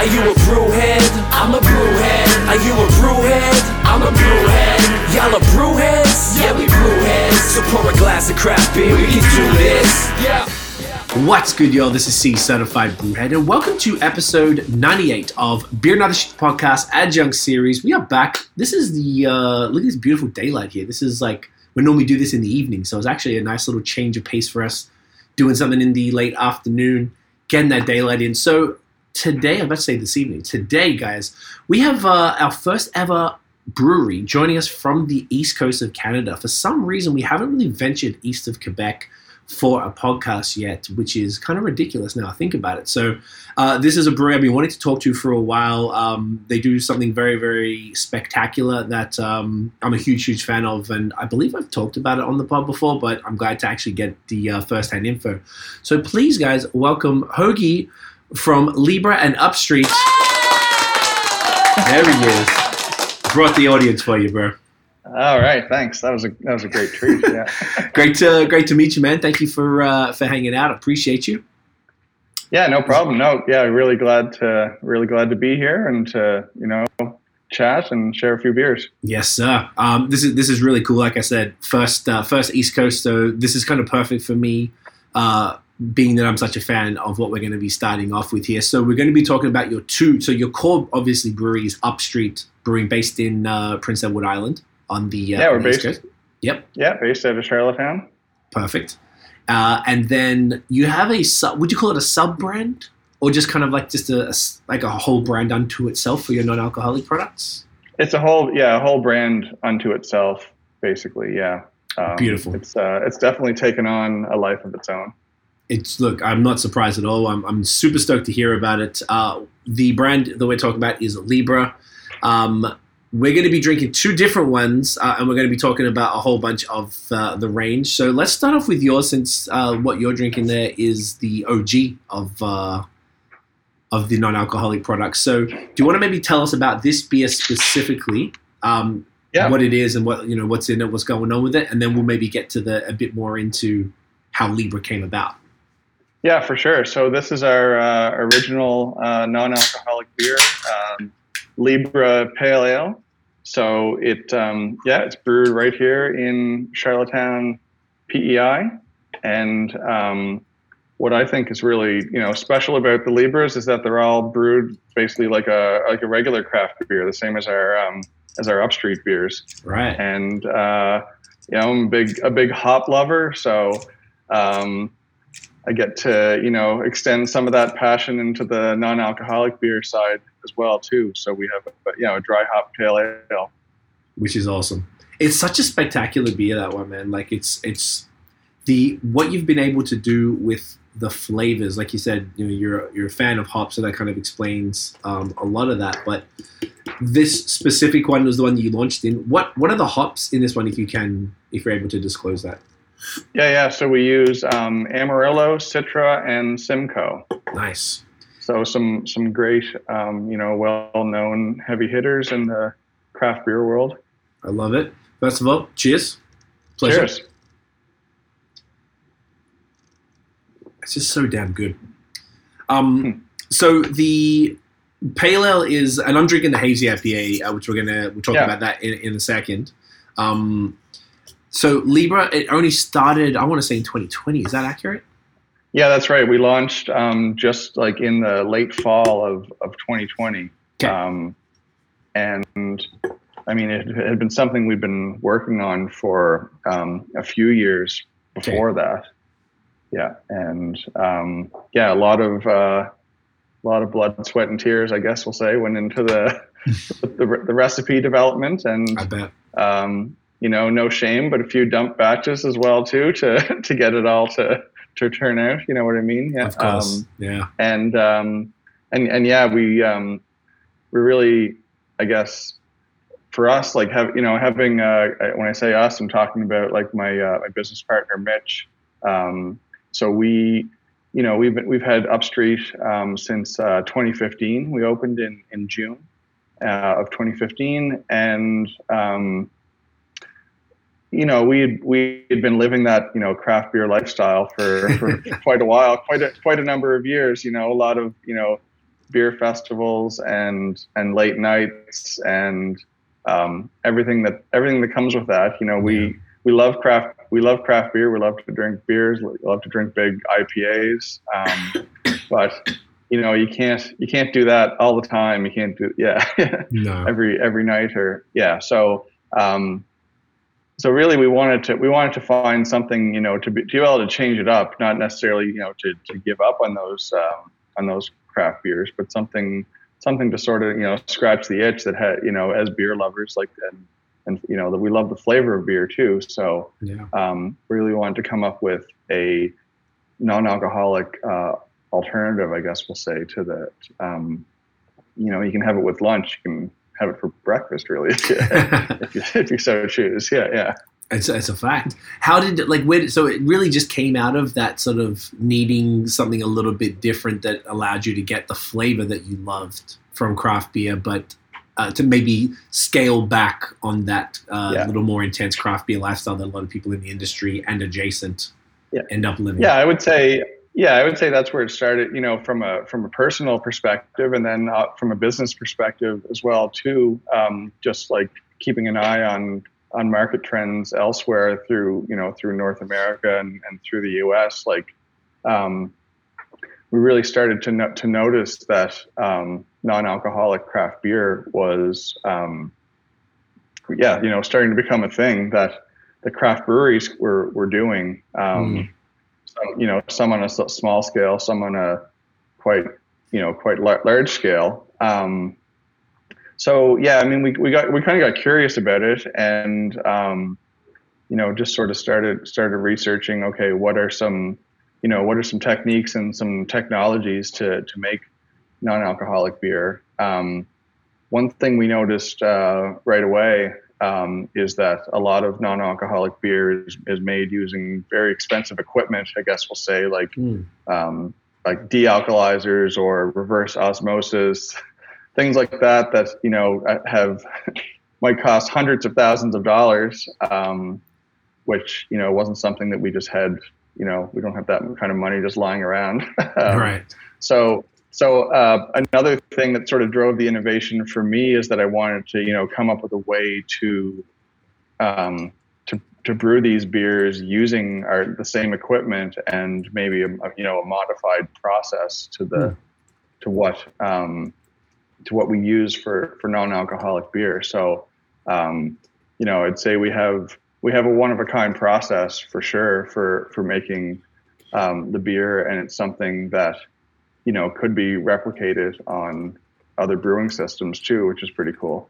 Are you a brewhead? I'm a brewhead. Are you a brewhead? I'm a brewhead. Y'all are brewheads? Yeah, we brewheads. So pour a glass of craft beer, we can do this. Yeah. What's good, y'all? This is C Certified Brewhead, and welcome to episode 98 of Beer and Other Shit Podcast Adjunct Series. We are back. This is the uh, look at this beautiful daylight here. This is like we normally do this in the evening, so it's actually a nice little change of pace for us, doing something in the late afternoon, getting that daylight in. So today, I'm about to say this evening. Today, guys, we have uh, our first ever brewery joining us from the east coast of Canada. For some reason, we haven't really ventured east of Quebec for a podcast yet, which is kind of ridiculous now I think about it. So, uh, this is a brewery I've been wanting to talk to for a while. Um, they do something very, very spectacular that um, I'm a huge, huge fan of, and I believe I've talked about it on the pod before, but I'm glad to actually get the uh, first hand info. So, please, guys, welcome Hoagie from Libra and Upstreet. There he is. Brought the audience for you, bro. All right, thanks. That was a that was a great treat. Yeah. great to great to meet you, man. Thank you for uh, for hanging out. Appreciate you. Yeah, no problem. No, yeah, really glad to really glad to be here and to you know chat and share a few beers. Yes, sir. Um, this is this is really cool. Like I said, first uh, first East Coast, so this is kind of perfect for me. Uh, being that I'm such a fan of what we're going to be starting off with here. So we're going to be talking about your two. So your core, obviously, brewery is Upstreet Brewing, based in uh, Prince Edward Island on the uh, yeah, we're on the East based. Coast. Yep, Yeah, based out of Charlottetown. perfect. Uh, and then you have a sub. Would you call it a sub brand, or just kind of like just a like a whole brand unto itself for your non-alcoholic products? It's a whole yeah, a whole brand unto itself, basically. Yeah. Um, Beautiful. It's uh, it's definitely taken on a life of its own. It's look, I'm not surprised at all. I'm, I'm super stoked to hear about it. Uh, the brand that we're talking about is Libra. Um, we're going to be drinking two different ones, uh, and we're going to be talking about a whole bunch of uh, the range. So let's start off with yours, since uh, what you're drinking there is the OG of uh, of the non-alcoholic products. So do you want to maybe tell us about this beer specifically? Um, Yeah. What it is and what you know what's in it, what's going on with it, and then we'll maybe get to the a bit more into how Libra came about. Yeah, for sure. So this is our uh, original uh, non-alcoholic beer, um, Libra Pale Ale. So it, um, yeah, it's brewed right here in Charlottetown, PEI, and um, what I think is really, you know, special about the Libras is that they're all brewed basically like a like a regular craft beer, the same as our um, as our Upstreet beers Right. and uh, you know I'm a big a big hop lover, so um, I get to you know extend some of that passion into the non-alcoholic beer side as well too. So we have you know a dry hop pale ale. which is awesome. It's such a spectacular beer that one, man. Like it's it's the what you've been able to do with the flavors. Like you said, you know, you're you're a fan of hops, so that kind of explains um, a lot of that. But this specific one was the one you launched in. What what are the hops in this one, if you can, if you're able to disclose that? Yeah, yeah. So we use um, Amarillo, Citra, and Simcoe. Nice. So some some great um, you know well-known heavy hitters in the craft beer world. I love it. First of all, cheers. Pleasure. Cheers. It's just so damn good. Um, so the pale ale is, and I'm drinking the hazy IPA, uh, which we're gonna we'll talk Yeah. about that in, in a second. Um, so Libra, it only started, I want to say in 2020. Is that accurate? Yeah, that's right. We launched um, just like in the late fall of, of 2020. Okay. Um, and I mean, it had been something we'd been working on for um, a few years before that. Yeah. And um, yeah, a lot of, uh, a lot of blood, sweat, and tears, I guess we'll say, went into the, the, the recipe development. And I bet. um, you know, no shame, but a few dump batches as well too to to get it all to to turn out. You know what I mean? Yeah. Of course. Um, yeah. and um, and and yeah, we um, we really, I guess, for us, like have you know having uh, when I say us, I'm talking about like my uh, my business partner Mitch. Um, so we, you know, we've been, we've had Upstreet um, since uh, 2015. We opened in in June uh, of 2015, and um, you know, we had, we had been living that, you know, craft beer lifestyle for, for quite a while, quite a, quite a number of years, you know, a lot of, you know, beer festivals and and late nights and um, everything that everything that comes with that. You know, we we love craft we love craft beer. We love to drink beers. We love to drink big IPAs. Um, but you know, you can't you can't do that all the time. You can't do yeah No. every every night or yeah. So um, so really, we wanted to we wanted to find something you know to be to be able to change it up, not necessarily you know to, to give up on those um, on those craft beers, but something something to sort of you know scratch the itch that had you know as beer lovers like and and you know that we love the flavor of beer too. So Yeah. um, really wanted to come up with a non-alcoholic uh, alternative, I guess we'll say, to that. Um, you know, you can have it with lunch. You can have it for breakfast, really, if you, if you, so choose. Yeah, yeah. It's, it's a fact. How did like where? So it really just came out of that sort of needing something a little bit different that allowed you to get the flavor that you loved from craft beer, but uh, to maybe scale back on that uh, Yeah. little more intense craft beer lifestyle that a lot of people in the industry and adjacent Yeah. end up living. Yeah, I would say. Yeah, I would say that's where it started. You know, from a from a personal perspective, and then uh, from a business perspective as well too. Um, just like keeping an eye on on market trends elsewhere through you know through North America and, and through the U.S. Like, um, we really started to no- to notice that um, non-alcoholic craft beer was, um, yeah, you know, starting to become a thing that the craft breweries were were doing. Um, Mm. You know, some on a small scale, some on a quite, you know, quite large scale. Um, so yeah, I mean, we, we got we kind of got curious about it, and um, you know, just sort of started started researching. Okay, what are some, you know, what are some techniques and some technologies to to make non-alcoholic beer? Um, one thing we noticed uh, right away um, is that a lot of non-alcoholic beer is, is made using very expensive equipment. I guess we'll say like Mm. um, like dealcoholizers or reverse osmosis, things like that that you know have might cost hundreds of thousands of dollars, um, which you know wasn't something that we just had. You know, we don't have that kind of money just lying around. Um, right. so, so uh, another thing that sort of drove the innovation for me is that I wanted to, you know, come up with a way to, um, to, to brew these beers using our the same equipment and maybe a, you know a modified process to the Hmm. to what um, to what we use for for non-alcoholic beer. So, um, you know, I'd say we have we have a one of a kind process for sure for for making um, the beer, and it's something that you know could be replicated on other brewing systems too, which is pretty cool.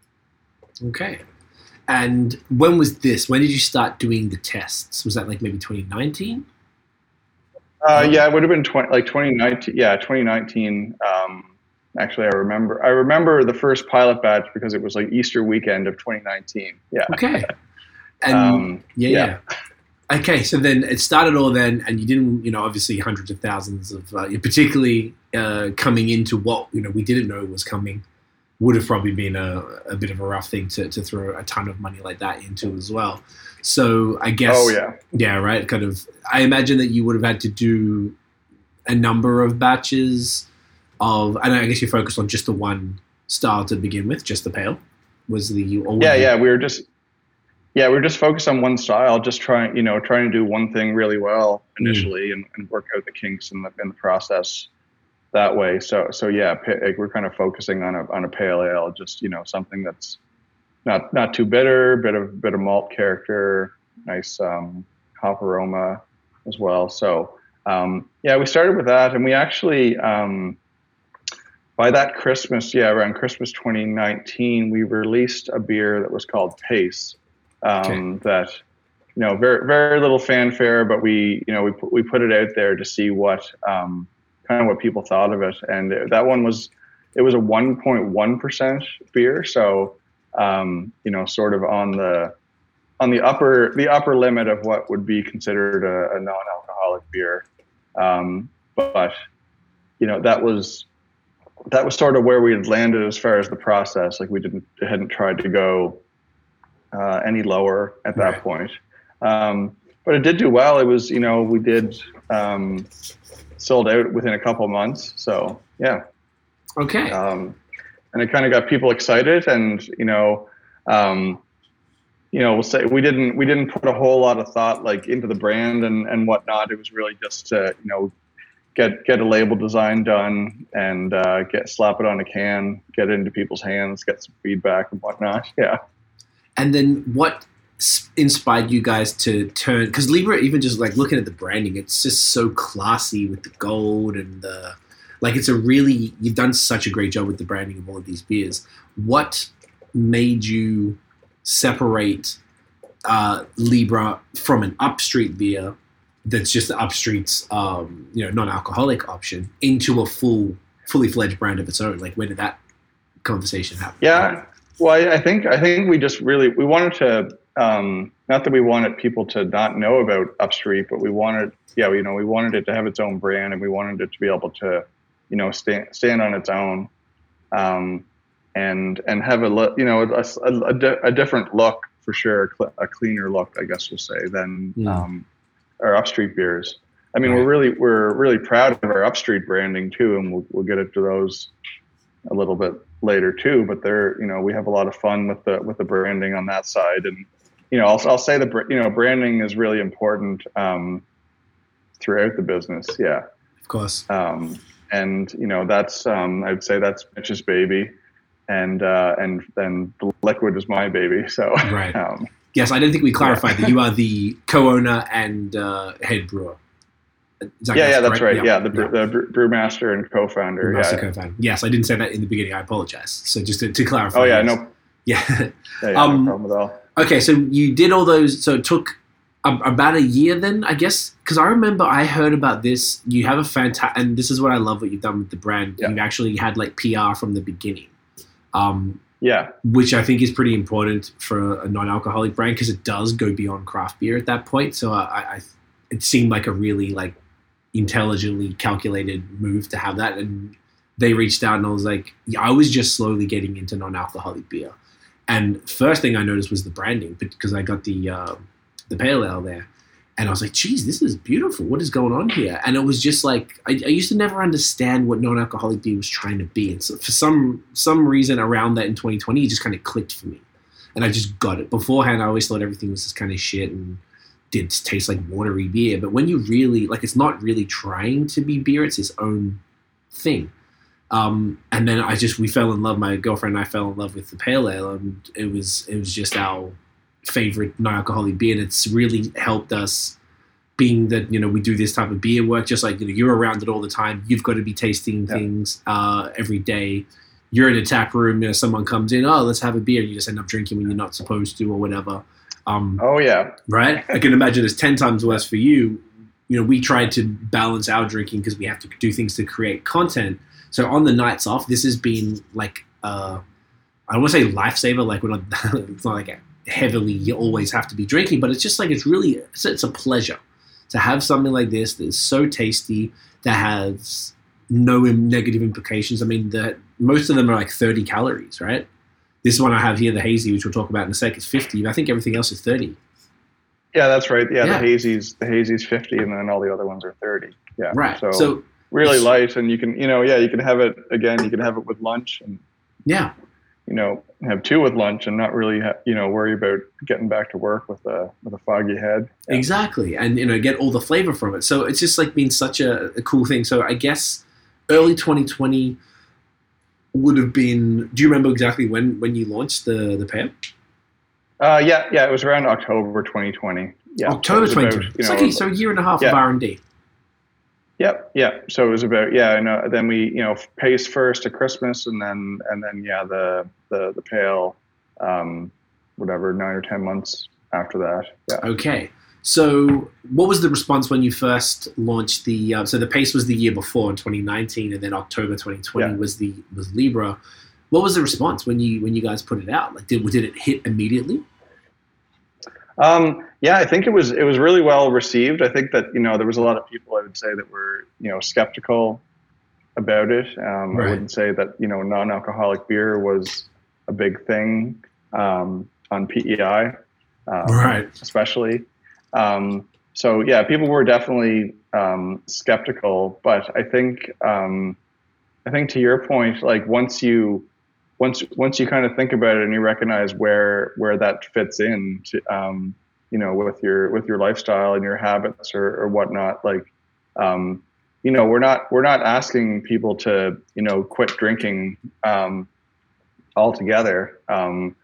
Okay. And when was this? When did you start doing the tests? Was that like maybe 2019? Uh, yeah, it would have been 20, like 2019. Yeah, 2019. Um, actually, I remember. I remember the first pilot batch because it was like Easter weekend of 2019. Yeah. Okay. And Um, yeah, yeah. yeah. Okay, so then it started all then, and you didn't, you know, obviously hundreds of thousands of, uh, particularly uh, coming into what you know we didn't know was coming, would have probably been a, a bit of a rough thing to, to throw a ton of money like that into as well. So I guess, Oh yeah. yeah, right. Kind of, I imagine that you would have had to do a number of batches of, and I guess you focused on just the one style to begin with, just the pale. Was the you? Yeah, yeah. We were just. Yeah, we are just focused on one style, just trying, you know, trying to do one thing really well initially, and, and work out the kinks in the in the process that way. So, so yeah, we're kind of focusing on a on a pale ale, just you know, something that's not not too bitter, bit of bit of malt character, nice um, hop aroma as well. So, um, yeah, we started with that, and we actually um, by that Christmas, yeah, around Christmas 2019, we released a beer that was called Pace. Um, That you know, very very little fanfare, but we you know we put, we put it out there to see what um, kind of what people thought of it, and that one was it was a 1.1 percent beer, so um, you know, sort of on the on the upper the upper limit of what would be considered a, a non-alcoholic beer, um, but you know that was that was sort of where we had landed as far as the process. Like we didn't hadn't tried to go uh, any lower at that Right. point. Um, but it did do well. It was you know we did um, sold out within a couple months. So yeah, Okay. um, and it kind of got people excited and you know um, you know we'll say we didn't we didn't put a whole lot of thought like into the brand and and whatnot it was really just to you know get get a label design done and uh, get slap it on a can get it into people's hands get some feedback and whatnot yeah And then what inspired you guys to turn? Because Libra, even just like looking at the branding, it's just so classy with the gold and the like. It's a really you've done such a great job with the branding of all of these beers. What made you separate uh, Libra from an upstreet beer that's just the upstreet's um, you know non-alcoholic option into a full fully fledged brand of its own? Like where did that conversation happen? Yeah. Well, I, I think I think we just really we wanted to um, not that we wanted people to not know about Upstreet, but we wanted yeah you know we wanted it to have its own brand and we wanted it to be able to you know stand stand on its own um, and and have a look you know a, a, a, di- a different look for sure cl- a cleaner look I guess we'll say than Mm. um, our Upstreet beers. I mean, Right. we're really we're really proud of our Upstreet branding too, and we'll we'll get into those a little bit later too. But they're you know we have a lot of fun with the with the branding on that side, and you know I'll I'll say the you know branding is really important um, throughout the business. Yeah, Of course. um, and you know that's um, I'd say that's Mitch's baby, and uh, and then the liquid is my baby. So Right. um, Yes, I don't think we clarified that you are the co-owner and uh, head brewer. Yeah, yeah, that's correct? right. Yeah, the, brew the brew- brewmaster and co-founder. Master Yeah. co-founder. Yes, I didn't say that in the beginning. I apologize. So just to, to clarify. Oh yeah, no, Yeah. yeah, yeah, Um, no problem at all. okay, so you did all those. So it took a, about a year then, I guess, because I remember I heard about this. You have a fantastic, and this is what I love what you've done with the brand. Yeah. You've actually had like PR from the beginning. Um, Yeah, which I think is pretty important for a non-alcoholic brand because it does go beyond craft beer at that point. So I, I, it seemed like a really like intelligently calculated move to have that. And they reached out and I was like, yeah, I was just slowly getting into non-alcoholic beer. And first thing I noticed was the branding because I got the uh, the pale ale there, and I was like, "Geez, this is beautiful. What is going on here?" And it was just like I, I used to never understand what non-alcoholic beer was trying to be, and so for some some reason around that in 2020, it just kind of clicked for me, and I just got it. Beforehand, I always thought everything was just kind of shit and did taste like watery beer. But when you really like, it's not really trying to be beer; it's its own thing. Um, and then I just we fell in love. My girlfriend and I fell in love with the pale ale, and it was it was just our favorite non-alcoholic beer, and it's really helped us. Being that you know we do this type of beer work, just like you know you're around it all the time. You've got to be tasting Yeah. things uh, every day. You're in a tap room. You know, someone comes in. Oh, let's have a beer. You just end up drinking when you're not supposed to, or whatever. Um, Oh yeah, right? I can imagine it's ten times worse for you. You know, we tried to balance our drinking because we have to do things to create content. So on the nights off, this has been like uh, I don't want to say lifesaver. Like we're not, it's not like heavily you always have to be drinking, but it's just like it's really it's, it's a pleasure to have something like this that is so tasty that has no negative implications. I mean, the most of them are like thirty calories, right? This one I have here, the hazy, which we'll talk about in a sec, is fifty. I think everything else is thirty. yeah, that's right. Yeah, Yeah. the hazy's the hazy's fifty, and then all the other ones are thirty. Yeah, Right. So, so really light, and you can you know yeah you can have it again. You can have it with lunch, and yeah, you know have two with lunch, and not really ha- you know worry about getting back to work with a with a foggy head. Yeah. exactly, and you know get all the flavor from it. So it's just like been such a, a cool thing. So I guess early 2020 would have been. Do you remember exactly when when you launched the the pair? Uh, yeah, yeah, it was around October 2020. Yeah, October so 2020. about, you know, a, so a year and a half of. R and D. Yep, yeah. So it was about yeah, and uh, then we you know pace first to Christmas, and then and then yeah, the the the pale, um, whatever nine or ten months after that. Yeah. Okay. So, what was the response when you first launched the? Uh, so the pace was the year before in 2019, and then October 2020 Yeah. was the was Libra. What was the response when you when you guys put it out? Like, did did it hit immediately? Um, yeah, I think it was it was really well received. I think that you know there was a lot of people I would say that were you know skeptical about it. Um, Right. I wouldn't say that you know non-alcoholic beer was a big thing um, on PEI, um, Right. especially. Um, so yeah, people were definitely um, skeptical, but I think um, I think to your point, like once you once once you kind of think about it and you recognize where where that fits in to um, you know with your with your lifestyle and your habits or, or whatnot like um, you know we're not we're not asking people to you know quit drinking um, altogether. Um,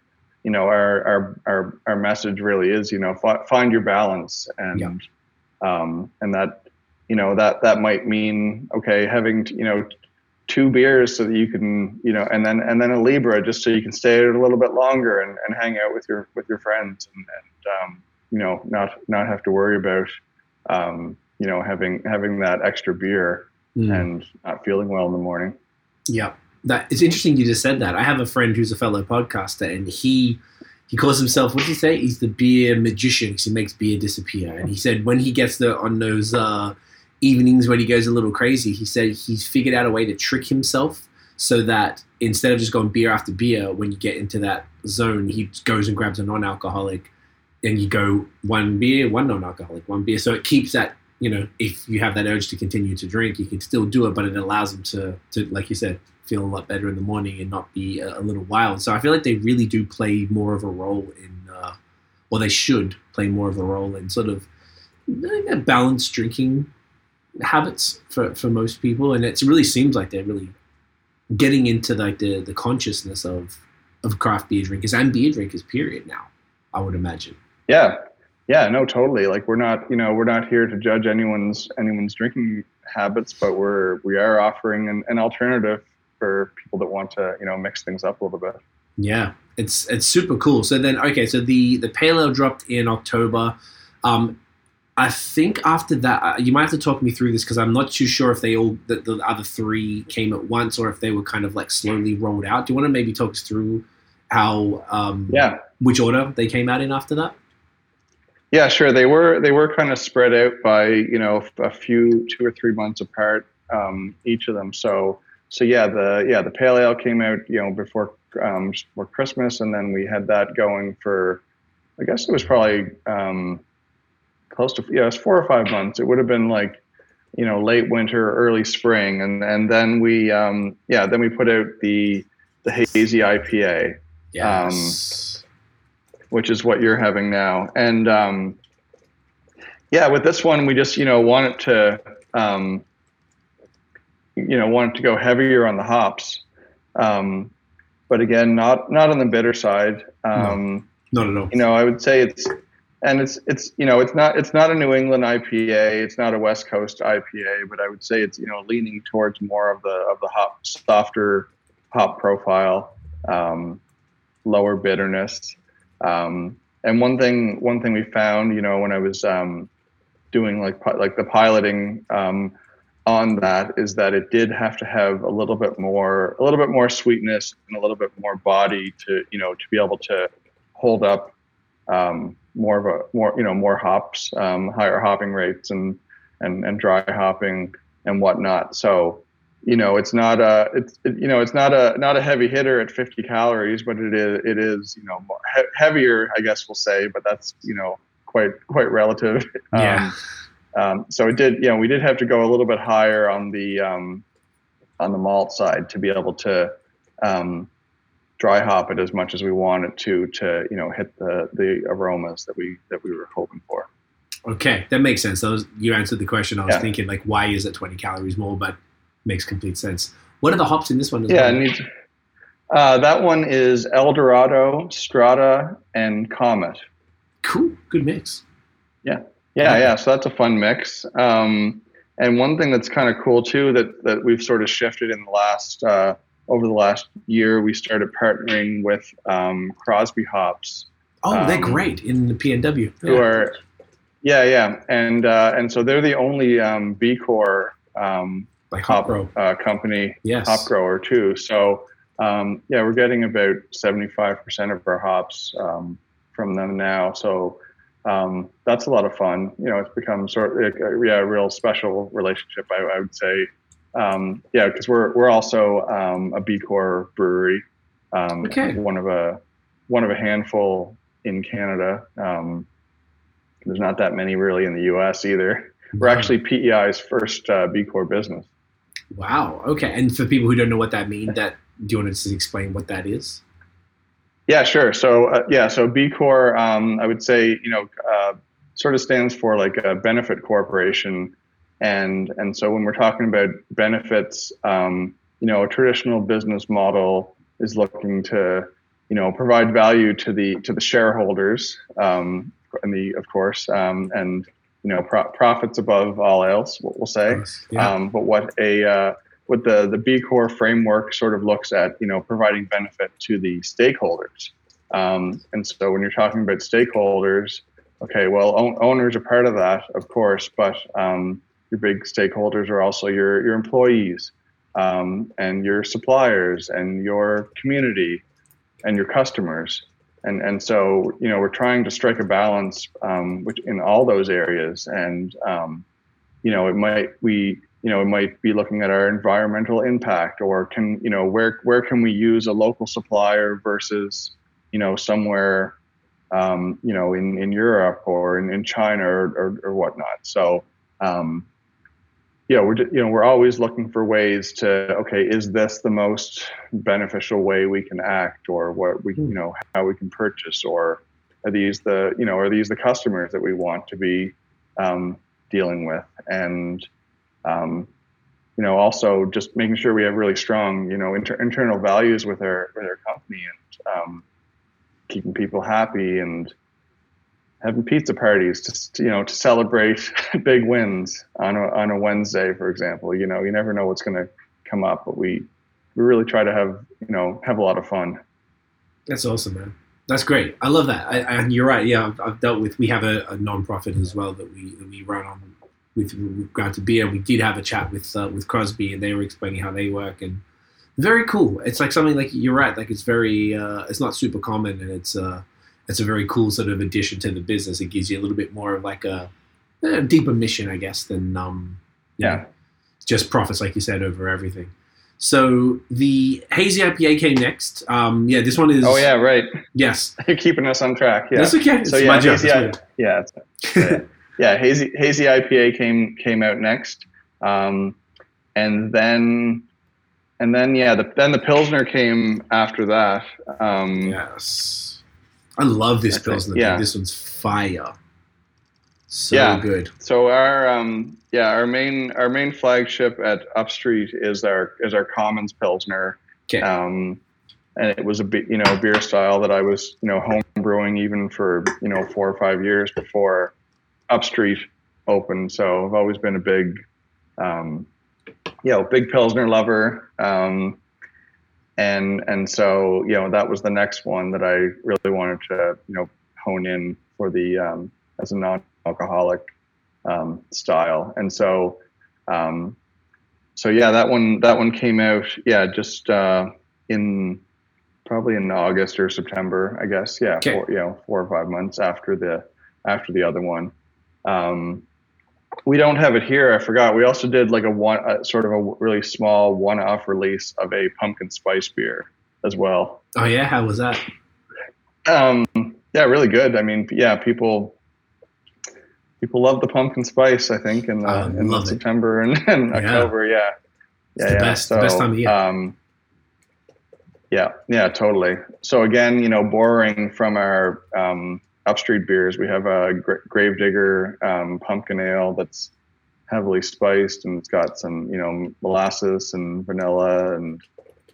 you know our, our our our message really is you know f- find your balance and yeah. um, and that you know that that might mean okay having you know two beers so that you can you know and then and then a libra just so you can stay a little bit longer and, and hang out with your with your friends and, and um, you know not not have to worry about um, you know having having that extra beer mm. and not feeling well in the morning yeah that it's interesting you just said that. I have a friend who's a fellow podcaster and he he calls himself what did he say? He's the beer magician because he makes beer disappear. And he said when he gets the on those uh, evenings when he goes a little crazy he said he's figured out a way to trick himself so that instead of just going beer after beer when you get into that zone he goes and grabs a non-alcoholic and you go one beer, one non-alcoholic, one beer. So it keeps that, you know, if you have that urge to continue to drink, you can still do it, but it allows them to, to like you said, feel a lot better in the morning and not be a, a little wild. So I feel like they really do play more of a role in, uh, or they should play more of a role in sort of uh, balanced drinking habits for, for most people. And it really seems like they're really getting into like the, the consciousness of, of craft beer drinkers and beer drinkers period now, I would imagine. Yeah, yeah, no, totally. Like we're not, you know, we're not here to judge anyone's anyone's drinking habits, but we're we are offering an, an alternative for people that want to, you know, mix things up a little bit. Yeah, it's it's super cool. So then, okay, so the the pale ale dropped in October. Um, I think after that, uh, you might have to talk me through this because I'm not too sure if they all the, the other three came at once or if they were kind of like slowly rolled out. Do you want to maybe talk us through how um, yeah which order they came out in after that? Yeah, sure. They were they were kind of spread out by you know a few two or three months apart um, each of them. So so yeah, the yeah the pale ale came out you know before um, before Christmas, and then we had that going for I guess it was probably um, close to yeah it was four or five months. It would have been like you know late winter, early spring, and and then we um, yeah then we put out the the hazy IPA. Yes. Um, which is what you're having now. And um, yeah, with this one, we just you know wanted to um, you know wanted to go heavier on the hops, um, but again, not not on the bitter side. Um, no, not at all. You know, I would say it's and it's it's you know it's not it's not a New England IPA, it's not a West Coast IPA, but I would say it's you know leaning towards more of the of the hop softer hop profile, um, lower bitterness. Um, and one thing, one thing we found, you know, when I was um, doing like like the piloting um, on that, is that it did have to have a little bit more, a little bit more sweetness and a little bit more body to, you know, to be able to hold up um, more of a more, you know, more hops, um, higher hopping rates and and and dry hopping and whatnot. So you know it's not a it's it, you know it's not a not a heavy hitter at 50 calories but it is it is you know he- heavier i guess we'll say but that's you know quite quite relative yeah. Um, um, so it did you know we did have to go a little bit higher on the um, on the malt side to be able to um, dry hop it as much as we wanted to to you know hit the the aromas that we that we were hoping for okay that makes sense those you answered the question i was yeah. thinking like why is it 20 calories more but makes complete sense. What are the hops in this one? yeah, well? uh, that one is El Dorado, Strata, and Comet. Cool, good mix. Yeah, yeah, yeah. So that's a fun mix. Um, and one thing that's kind of cool too that that we've sort of shifted in the last uh, over the last year, we started partnering with um, Crosby Hops. Oh, they're um, great in the PNW. Who yeah. are, yeah, yeah, and uh, and so they're the only um, B Corp um, like hop, hop uh, company, yes. hop grower too. So um, yeah, we're getting about 75% of our hops um, from them now. So um, that's a lot of fun. You know, it's become sort of a, yeah, a real special relationship. I, I would say, um, yeah, because we're we're also um, a B Corp brewery. Um, okay. One of a one of a handful in Canada. there's not that many really in the U.S. either. We're actually PEI's first uh, B Corp business. Wow. Okay. And for people who don't know what that means, that do you want to just explain what that is? Yeah, sure. So uh, yeah, so B Corp, um, I would say, you know, uh, sort of stands for like a benefit corporation, and and so when we're talking about benefits, um, you know, a traditional business model is looking to, you know, provide value to the to the shareholders, um, and the of course, um, and you know, pro- profits above all else. What we'll say, Yeah. um, but what a uh, what the the B Corp framework sort of looks at, you know, providing benefit to the stakeholders. Um, and so when you're talking about stakeholders, okay, well, own, owners are part of that, of course, but um, your big stakeholders are also your your employees um, and your suppliers and your community and your customers. And, and so you know we're trying to strike a balance um, which in all those areas and um, you know it might we you know, it might be looking at our environmental impact or can, you know, where, where can we use a local supplier versus, you know, somewhere, um, you know, in, in Europe or in, in China or, or, or whatnot. So, um, yeah, we're, you know, we're always looking for ways to, okay, is this the most beneficial way we can act or what we, you know, how we can purchase or are these the, you know, are these the customers that we want to be, um, dealing with? And, um, you know, also just making sure we have really strong, you know, inter- internal values with our with our company and um, keeping people happy and having pizza parties just you know to celebrate big wins on a on a Wednesday, for example. You know, you never know what's going to come up, but we we really try to have you know have a lot of fun. That's awesome, man. That's great. I love that. I, and you're right. Yeah, I've, I've dealt with. We have a, a non-profit as well that we that we run on with with Ground to Beer. We did have a chat with uh, with Crosby, and they were explaining how they work and very cool. It's like something like you're right. Like it's very. Uh, it's not super common, and it's uh, it's a very cool sort of addition to the business. It gives you a little bit more of like a, a deeper mission, I guess, than um, Yeah. know, just profits, like you said, over everything. So the hazy IPA came next. Um, yeah, this one is. Oh yeah, right. Yes, You're keeping us on track. Yeah. that's okay. It's so yeah, my job. hazy, It's I- weird. yeah, yeah, yeah, hazy hazy IPA came came out next, um, and then and then yeah, the, then the pilsner came after that. Um, Yes. I love this I think- pilsner. yeah. This one's fire. So Yeah. good. So our um, yeah our main our main flagship at Upstreet is our is our Commons Pilsner. Okay. Um, and it was a bit you know beer style that I was you know home brewing even for you know four or five years before Upstreet open. So I've always been a big um, you know big Pilsner lover. Um, and and so you know that was the next one that I really wanted to you know hone in for the um, as a non-alcoholic um, style. And so, um, so yeah, that one that one came out, yeah, just uh, in probably in August or September, I guess. Yeah, Okay. four, you know, four or five months after the after the other one. Um, we don't have it here. I forgot. We also did like a one, a, sort of a really small one-off release of a pumpkin spice beer as well. Oh yeah, how was that? Um, yeah, really good. I mean, yeah, people people love the pumpkin spice. I think in, I uh, in. September and, and Yeah. October. Yeah, yeah, the yeah. best- the best time of year. Um, yeah, yeah, totally. So again, you know, borrowing from our um, Upstreet beers, we have a Gra- Gravedigger um, pumpkin ale that's heavily spiced and it's got some, you know, molasses and vanilla and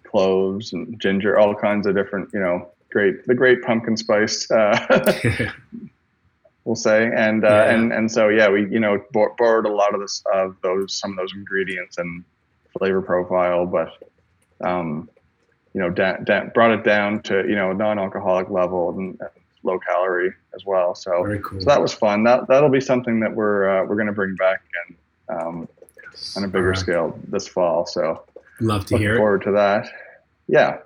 cloves and ginger, all kinds of different, you know, great the great pumpkin spice. Uh, we'll say and uh, Yeah, and and so yeah we you know bor- borrowed a lot of this of those some of those ingredients and flavor profile but um you know da- da- brought it down to you know a non-alcoholic level and low calorie as well so, cool. so that was fun that that'll be something that we're uh, we're going to bring back again um, on a bigger Alright. scale this fall so Love to hear it. forward to that. Yeah.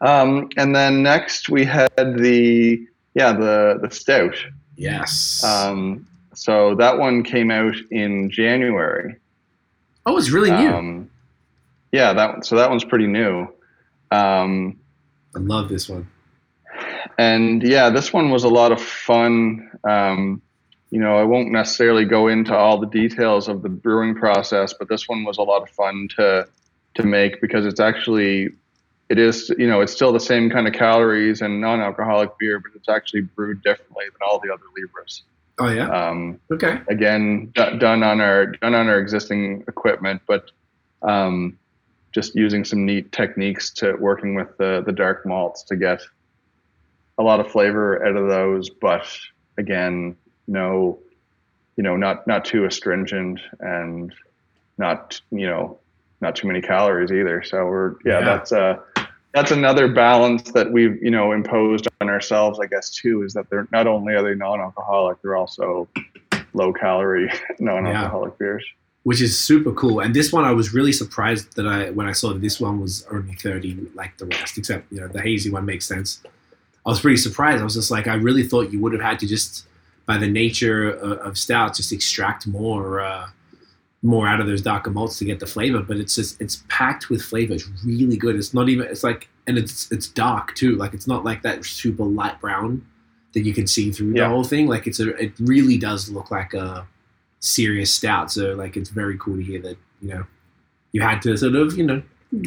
Um, and then next we had the yeah the the stout. Yes. Um, so that one came out in January. oh, it's really new. Um, yeah, that so that one's pretty new. Um, I love this one. And yeah, this one was a lot of fun. Um, you know, I won't necessarily go into all the details of the brewing process, but this one was a lot of fun to to make because it's actually it is you know it's still the same kind of calories and non-alcoholic beer, but it's actually brewed differently than all the other Libras. Oh yeah. Um, okay. again, d- done on our done on our existing equipment, but um, just using some neat techniques to working with the the dark malts to get a lot of flavor out of those, but again, no, you know, not not too astringent and not you know not too many calories either. So we're yeah, Yeah. that's uh that's another balance that we've you know imposed on ourselves, I guess too, is that they're not only are they non-alcoholic, they're also low calorie non-alcoholic beers. which is super cool. And this one, I was really surprised that I when I saw that this one was only thirty, like the rest, except you know the hazy one makes sense. I was pretty surprised. I was just like, I really thought you would have had to just, by the nature of, of stouts, just extract more, uh, more out of those darker malts to get the flavor. But it's just it's packed with flavor. It's really good. It's not even. It's like, and it's it's dark too. Like it's not like that super light brown that you can see through the whole thing. Like it's a. It really does look like a serious stout. So like it's very cool to hear that you know you had to sort of you know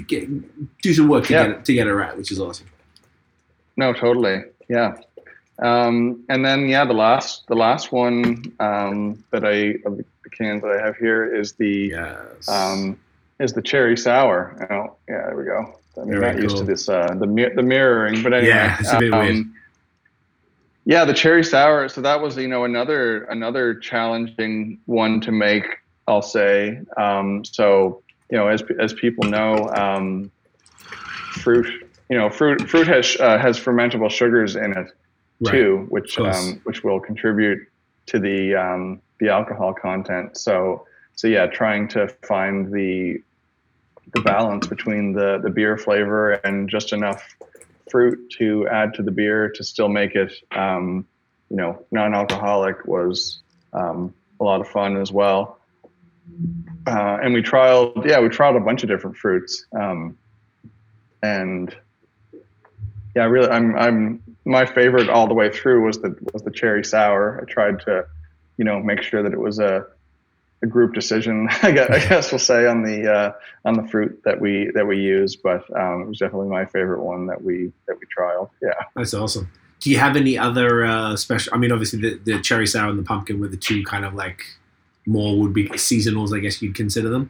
get, do some work to Yeah. get it, to get it right, which is awesome. No, totally. Yeah. Um, and then yeah, the last the last one um, that I of the cans that I have here is the Yes. um, is the cherry sour. Oh, yeah, there we go. I'm Very not used to this uh, the the mirroring, but anyway, Yeah, it's a bit weird. Yeah, the cherry sour. So that was you know another another challenging one to make. I'll say. Um, so you know, as as people know, um, fruit you know fruit fruit has uh, has fermentable sugars in it Right. too, which Of um, which will contribute to the um, the alcohol content. So so yeah, trying to find the the balance between the the beer flavor and just enough fruit to add to the beer to still make it um, you know non-alcoholic was um, a lot of fun as well. Uh, and we trialed yeah we trialed a bunch of different fruits um, and yeah really I'm I'm my favorite all the way through was the was the cherry sour. I tried to, you know, make sure that it was a, a group decision. I guess, I guess we'll say on the uh, on the fruit that we that we use, but um, it was definitely my favorite one that we that we trialed. Yeah. That's awesome. Do you have any other uh, special? I mean, obviously the, the cherry sour and the pumpkin were the two kind of like more would be seasonals. I guess you'd consider them.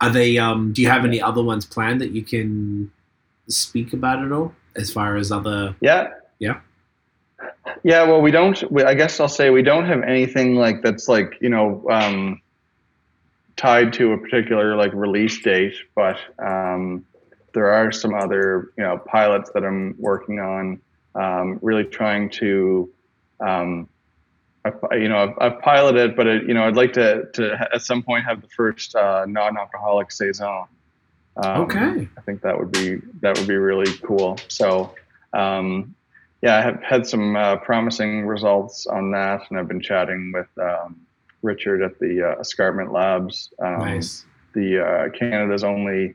Are they? Um, do you have any other ones planned that you can speak about at all? As far as other, Yeah. Yeah. Yeah. Well, we don't. We, I guess I'll say we don't have anything like that's like you know um, tied to a particular like release date, but um, there are some other you know pilots that I'm working on. Um, really trying to. Um, I've, you know, I've, I've piloted, but it, you know, I'd like to, to at some point have the first uh, non-alcoholic saison. Um, Okay. I think that would be that would be really cool. So, um, yeah, I have had some uh, promising results on that, and I've been chatting with um, Richard at the uh, Escarpment Labs, um, nice. the uh, Canada's only,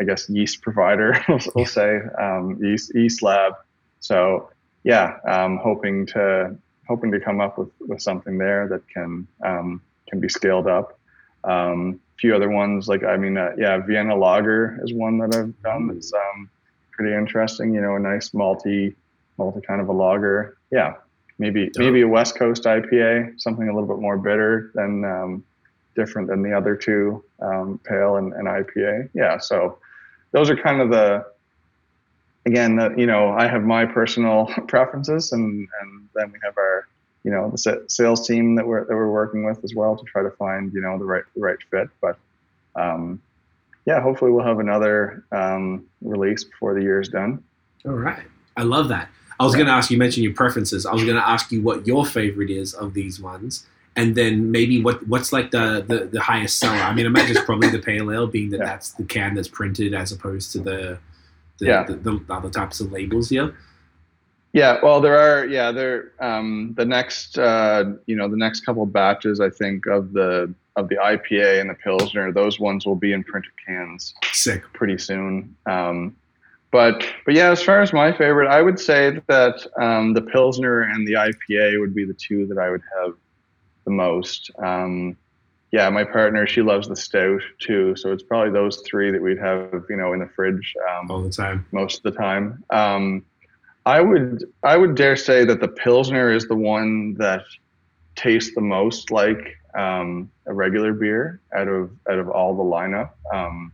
I guess, yeast provider. We'll, we'll say um, yeast yeast lab. So, yeah, um, hoping to hoping to come up with, with something there that can um, can be scaled up. Um, a few other ones like I mean, uh, yeah, Vienna Lager is one that I've done that's um, pretty interesting. You know, a nice malty malty kind of a lager. Yeah, maybe maybe a West Coast IPA, something a little bit more bitter than um, different than the other two, um, pale and, and IPA. Yeah, so those are kind of the again, the, you know, I have my personal preferences, and and then we have our you know the sales team that we're that we're working with as well to try to find you know the right the right fit. But um, yeah, hopefully we'll have another um, release before the year is done. All right. I love that. I was going to ask you, mention your preferences. I was going to ask you what your favorite is of these ones. And then maybe what what's like the, the, the highest seller? I mean, I imagine it's probably the pale ale, being that Yeah. that's the can that's printed as opposed to the the, Yeah. the, the other types of labels here. Yeah, well, there are. Yeah, there. Um, the next, uh, you know, the next couple of batches, I think, of the of the IPA and the Pilsner, those ones will be in printed cans Sick. pretty soon. Um, but but yeah, as far as my favorite, I would say that um, the Pilsner and the IPA would be the two that I would have the most. Um, yeah, my partner she loves the stout too, so it's probably those three that we'd have you know in the fridge um, all the time. most of the time. I would I would dare say that the pilsner is the one that tastes the most like um, a regular beer out of out of all the lineup. Um,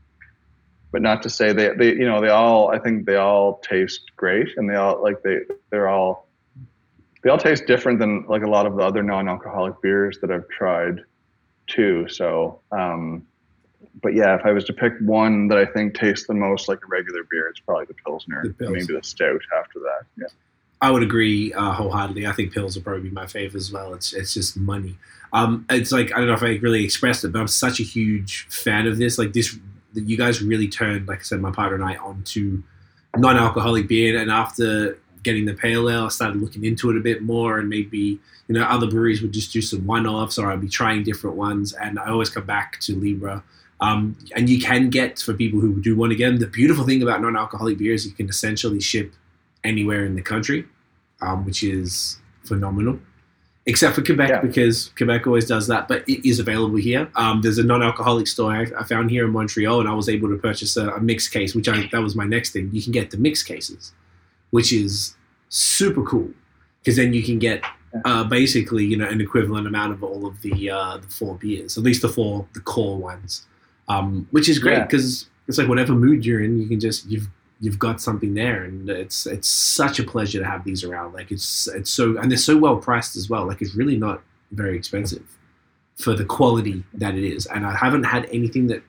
but not to say they, they you know they all I think they all taste great and they all like they they're all they all taste different than like a lot of the other non-alcoholic beers that I've tried too. So um, but yeah, if I was to pick one that I think tastes the most like a regular beer, it's probably the Pilsner. The Pils. Maybe the Stout after that. Yeah. I would agree uh, wholeheartedly. I think Pils will probably be my favorite as well. It's it's just money. Um, it's like I don't know if I really expressed it, but I'm such a huge fan of this. Like this, you guys really turned, like I said, my partner and I onto non-alcoholic beer. And after getting the pale ale, I started looking into it a bit more, and maybe you know other breweries would just do some one-offs, or I'd be trying different ones. And I always come back to Libra. Um, and you can get for people who do want to get them. The beautiful thing about non-alcoholic beer is you can essentially ship anywhere in the country, um, which is phenomenal. Except for Quebec, Yeah. because Quebec always does that, but it is available here. Um, there's a non-alcoholic store I, I found here in Montreal, and I was able to purchase a, a mixed case, which I that was my next thing. You can get the mixed cases, which is super cool, because then you can get uh, basically you know an equivalent amount of all of the uh, the four beers, at least the four the core ones, um, which is great Yeah. because it's like whatever mood you're in, you can just you've you've got something there, and it's it's such a pleasure to have these around. Like it's it's so and they're so well priced as well. Like it's really not very expensive for the quality that it is, and I haven't had anything that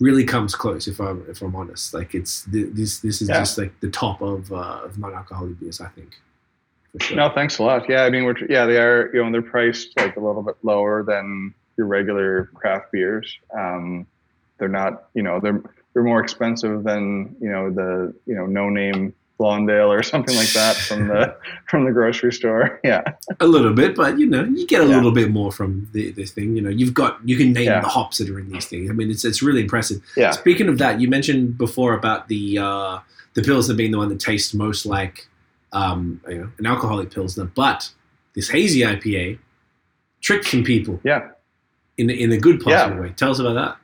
really comes close. If I'm if I'm honest, like it's this this is Yeah. just like the top of uh, of non-alcoholic beers, I think. Sure. No, thanks a lot. Yeah, I mean, we're yeah, they are. You know, they're priced like a little bit lower than your regular craft beers. Um, they're not. You know, they're they're more expensive than you know the you know no name Blondale or something like that from the from the grocery store. Yeah, a little bit, but you know, you get a Yeah. little bit more from the, this thing. You know, you've got you can name Yeah. the hops that are in these things. I mean, it's it's really impressive. yeah, Speaking of that, you mentioned before about the uh, the pilsner being the one that tastes most like um, you know an alcoholic pilsner, but this hazy IPA tricked some people yeah. in in a good possible Yeah. way. Tell us about that.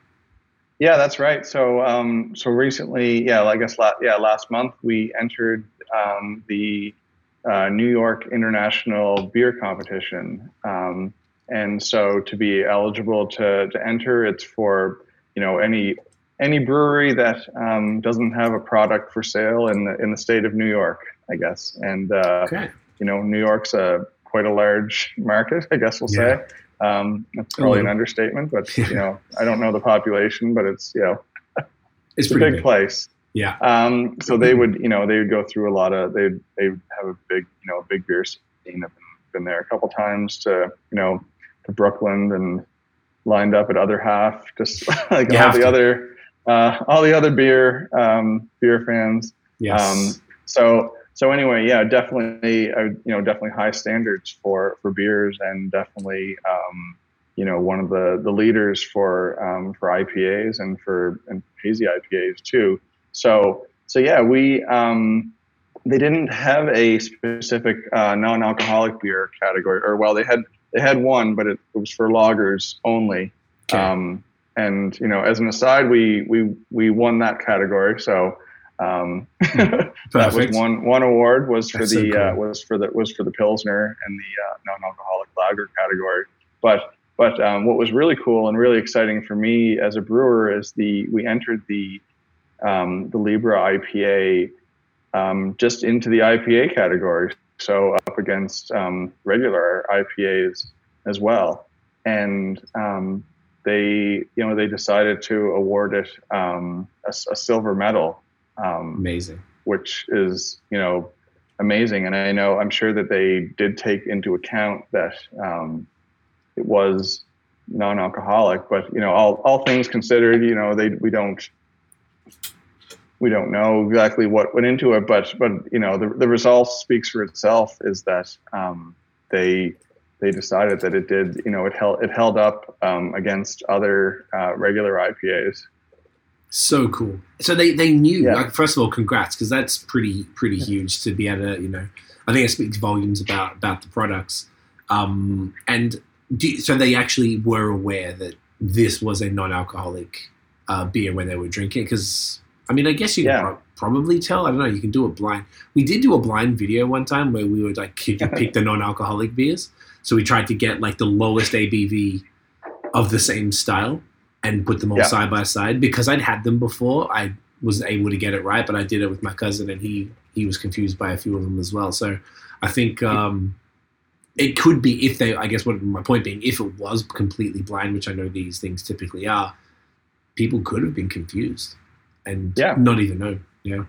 Yeah, that's right. So, um, so recently, yeah, I guess, la- yeah, last month we entered um, the uh, New York International Beer Competition, um, and so to be eligible to to enter, it's for you know any any brewery that um, doesn't have a product for sale in the in the state of New York, I guess, and uh, Okay. you know New York's a quite a large market, I guess we'll Yeah. say. Um, that's probably an understatement, but you know I don't know the population, but it's you know It's it's a big big. place. Yeah. Um, so they would, you know, they would go through a lot of, they they have a big, you know, a big beer scene. I've been, been there a couple times to, you know, to Brooklyn and lined up at other half, just like You all the to. other, uh, all the other beer um, beer fans. Yes. Um, so so anyway, yeah, definitely, uh, you know, definitely high standards for for beers, and definitely, um, you know, one of the the leaders for um, for IPAs and for and hazy IPAs too. So so yeah, we um, they didn't have a specific uh, non-alcoholic beer category, or well, they had they had one, but it, it was for lagers only. Okay. Um, and you know, as an aside, we we we won that category, so. Um, that was one one award was for That's so the uh, was for the was for the pilsner and the uh, non-alcoholic lager category. But but um, what was really cool and really exciting for me as a brewer is the we entered the um, the Libra IPA um, just into the IPA category, so up against um, regular IPAs as well, and um, they you know they decided to award it um, a, a silver medal. Um, Amazing. which is you know amazing and i know i'm sure that they did take into account that um, it was non-alcoholic but you know all, all things considered you know they we don't we don't know exactly what went into it but but you know the, the result speaks for itself is that um, they they decided that it did you know it held it held up um, against other uh, regular ipas So cool. So they, they knew. Yeah. Like, first of all, congrats because that's pretty pretty huge to be able to you know. I think it speaks volumes about about the products. Um, and do, so they actually were aware that this was a non-alcoholic uh, beer when they were drinking. Because I mean, I guess you Yeah. can pro- probably tell. I don't know. You can do a blind. We did do a blind video one time where we would like you pick the non-alcoholic beers. So we tried to get like the lowest ABV of the same style and put them all Yeah. side by side because I'd had them before. I wasn't able to get it right, but I did it with my cousin, and he he was confused by a few of them as well. So I think um, it could be if they. I guess what my point being, if it was completely blind, which I know these things typically are, people could have been confused and Yeah. not even know. You know,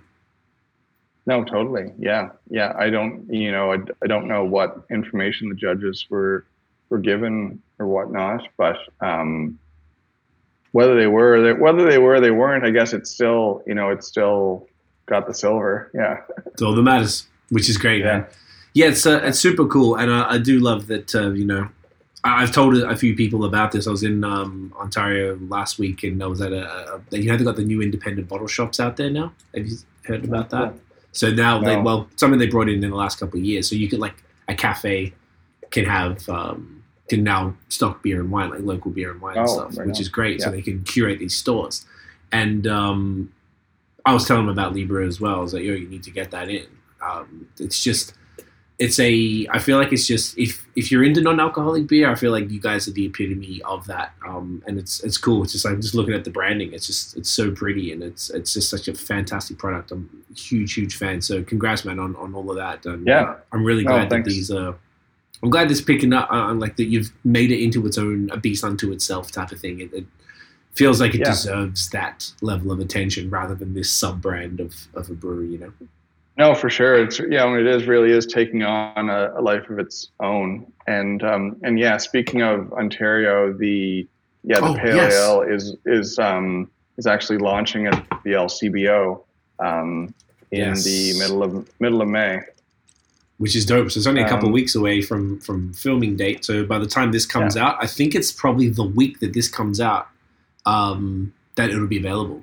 No, totally. Yeah, yeah. I don't, you know, I, I don't know what information the judges were were given or whatnot, but um, whether they were, they, whether they were, they weren't. I guess it's still, you know, it's still got the silver. Yeah, it's all that matters, which is great, Yeah. man. Yeah, it's uh, it's super cool, and I, I do love that. Uh, you know, I've told a few people about this. I was in um, Ontario last week, and I was at a, a. You know, they got the new independent bottle shops out there now. Have you heard about that? So now they well something they brought in in the last couple of years. So you could like a cafe can have um, can now stock beer and wine like local beer and wine and Oh, stuff, right which on. is great. So they can curate these stores. And um, I was telling them about Libra as well. I was like, yo, you need to get that in. Um, it's just it's a I feel like it's just if if you're into non-alcoholic beer, I feel like you guys are the epitome of that. Um, and it's it's cool. It's just like just looking at the branding. It's just it's so pretty and it's it's just such a fantastic product. I'm a huge huge fan. So congrats, man, on, on all of that. And, Yeah. uh, I'm really Oh, glad that thanks. these uh I'm glad this picking up uh, like that you've made it into its own a beast unto itself type of thing. It, it feels like it Yeah. deserves that level of attention rather than this sub brand of, of a brewery. You know. No, for sure. It's yeah, I mean, it is really is taking on a, a life of its own. And um, and yeah, speaking of Ontario, the yeah the Oh, pale yes. ale is is um, is actually launching at the LCBO um, in Yes. the middle of middle of May. Which is dope. So it's only a couple Um, of weeks away from from filming date. So by the time this comes out, I think it's probably the week that this comes out um, that it'll be available,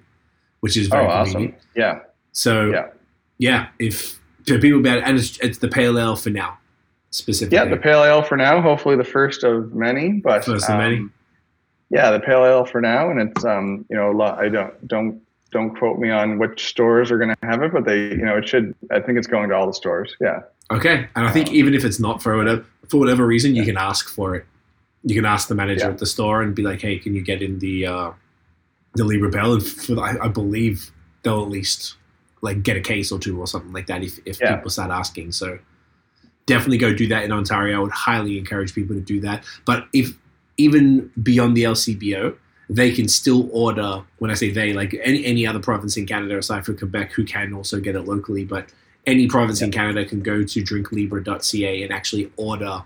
which is Oh, very awesome! convenient. Yeah, So Yeah. yeah, if so people about it, and it's, it's the pale ale for now specifically. yeah. The pale ale for now. Hopefully, the first of many. But First of um, many. Yeah, the pale ale for now, and it's um, you know, a lot, I don't don't don't quote me on which stores are going to have it, but they, you know, it should. I think it's going to all the stores. Yeah. Okay, and I think Um, even if it's not for whatever for whatever reason, you can ask for it. You can ask the manager Yeah. at the store and be like, "Hey, can you get in the uh, the Libra Bell?" And for the, I, I believe they'll at least like get a case or two or something like that if if Yeah. people start asking. So definitely go do that in Ontario. I would highly encourage people to do that. But if even beyond the LCBO, they can still order. When I say they, like any any other province in Canada aside from Quebec, who can also get it locally, but any province in Canada can go to drinklibra.ca and actually order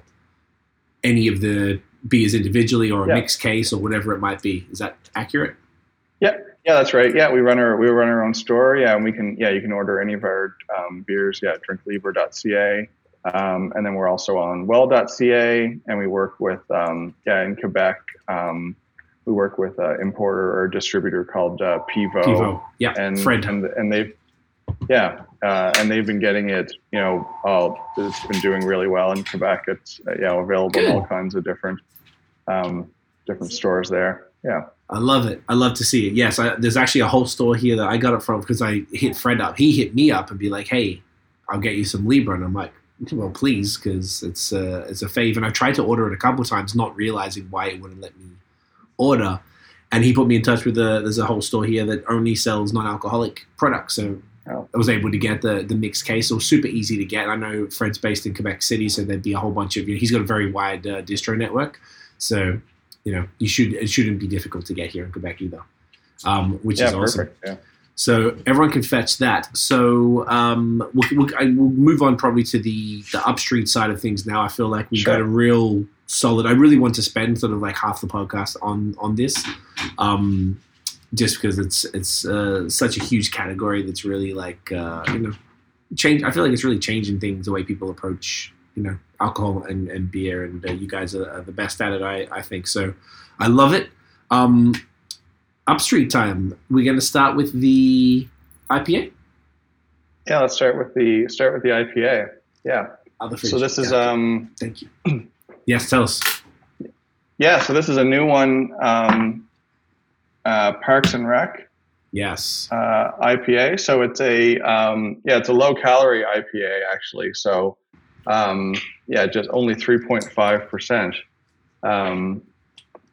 any of the beers individually or a Yeah. mixed case or whatever it might be. Is that accurate? Yep. Yeah, that's right. Yeah, we run our we run our own store. Yeah, and we can yeah you can order any of our um, beers. Yeah, drinklibra.ca, um, and then we're also on well.ca, and we work with um, yeah in Quebec. Um, we work with an importer or distributor called uh, Pivo, Pivo. Yeah, and Fred. and and they've yeah uh, and they've been getting it. You know, all it's been doing really well in Quebec. It's uh, yeah available in all kinds of different um, different stores there. Yeah. I love it. I love to see it. Yes, I, there's actually a whole store here that I got it from because I hit Fred up. He hit me up and be like, "Hey, I'll get you some Libra," and I'm like, "Well, please," because it's a it's a fave. And I tried to order it a couple times, not realizing why it wouldn't let me order. And he put me in touch with a there's a whole store here that only sells non-alcoholic products. So Oh. I was able to get the the mixed case. It was super easy to get. I know Fred's based in Quebec City, so there'd be a whole bunch of. You know, he's got a very wide uh, distro network, so you know you should it shouldn't be difficult to get here in Quebec either, um, which Yeah, is awesome. perfect. Yeah. So everyone can fetch that. So um, we'll, we'll, I will move on probably to the the upstream side of things now. I feel like we've got a real solid. I really want to spend sort of like half the podcast on on this, um, just because it's it's uh, such a huge category that's really like uh, you know change. I feel like it's really changing things the way people approach you know alcohol and, and beer, and uh, you guys are, are the best at it. I I think so. I love it. Um, upstreet time. We're going to start with the IPA. Yeah, let's start with the start with the IPA. Yeah. So this is yeah. um Thank you. yes, tell us. yeah, so this is a new one, um, uh, Parks and Rec Yes. uh, IPA. So it's a um, yeah, it's a low calorie IPA actually. So um, yeah, just only three point five percent, um,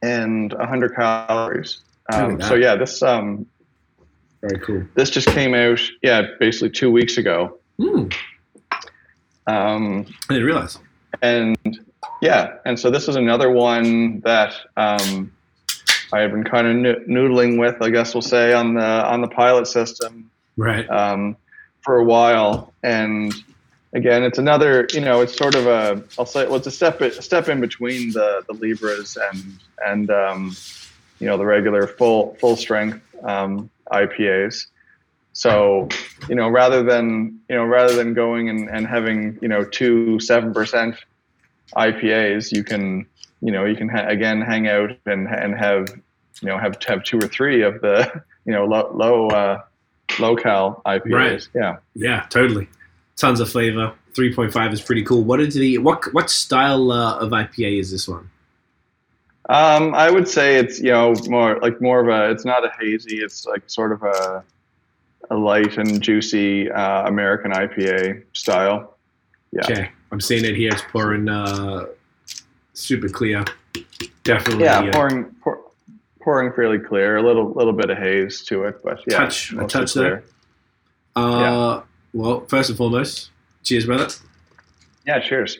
and hundred calories. Um, so yeah, this um, Very cool. this just came out yeah, basically two weeks ago. Um, I didn't realize. and yeah, and so this is another one that um, I have been kind of noodling with, I guess we'll say, on the on the pilot system Right. um, for a while. And again, it's another, you know, it's sort of a, I'll say, well, it's a step, a step in between the the Libras and and um, you know the regular full full strength um, IPAs. So, you know, rather than you know rather than going and, and having you know two seven percent IPAs, you can you know you can ha- again hang out and and have you know have have two or three of the you know low low uh, low cal IPAs. Right. Yeah. Yeah, totally. Tons of flavor. Three point five is pretty cool. What is the what what style uh, of IPA is this one? Um, I would say it's you know more like more of a. It's not a hazy. It's like sort of a a light and juicy uh, American IPA style. Yeah. Okay, I'm seeing it here. It's pouring uh, super clear. Definitely. Yeah, uh, pouring pour, pouring fairly clear. A little little bit of haze to it, but yeah, Touch- a touch there. uh, Well, first and foremost, cheers, brother. Yeah, cheers.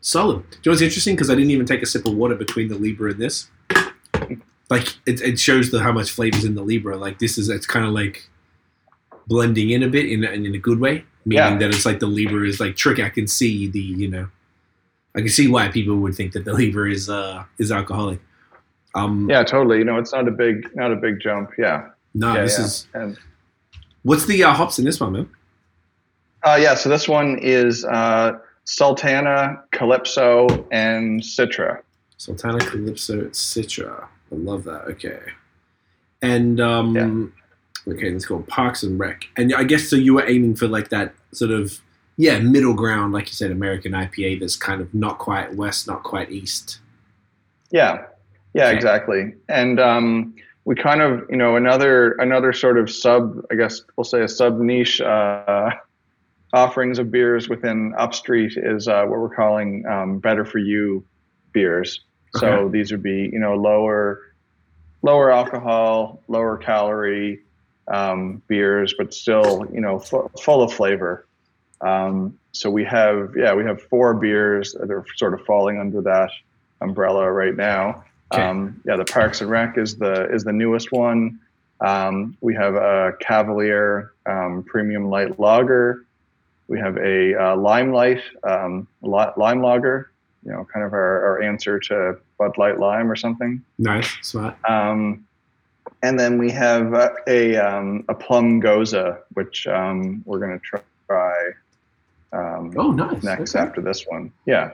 Solid. Do you know what's interesting? Because I didn't even take a sip of water between the Libra and this. Like it, it shows the how much flavors in the Libra. Like this is it's kind of like blending in a bit in a, in a good way, meaning Yeah. that it's like the Libra is like tricky. I can see the you know, I can see why people would think that the Libra is uh is alcoholic. Um, Yeah, totally. You know, it's not a big not a big jump. Yeah. no, yeah, this yeah. is and what's the uh, hops in this one, man? Uh, yeah, so this one is uh, Sultana, Calypso, and Citra. Sultana Calypso Citra. I love that. Okay. And um okay, it's called Parks and Rec. And I guess so you were aiming for like that sort of yeah, middle ground, like you said, American IPA that's kind of not quite west, not quite east. Yeah, yeah, Okay. exactly. And um, we kind of, you know, another another sort of sub, I guess we'll say a sub niche uh, offerings of beers within Upstreet is uh, what we're calling um, better for you beers. So these would be, you know, lower lower alcohol, lower calorie um, beers, but still, you know, fu- full of flavor. Um, so we have, yeah, we have four beers that are sort of falling under that umbrella right now. Okay. Um, yeah, the Parks and Rec is the is the newest one. Um, we have a Cavalier um, Premium Light Lager. We have a uh, Limelight um, Lime Lager. You know, kind of our, our answer to Bud Light Lime or something. Nice, smart. Um, and then we have uh, a um, a Plum Gose, which um, we're going to try um, Oh, nice. next Okay. after this one. Yeah.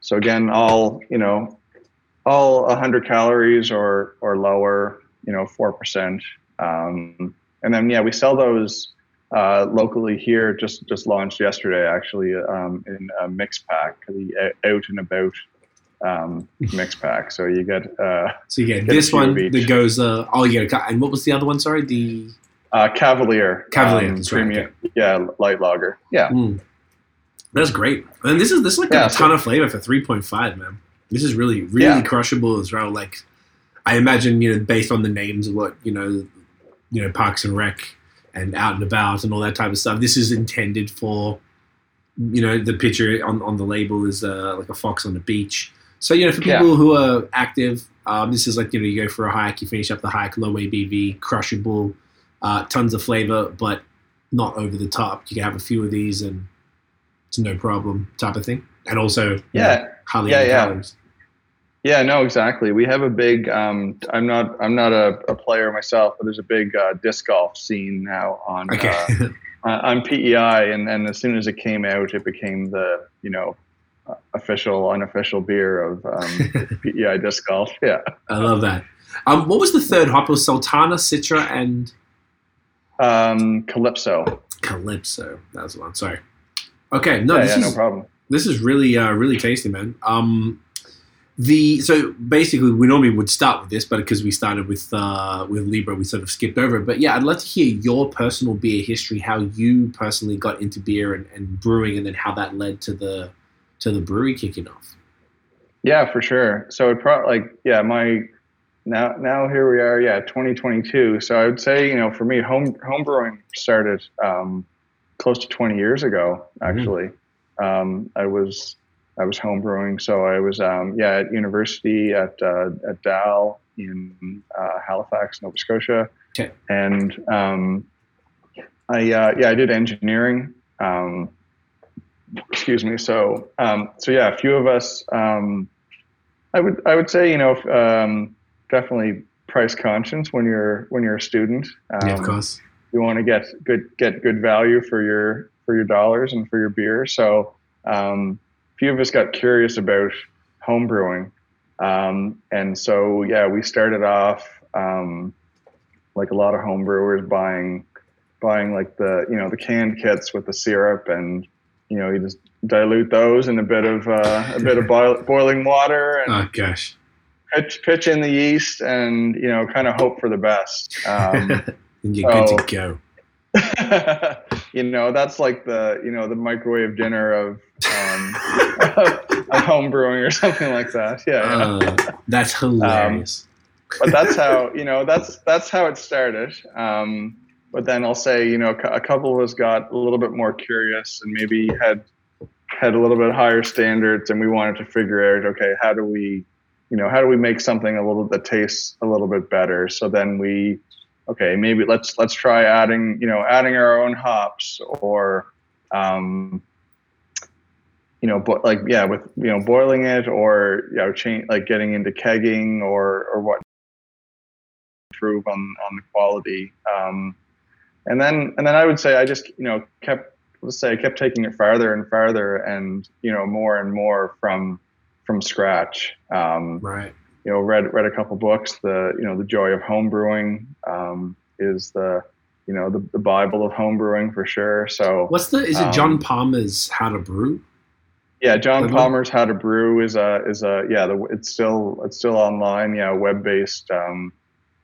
So again, all you know, all 100 calories or or lower. You know, four percent. Um, and then yeah, we sell those uh, locally here. Just just launched yesterday, actually, um, in a mix pack, the uh, out and about um, mix pack. So you get uh, So you get Get this one that goes uh oh you get and what was the other one? Sorry, the uh, Cavalier. Cavalier, um, that's right, premium. Yeah, light lager. Yeah. Mm. That's great. And this is this is like Yeah, a so- ton of flavor for three point five, man. This is really really Yeah. crushable as well. Like I imagine, you know, based on the names of what you know, you know, Parks and Rec and Out and About and all that type of stuff. This is intended for, you know, the picture on, on the label is uh, like a fox on the beach. So you know, for Yeah. people who are active, um, this is like you know, you go for a hike, you finish up the hike, low ABV, crushable, uh, tons of flavor, but not over the top. You can have a few of these and it's no problem type of thing. And also, you know, Yeah. hardly Yeah, yeah. calories. Yeah, no, exactly. We have a big. Um, I'm not. I'm not a, a player myself, but there's a big uh, disc golf scene now on Okay. uh, on PEI, and, and as soon as it came out, it became the you know official, unofficial beer of um, PEI disc golf. Yeah, I love that. Um, what was the third hop? It was Sultana, Citra, and um, Calypso. Calypso. That was the one. Sorry. Okay, no, yeah, this yeah, is no problem. This is really uh, really tasty, man. Um, the so basically we normally would start with this, but because we started with uh, with Libra, we sort of skipped over it. But yeah, I'd love to hear your personal beer history, how you personally got into beer and, and brewing, and then how that led to the to the brewery kicking off. Yeah, for sure. So it probably like yeah, my now now here we are, yeah, 2022. So I would say you know for me, home home brewing started um, close to 20 years ago. Actually, mm-hmm. um, I was I was home brewing. So I was um, yeah at university at uh, at Dal in uh, Halifax, Nova Scotia, okay. and um, I uh, yeah I did engineering. Um, excuse me. So um, so yeah, a few of us. Um, I would I would say you know um, definitely price conscious when you're when you're a student. yeah, of course. You want to get good get good value for your for your dollars and for your beer. So um, a few of us got curious about home brewing. Um, and so, yeah, we started off um, like a lot of home brewers buying, buying like the, you know, the canned kits with the syrup and, you know, you just dilute those in a bit of, uh, a bit of boil, boiling water. And oh, gosh. Pitch, pitch in the yeast and, you know, kind of hope for the best. Um, and you're so, good to go. you know, that's like the you know the microwave dinner of um, of home brewing or something like that. Yeah, uh, that's hilarious. Um, but that's how you know that's that's how it started. Um, but then I'll say you know a couple of us got a little bit more curious and maybe had had a little bit higher standards, and we wanted to figure out okay how do we you know how do we make something a little that tastes a little bit better. So then we okay, maybe let's let's try adding you know adding our own hops or um, you know, but like yeah, with you know boiling it or you know change like getting into kegging or or what improve on on the quality. Um, and then and then I would say I just you know kept let's say I kept taking it farther and farther and you know more and more from from scratch. Um, right you know, read read a couple books. The you know, the joy of home brewing um, is the you know the, the Bible of home brewing for sure. So what's the is it John um, Palmer's How to Brew? Yeah, John Palmer's How to Brew is a is a yeah the, it's still it's still online. Yeah, web based um,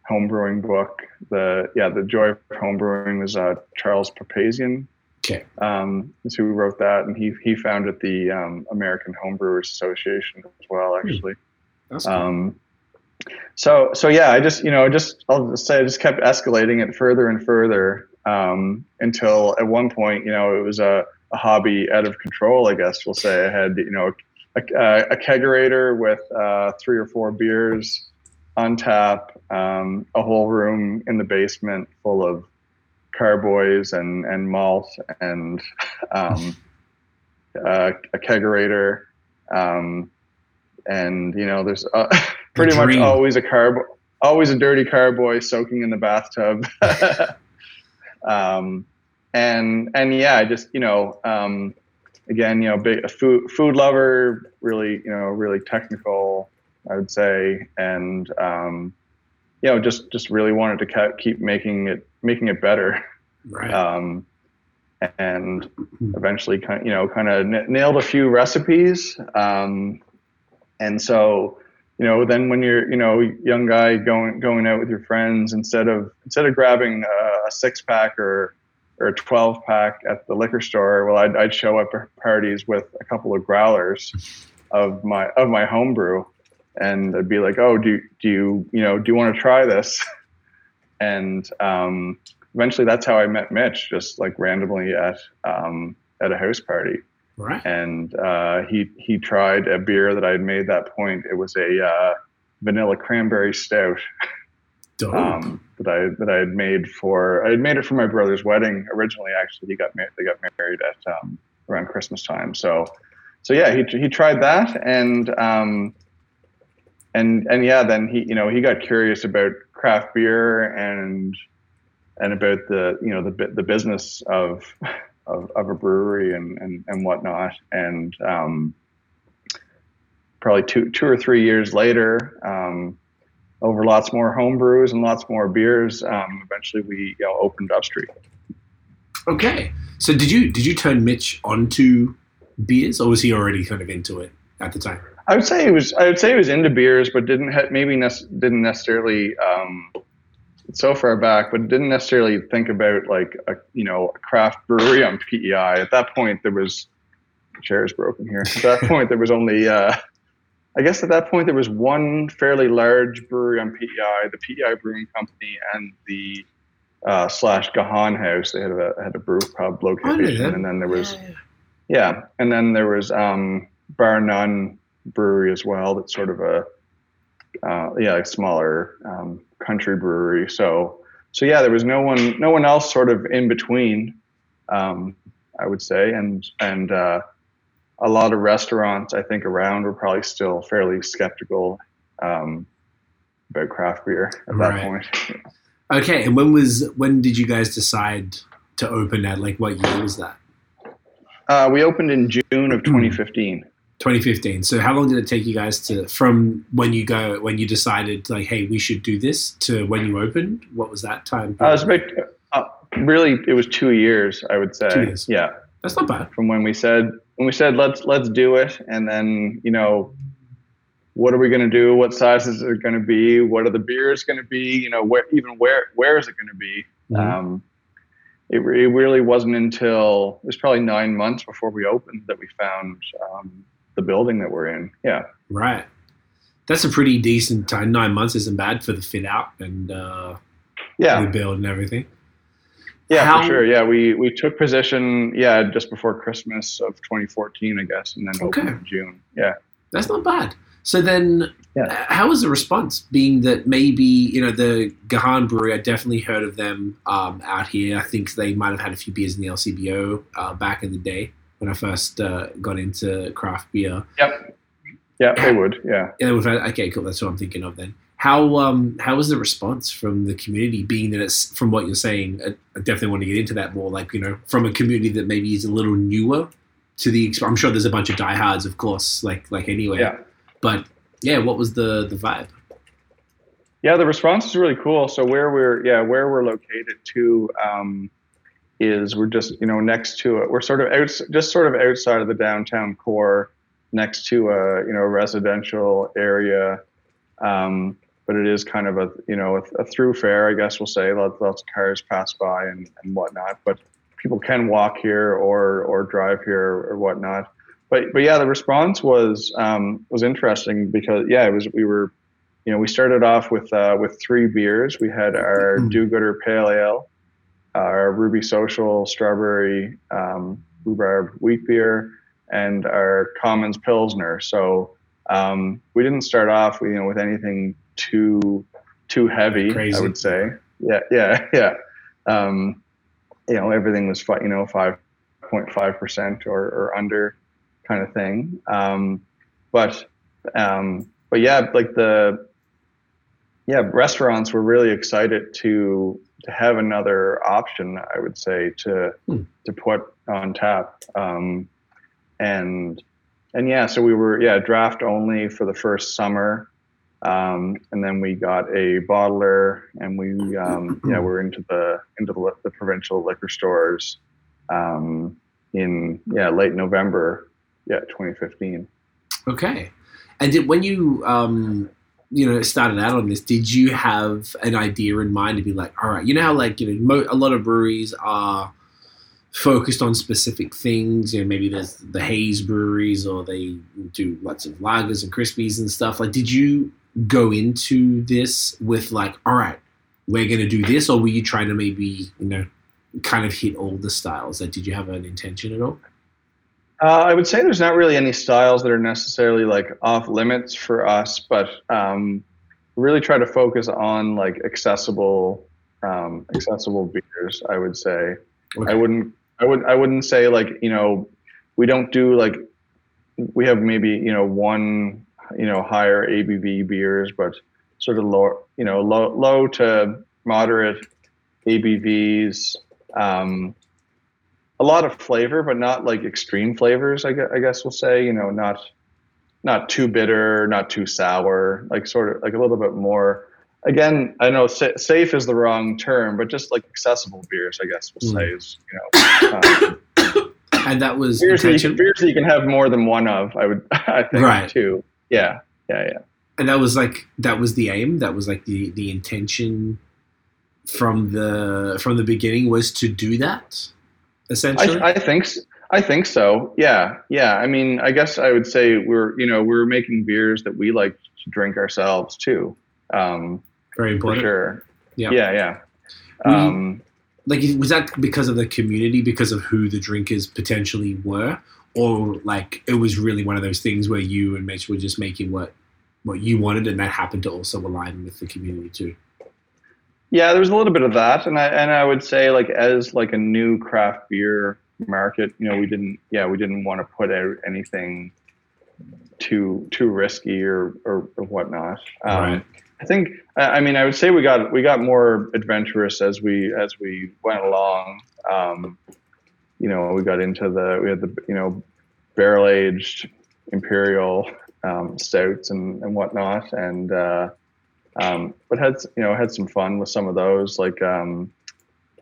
home brewing book. The yeah the joy of homebrewing was uh, Charles Papazian. Okay. Um, is who wrote that, and he he founded the um, American Homebrewers Association as well, hmm. actually. That's cool. Um, so so yeah, I just you know just I'll just say I just kept escalating it further and further um, until at one point you know it was a, a, hobby out of control. I guess we'll say I had you know a, a kegerator with uh, three or four beers on tap, um, a whole room in the basement full of carboys and and malt and um, uh, a kegerator. Um, and you know there's uh, pretty much always a carb always a dirty carboy soaking in the bathtub um, and and yeah i just you know um, again you know big a food food lover really you know really technical i would say. And um, you know just just really wanted to keep making it making it better. Right. Um, and eventually kind of, you know kind of n- nailed a few recipes. Um, and so, you know, then when you're, you know, young guy going going out with your friends, instead of instead of grabbing a, a six pack or or a 12 pack at the liquor store, well, I'd, I'd show up at parties with a couple of growlers of my of my homebrew, and I'd be like, oh, do do you you know do you want to try this? And um, eventually, that's how I met Mitch, just like randomly at um, at a house party. Right. And uh, he he tried a beer that I had made that point. It was a uh, vanilla cranberry stout um, that I that I had made for I had made it for my brother's wedding originally. Actually, he got married. They got married at um, around Christmas time. So so yeah, he he tried that and um, and and yeah, then he you know he got curious about craft beer and and about the you know the the business of of, of a brewery and, and, and whatnot. And um, probably two, two or three years later, um, over lots more home brews and lots more beers, um, eventually we you know, opened Upstreet. Okay, so did you did you turn Mitch onto beers, or was he already kind of into it at the time? I would say it was. I would say he was into beers, but didn't ha- maybe ne- didn't necessarily um, so far back, but didn't necessarily think about like a you know a craft brewery on PEI. At that point, there was chairs broken here. At that point, there was only. Uh, I guess at that point there was one fairly large brewery on PEI, the PEI Brewing Company, and the uh, slash Gahan House. They had a had a brew pub location, and then there was yeah, yeah. and then there was um, Barnone Brewery as well. That's sort of a uh, yeah, like smaller um, country brewery. So so yeah, there was no one no one else sort of in between. Um, I would say, and and uh, a lot of restaurants I think around were probably still fairly skeptical um, about craft beer at that point. Okay, and when was when did you guys decide to open that? Like, what year was that? Uh, we opened in June of 2015. 2015. So how long did it take you guys to from when you go when you decided like, hey, we should do this to when you opened? What was that time? Uh, it was about, uh, really it was two years, I would say. Two years. Yeah, that's not bad. From when we said when we said let's let's do it, and then you know, what are we going to do? What sizes are going to be? What are the beers going to be? You know, where even where where is it going to be? Mm-hmm. Um, it, it really wasn't until it was probably nine months before we opened that we found um, the building that we're in. Yeah. Right. That's a pretty decent time. Nine months isn't bad for the fit out and uh, yeah, the build and everything. Yeah, How, for sure. Yeah, we we took position. Yeah, just before Christmas of 2014, I guess, and then opened okay. in June. Yeah, that's not bad. So then, yeah. how was the response? Being that maybe you know the Gahan Brewery, I definitely heard of them um, out here. I think they might have had a few beers in the LCBO uh, back in the day when I first uh, got into craft beer. Yep. Yeah, they would. Yeah. Yeah, okay, cool. That's what I'm thinking of then. How um how was the response from the community? Being that it's from what you're saying, I, I definitely want to get into that more. Like you know, from a community that maybe is a little newer to the. I'm sure there's a bunch of diehards, of course, like like anyway. Yeah. But yeah, what was the the vibe? Yeah, the response is really cool. So where we're yeah where we're located to um, is we're just you know next to it. We're sort of out, just sort of outside of the downtown core, next to a you know residential area. Um, but it is kind of a you know a, a throughfare, I guess we'll say. Lots, lots of cars pass by and, and whatnot, but people can walk here or or drive here or whatnot. But but yeah, the response was um, was interesting because yeah, it was we were you know we started off with uh, with three beers. We had our mm-hmm. Do Gooder Pale Ale, our Ruby Social Strawberry um, Rhubarb Wheat Beer, and our Commons Pilsner. So um, we didn't start off you know with anything too too heavy. Crazy. I would say. Yeah, yeah, yeah. Um, you know, everything was you know five point five percent or or under kind of thing. Um, but um, but yeah, like the yeah restaurants were really excited to to have another option. I would say to hmm. to put on tap. Um, and and yeah, so we were yeah draft only for the first summer. Um, and then we got a bottler, and we um, yeah we're into the into the, the provincial liquor stores um, in yeah late November, yeah 2015. Okay, and did, when you um, you know started out on this, did you have an idea in mind to be like, all right, you know how like you know a lot of breweries are focused on specific things. You know, maybe there's the haze breweries, or they do lots of lagers and crispies and stuff. Like, did you go into this with like, all right, we're going to do this, or were you trying to maybe you know kind of hit all the styles? Like, did you have an intention at all? Uh, I would say there's not really any styles that are necessarily like off limits for us, but um, really try to focus on like accessible, um, accessible beers. I would say. Okay. I wouldn't. I would. I wouldn't say like you know, we don't do like we have maybe you know one you know higher ABV beers, but sort of low you know low low to moderate ABVs. Um, a lot of flavor, but not like extreme flavors. I guess, I guess we'll say you know not not too bitter, not too sour, like sort of like a little bit more. Again, I know sa- safe is the wrong term, but just like accessible beers, I guess we'll mm. say is you know. Um, and that was beers, that you, beers that you can have more than one of. I would, I think, Right. too. Yeah, yeah, yeah. and that was like that was the aim. That was like the the intention from the from the beginning was to do that. Essentially, I, I think s- I think so. Yeah, yeah. I mean, I guess I would say we're you know we're making beers that we like to drink ourselves too. Um, very important. sure. Yeah. yeah, yeah. We- Um, like was that because of the community because of who the drinkers potentially were or like it was really one of those things where you and mitch were just making what what you wanted and that happened to also align with the community too Yeah, there's a little bit of that, and I and I would say like as like a new craft beer market, you know, we didn't yeah we didn't want to put out anything too too risky or or, or whatnot. Um, Right. I think I I mean I would say we got we got more adventurous as we as we went along. Um, you know, we got into the we had the you know barrel aged imperial um, stouts and and whatnot, and uh, um, but had you know had some fun with some of those. Like um,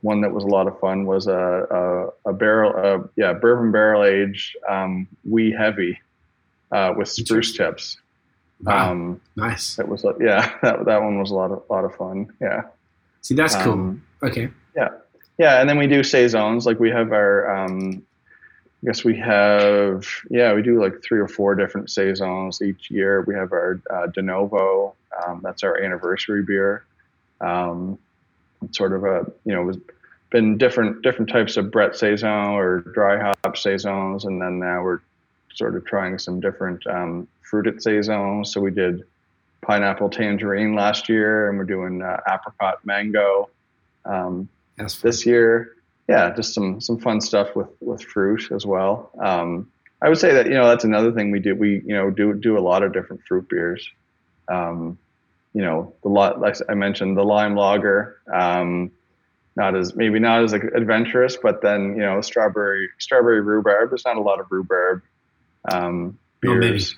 one that was a lot of fun was a a, a barrel, uh, yeah, bourbon barrel aged um, wee heavy uh, with spruce tips. wow Um, nice that was yeah, that that one was a lot of lot of fun. Yeah. see that's cool Um, okay yeah, and then we do saisons. Like we have our, um, I guess we have, yeah, we do like three or four different saisons each year. We have our uh, De Novo. Um, that's our anniversary beer. Um, it's sort of a, you know, was been different different types of Brett saison or dry hop saisons, and then now we're sort of trying some different um, fruited saisons. So we did pineapple tangerine last year, and we're doing uh, apricot mango. Um, this year. Yeah, just some some fun stuff with with fruit as well. Um, I would say that you know that's another thing we do. We you know do do a lot of different fruit beers. Um, you know the lot like I mentioned the lime lager. Um, not as maybe not as adventurous, but then you know strawberry strawberry rhubarb. There's not a lot of rhubarb um, many. beers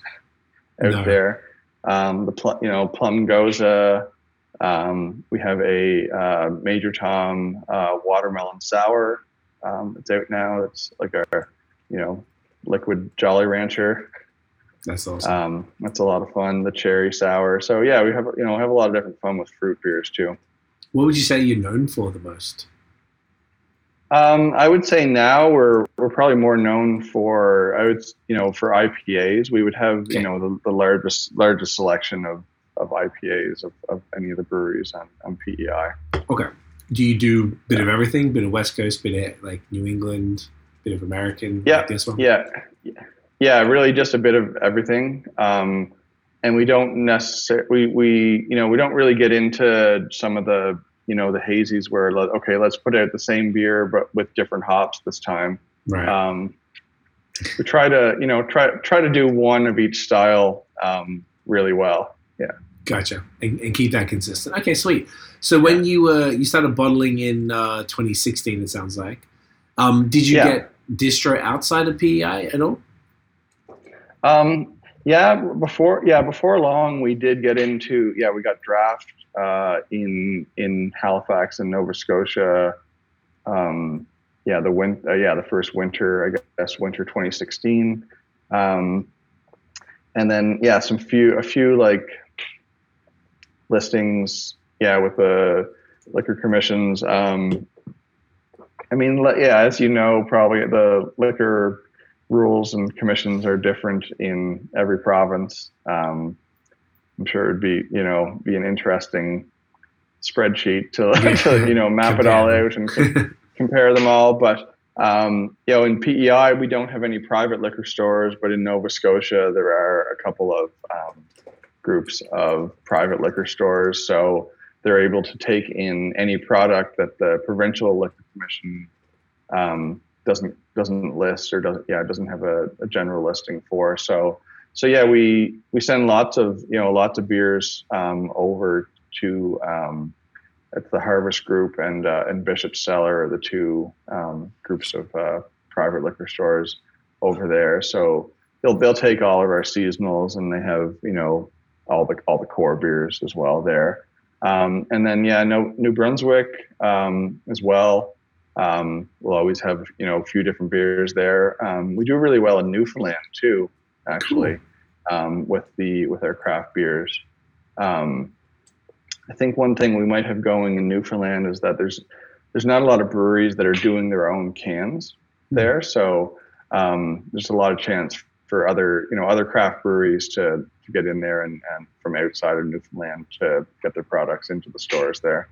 out No. there. Um, the pl- you know plum gose. Um, we have a uh, Major Tom uh, watermelon sour. Um, it's out now. It's like our, you know, liquid Jolly Rancher. that's awesome Um, that's a lot of fun. The cherry sour. So yeah, we have you know have a lot of different fun with fruit beers too. what would you say you're known for the most Um, I would say now we're we're probably more known for I would you know for IPAs. We would have Okay. you know the, the largest largest selection of, of IPAs of, of any of the breweries on, on PEI. okay do you do a bit of everything bit of west coast bit of like new england bit of american Yeah, like this one Yeah, yeah, really just a bit of everything. Um, and we don't necessarily we, we you know we don't really get into some of the you know the hazies where let- okay let's put out the same beer but with different hops this time. right Um, we try to you know try try to do one of each style um, really well. Gotcha, and, and keep that consistent. Okay, sweet. So when you uh, you started bottling in uh, 2016, it sounds like. Um, did you Yeah. get distro outside of PEI at all? Um, yeah, before yeah before long we did get into yeah we got draft uh, in in Halifax and Nova Scotia. Um, yeah, the win uh, yeah the first winter I guess winter 2016, um, and then yeah some few a few like listings yeah with the liquor commissions. Um, I mean yeah as you know probably the liquor rules and commissions are different in every province. Um, I'm sure it'd be, you know, be an interesting spreadsheet to, to you know, map it all out and com- compare them all. But, um, you know, in PEI, we don't have any private liquor stores, but in Nova Scotia, there are a couple of um, groups of private liquor stores. So they're able to take in any product that the provincial liquor commission um, doesn't doesn't list or doesn't yeah doesn't have a, a general listing for so so yeah we we send lots of you know lots of beers um, over to um, it's the Harvest Group and uh, and Bishop Cellar are the two um, groups of uh, private liquor stores over there so they'll they'll take all of our seasonals and they have you know all the all the core beers as well there. Um, and then yeah no, New Brunswick um, as well. Um, we'll always have you know a few different beers there. Um, we do really well in Newfoundland too, actually, um, with the with our craft beers. Um, I think one thing we might have going in Newfoundland is that there's there's not a lot of breweries that are doing their own cans there, so um, there's a lot of chance for other you know other craft breweries to, to get in there and, and from outside of Newfoundland to get their products into the stores there.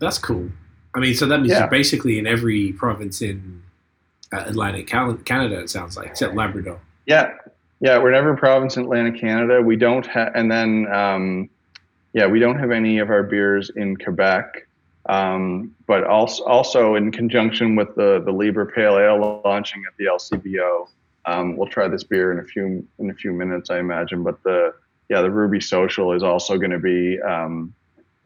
That's cool. I mean, so that means Yeah. you're basically in every province in uh, Atlantic Canada. It sounds like, except Labrador. Yeah, yeah, we're in every province in Atlantic Canada. We don't have, and then um, yeah, we don't have any of our beers in Quebec. Um, but also, also in conjunction with the the Libra Pale Ale launching at the LCBO, um, we'll try this beer in a few in a few minutes, I imagine. But the yeah, the Ruby Social is also going to be um,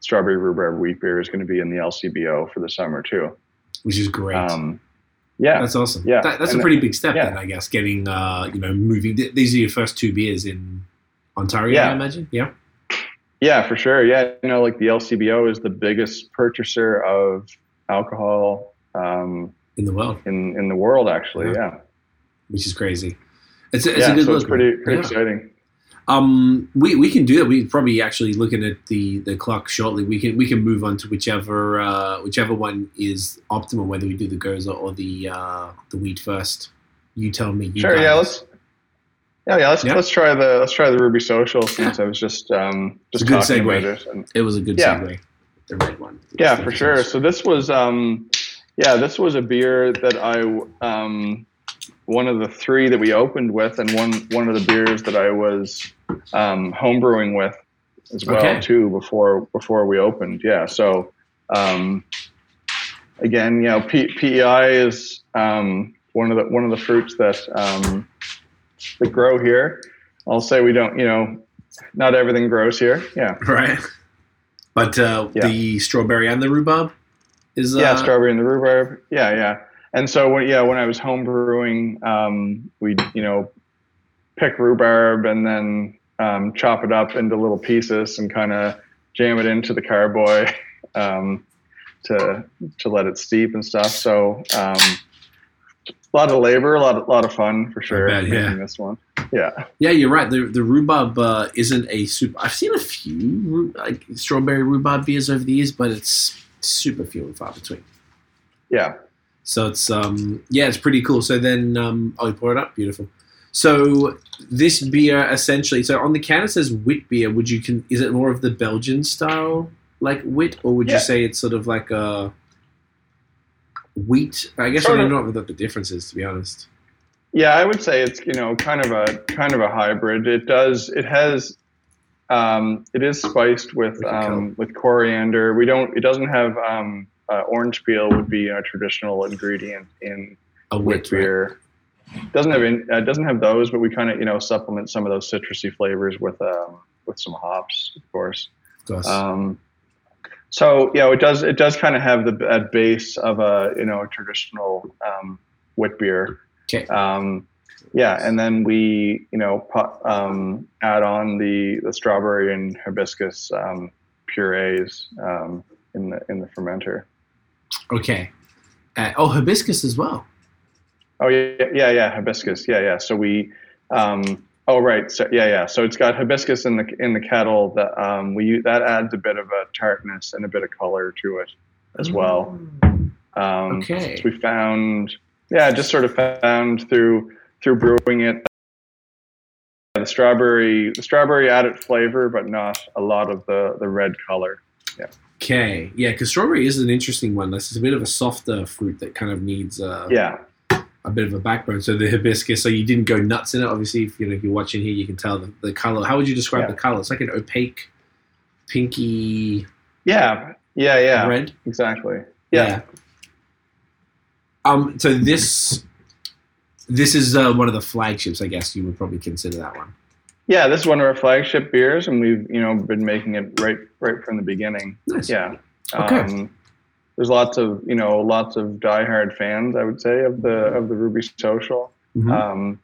strawberry rhubarb wheat beer is going to be in the LCBO for the summer too. which is great. Um, yeah, that's awesome. yeah, That, that's a and- pretty big step yeah. then, I guess. Getting, uh, you know, moving. th- These are your first two beers in Ontario, Yeah. I imagine. Yeah. Yeah, for sure. Yeah, you know, like the LCBO is the biggest purchaser of alcohol um, In the world, in in the world, actually. Yeah. Yeah, which is crazy. It's it's yeah. a good so look. it's pretty pretty Yeah. exciting. Um, we, we can do that. We probably actually looking at the, the clock shortly. We can we can move on to whichever uh, whichever one is optimal. Whether we do the Gose or the uh, the wheat first. You tell me. You Sure. guide Yeah. Let's. Yeah, yeah. Let's Yeah. let's try the let's try the Ruby Social since I was just um just a good talking segue. about it. And, It was a good Yeah. segue. The red one. yeah, for sure. So this was um yeah this was a beer that I um one of the three that we opened with and one one of the beers that I was um, homebrewing with as well Okay. too before before we opened. Yeah. So um, again, you know, P- PEI is um, one of the one of the fruits that um, that grow here. I'll say we don't, you know, not everything grows here. Yeah. Right. But uh, Yeah. the strawberry and the rhubarb is uh, yeah, strawberry and the rhubarb. Yeah, yeah. And so when yeah, when I was home brewing, um, we you know pick rhubarb and then um, chop it up into little pieces and kind of jam it into the carboy um, to to let it steep and stuff. So um, a lot of labor, a lot of, lot of fun for sure. bet, yeah. this one. Yeah, Yeah, you're right. The the rhubarb uh, isn't a super. I've seen a few like strawberry rhubarb beers over the years, but it's super few and far between. yeah. So it's um yeah, it's pretty cool. So then um oh you pour it up, beautiful. So this beer essentially so on the can it says wit beer. Would you can is it more of the Belgian style like wit, or would Yeah. you say it's sort of like a wheat? I guess I Sort don't of. know what the difference is to be honest. Yeah, I would say it's you know kind of a kind of a hybrid. It does it has um, it is spiced with With um, with coriander. We don't it doesn't have um, uh, orange peel would be a traditional ingredient in A wit wit, right? beer. Doesn't have in, uh, doesn't have those, but we kind of you know supplement some of those citrusy flavors with um, with some hops, of course. Of. Um, so yeah, it does. It does kind of have the base of a you know a traditional um, wit beer. Okay. Um, yeah, and then we you know pu- um, add on the the strawberry and hibiscus um, purees um, in the in the fermenter. Okay. Uh, oh, hibiscus as well. Oh yeah, yeah, yeah, hibiscus. Yeah, yeah. So we. Um, oh right. So yeah, yeah. So it's got hibiscus in the in the kettle. That um, we that adds a bit of a tartness and a bit of color to it as well. Um, Okay. so we found, yeah, just sort of found through through brewing it, the strawberry the strawberry added flavor, but not a lot of the the red color. Okay, yeah, because strawberry is an interesting one. This is a bit of a softer fruit that kind of needs uh, Yeah, a bit of a backbone. So the hibiscus, so you didn't go nuts in it. Obviously, if you know if you're watching here, you can tell the, the color. How would you describe Yeah. the color? It's like an opaque, pinky yeah, yeah, yeah, red. exactly. Yeah, Um. So this this is uh, one of the flagships. I guess you would probably consider that one. Yeah. This is one of our flagship beers, and we've you know been making it right right from the beginning. Nice. Yeah. Okay. Um, there's lots of you know lots of diehard fans, I would say, of the of the Ruby Social. Mhm. Um,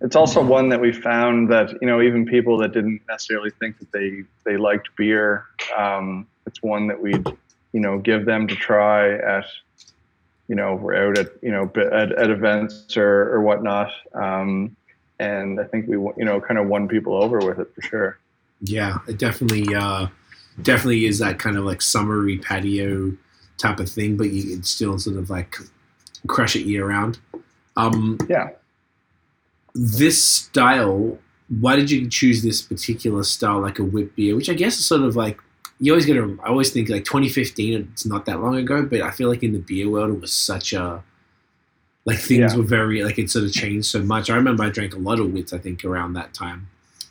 it's also one that we found that you know even people that didn't necessarily think that they they liked beer, um, it's one that we'd you know give them to try at you know, we're out at you know at, at events or or whatnot. Um, and I think we you know kind of won people over with it for sure. Yeah, it definitely uh, definitely is that kind of like summery patio type of thing, but you can still sort of like crush it year round. Um, yeah. This style, why did you choose this particular style, like a wit beer, which I guess is sort of like you always get to. I always think like 2015. It's not that long ago, but I feel like in the beer world, it was such a like things Yeah. were very like it sort of changed so much. I remember I drank a lot of wits. I think around that time.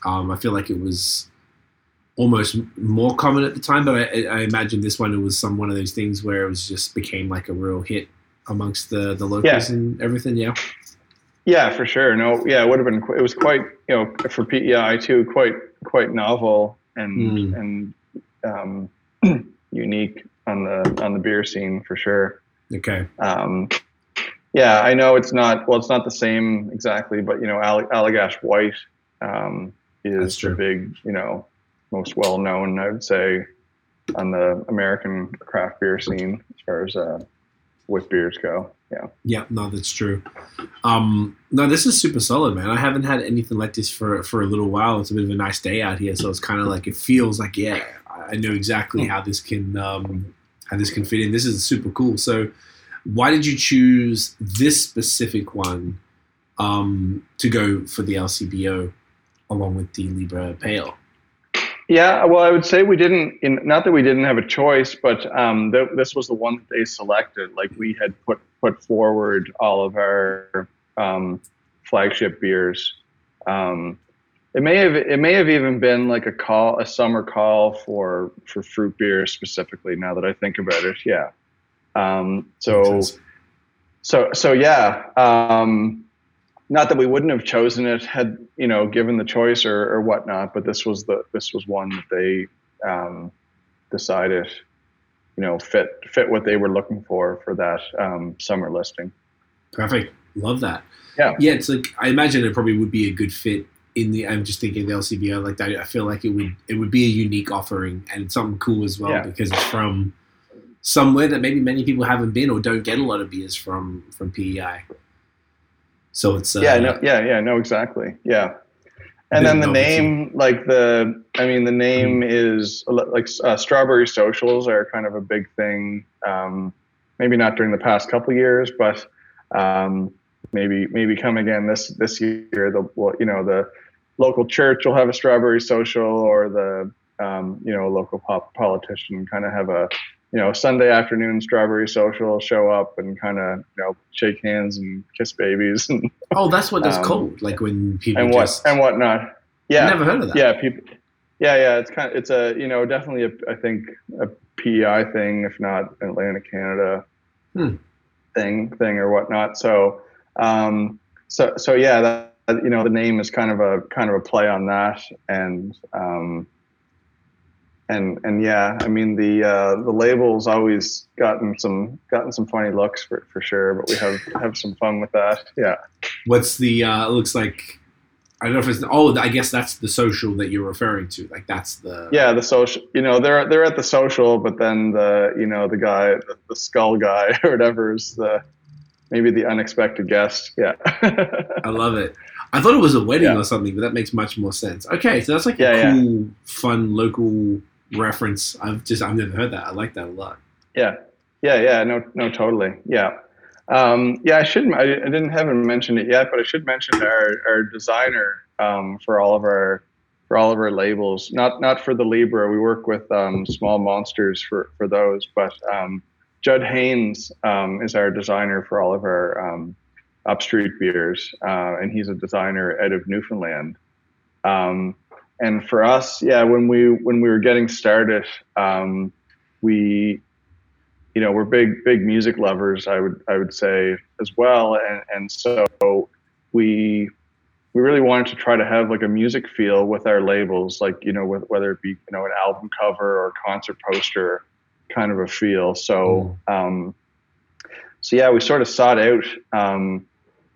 Um, I feel like it was almost more common at the time, but I, I imagine this one it was some one of those things where it was just became like a real hit amongst the the locals Yeah. and everything. Yeah, Yeah, for sure. No, yeah, it would have been. It was quite, you know, for PEI too, quite quite novel and Mm. and um, unique on the on the beer scene for sure. okay, Um, yeah, I know it's not well, it's not the same exactly, but you know, All- Allagash White um, is the big, you know, most well known, I would say, on the American craft beer scene as far as uh, wit beers go. Yeah. yeah, no, that's true. Um, no, this is super solid, man. I haven't had anything like this for for a little while. It's a bit of a nice day out here, so it's kind of like it feels like yeah, I know exactly how this can um, how this can fit in. This is super cool. So, why did you choose this specific one um, to go for the LCBO along with the Libra Pale? Yeah, well, I would say we didn't. In, not that we didn't have a choice, but um, th- this was the one that they selected. Like we had put put forward all of our um, flagship beers. Um, it may have it may have even been like a call, a summer call for for fruit beers specifically. Now that I think about it, yeah. Um, so so so yeah. Um, not that we wouldn't have chosen it had you know given the choice or, or whatnot, but this was the this was one that they um, decided you know fit fit what they were looking for for that um, summer listing. Perfect. Love that. Yeah. Yeah, it's like I imagine it probably would be a good fit in the I'm just thinking the LCBO like that. I feel like it would it would be a unique offering and something cool as well Yeah. because it's from somewhere that maybe many people haven't been or don't get a lot of beers from from PEI. So it's uh, yeah, no, yeah, yeah, no, exactly, yeah. And then the name, like the, I mean, the name Mm-hmm. is like uh, strawberry socials are kind of a big thing. Um, maybe not during the past couple years, but um, maybe maybe come again this this year. The you know the local church will have a strawberry social, or the um, you know local pop politician kind of have a you know Sunday afternoon strawberry social. Show up and kind of you know shake hands and kiss babies and Oh, that's what that's Um, called. Like when people and what and whatnot. Yeah, I've never heard of that. yeah, people. Yeah, yeah, it's kind of it's a you know definitely a, I think a PEI thing, if not an Atlantic Canada Hmm. thing thing or whatnot. So, um, so so yeah, that you know the name is kind of a kind of a play on that, and um, and and yeah, I mean the uh, the label's always gotten some gotten some funny looks for for sure, but we have have some fun with that. Yeah. What's the uh it looks like I don't know if it's oh I guess that's the social that you're referring to. Like that's the Yeah, the social. You know, they're they're at the social, but then the you know the guy, the, the skull guy or whatever is the maybe the unexpected guest. Yeah. I love it. I thought it was a wedding Yeah. or something, but that makes much more sense. Okay, so that's like Yeah, a yeah. cool, fun local reference. I've just I've never heard that. I like that a lot. yeah, yeah, yeah. No, no, totally. Yeah. Um, yeah, I should. I, I didn't haven't mentioned it yet, but I should mention our, our designer um, for all of our for all of our labels. Not not for the Libra. We work with um, Small Monsters for for those, but um, Judd Haynes um, is our designer for all of our um, upstreet beers, uh, and he's a designer out of Newfoundland. Um, and for us, yeah, when we when we were getting started, um, we, you know, we're big big music lovers. I would I would say as well, and and so we we really wanted to try to have like a music feel with our labels, like you know, with, whether it be you know an album cover or concert poster, kind of a feel. So um, so yeah, we sort of sought out um,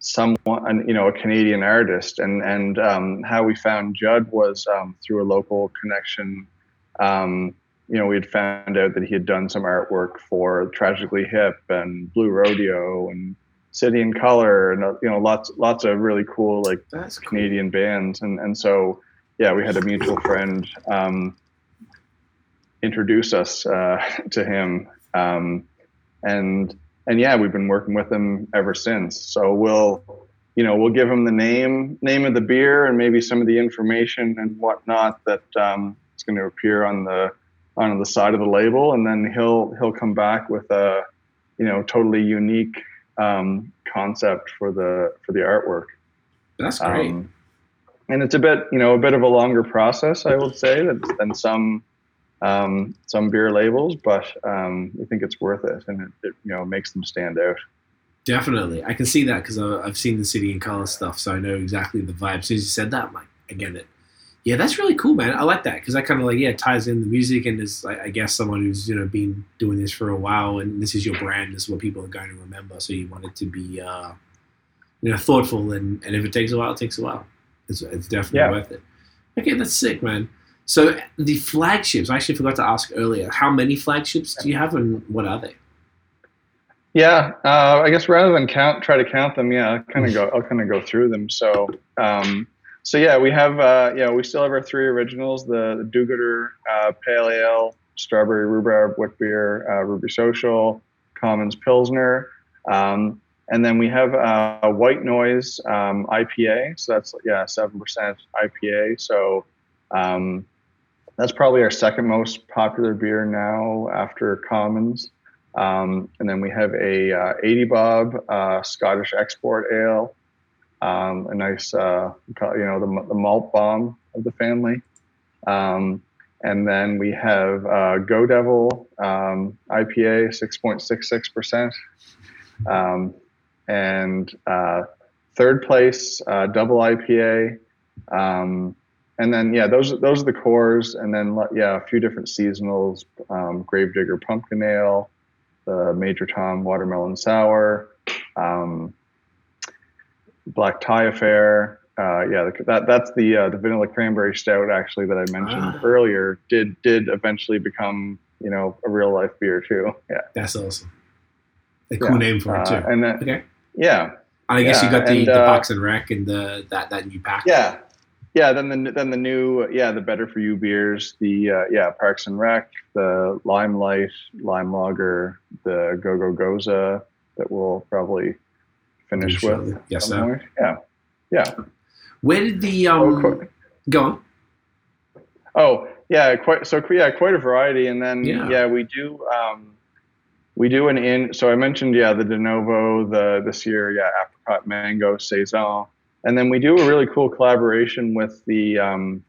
someone, you know, a Canadian artist, and and um, how we found Judd was um, through a local connection. Um, you know, we had found out that he had done some artwork for Tragically Hip and Blue Rodeo and City and Color and uh, you know lots lots of really cool like That's cool. Canadian bands. And and so yeah, we had a mutual friend um, introduce us uh, to him, um, and and yeah, we've been working with them ever since. So we'll you know we'll give them the name name of the beer and maybe some of the information and whatnot that um, is going to appear on the on the side of the label, and then he'll he'll come back with a you know totally unique um, concept for the for the artwork. That's great. Um, and it's a bit, you know, a bit of a longer process, I would say, than, than some um, some beer labels, but um, I think it's worth it, and it, it, you know makes them stand out. Definitely, I can see that because I've seen the City and Color stuff, so I know exactly the vibe. As soon as you said that, I'm like, I get it. Yeah, that's really cool, man. I like that because that kind of like yeah ties in the music and is I guess someone who's you know been doing this for a while and this is your brand, this is what people are going to remember. So you want it to be uh, you know thoughtful and and if it takes a while, it takes a while. It's, it's definitely Yeah. worth it. Okay, that's sick, man. So the flagships, I actually forgot to ask earlier. How many flagships do you have, and what are they? Yeah, uh, I guess rather than count, try to count them. Yeah, I'll kind of go. I'll kind of go through them. So, um, so yeah, we have. Uh, yeah, we still have our three originals: the, the Do-Gooder uh, Pale Ale, Strawberry Rhubarb Wit Beer, uh, Ruby Social, Commons Pilsner, um, and then we have uh, White Noise um, IPA. So that's yeah, seven percent IPA. So. Um, that's probably our second most popular beer now after Commons. Um, and then we have a uh, 80 Bob uh, Scottish export ale, um, a nice, uh, you know, the, the malt bomb of the family. Um, and then we have uh, Go Devil um, IPA, 6.66%. Um, and uh, third place, uh, double IPA. Um, and then yeah, those those are the cores, and then yeah, a few different seasonals: um, Gravedigger Pumpkin Ale, the Major Tom Watermelon Sour, um, Black Tie Affair. Uh, yeah, the, that that's the uh, the vanilla cranberry stout actually that I mentioned Ah. earlier. Did did eventually become you know a real life beer too. Yeah, That's awesome. A cool Yeah. name for it too. Uh, and then okay. yeah, And I guess you got the, and, the uh, Parks and Rec and the that that new pack. Yeah, yeah. Then the then the new yeah the better for you beers. The uh, yeah Parks and Rec, the Limelight, Lime Lager, the Go Go Gose that we'll probably finish with. Yes, sir. Yeah, yeah. Where did the Oh, um qu- go on? oh yeah, quite so yeah quite a variety. And then Yeah. yeah, we do um, we do an in. So I mentioned yeah the De Novo the this year yeah apricot mango saison. And then we do a really cool collaboration with the, um,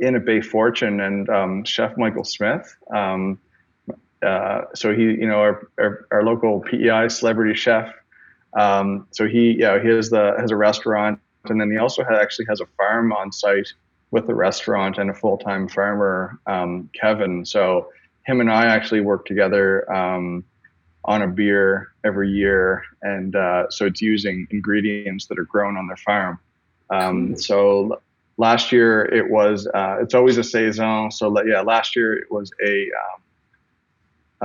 Inn at Bay Fortune and um, Chef Michael Smith. Um, uh, so he, you know, our, our, our local PEI celebrity chef. Um, so he, yeah, he has the has a restaurant, and then he also actually has a farm on site with the restaurant and a full time farmer, um, Kevin. So him and I actually work together um, on a beer every year, and uh, so it's using ingredients that are grown on their farm. Um, so last year it was uh, it's always a saison. So yeah, last year it was a um,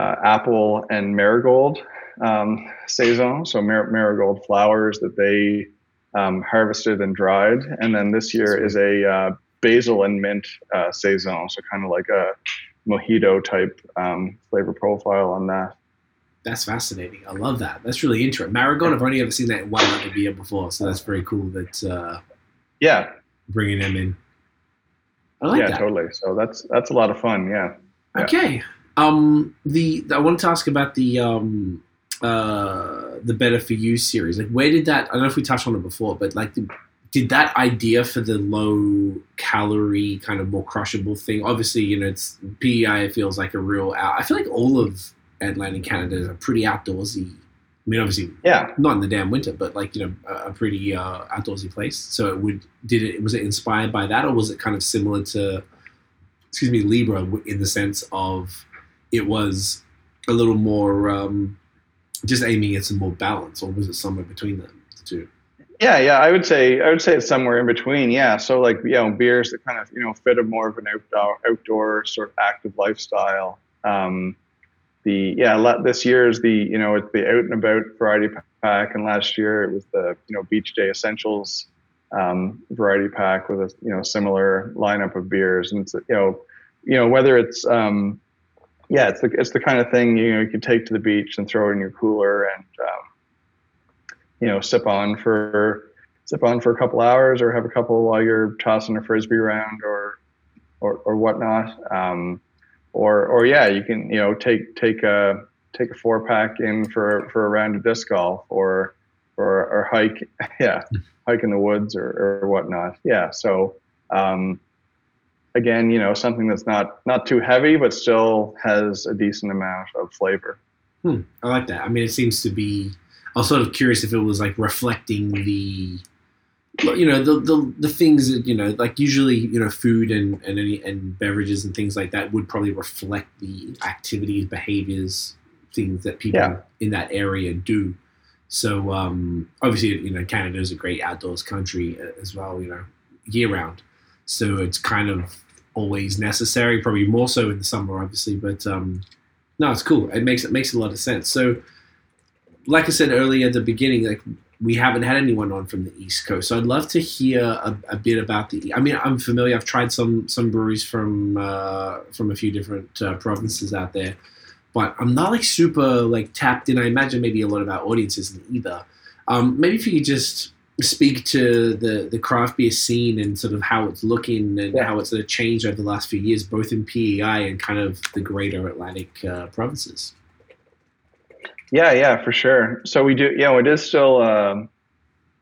uh, apple and marigold um, saison. So mar- marigold flowers that they um, harvested and dried, and then this year is a uh, basil and mint uh, saison. So kind of like a mojito type um, flavor profile on that. That's fascinating. I love that. That's really interesting. Maragon, I've only ever seen that in one other beer before, so that's very cool that uh, Yeah, bringing them in. I like that. yeah, that. totally. So that's that's a lot of fun. Yeah. yeah. Okay. Um, the I wanted to ask about the um, uh, the Better for You series. Like, where did that? I don't know if we touched on it before, but like, did, did that idea for the low calorie kind of more crushable thing? Obviously, you know, it's PEI feels like a real. Out, I feel like all of Atlantic Canada is a pretty outdoorsy. I mean, obviously, Yeah. not in the damn winter, but like you know, a, a pretty uh, outdoorsy place. So it would did it was it inspired by that, or was it kind of similar to, excuse me, Libra in the sense of it was a little more um, just aiming at some more balance, or was it somewhere between them the two? Yeah, yeah, I would say I would say it's somewhere in between. Yeah, so like you know beers that kind of you know fit a more of an outdoor outdoor sort of active lifestyle. Um, the yeah this year is the you know it's the out and about variety pack, and last year it was the you know Beach Day Essentials um, variety pack with a you know similar lineup of beers, and it's you know you know whether it's um, yeah it's the it's the kind of thing you know you can take to the beach and throw in your cooler and um, you know, sip on for sip on for a couple hours or have a couple while you're tossing a frisbee around or or, or whatnot. Um, or or yeah, you can you know take take a take a four pack in for for a round of disc golf or or or hike yeah hike in the woods or, or whatnot. Yeah, so. Um, again, you know, something that's not not too heavy, but still has a decent amount of flavor. Hmm, I like that. I mean, it seems to be I was sort of curious if it was like reflecting the you know the, the the things that you know like usually you know food and and any and beverages and things like that would probably reflect the activities behaviors things that people yeah. in that area do. So um obviously you know canada is a great outdoors country uh, as well you know year round so it's kind of always necessary probably more so in the summer obviously but um no it's cool. It makes it makes a lot of sense. So like I said earlier at the beginning, like we haven't had anyone on from the East Coast, so I'd love to hear a, a bit about the. I mean, I'm familiar. I've tried some some breweries from uh, from a few different uh, provinces out there, but I'm not like super like tapped in. I imagine maybe a lot of our audience isn't either. Um, maybe if you could just speak to the the craft beer scene and sort of how it's looking and yeah. how it's sort of changed over the last few years, both in PEI and kind of the greater Atlantic uh, provinces. Yeah, yeah, for sure. So we do, you know, it is still. Um,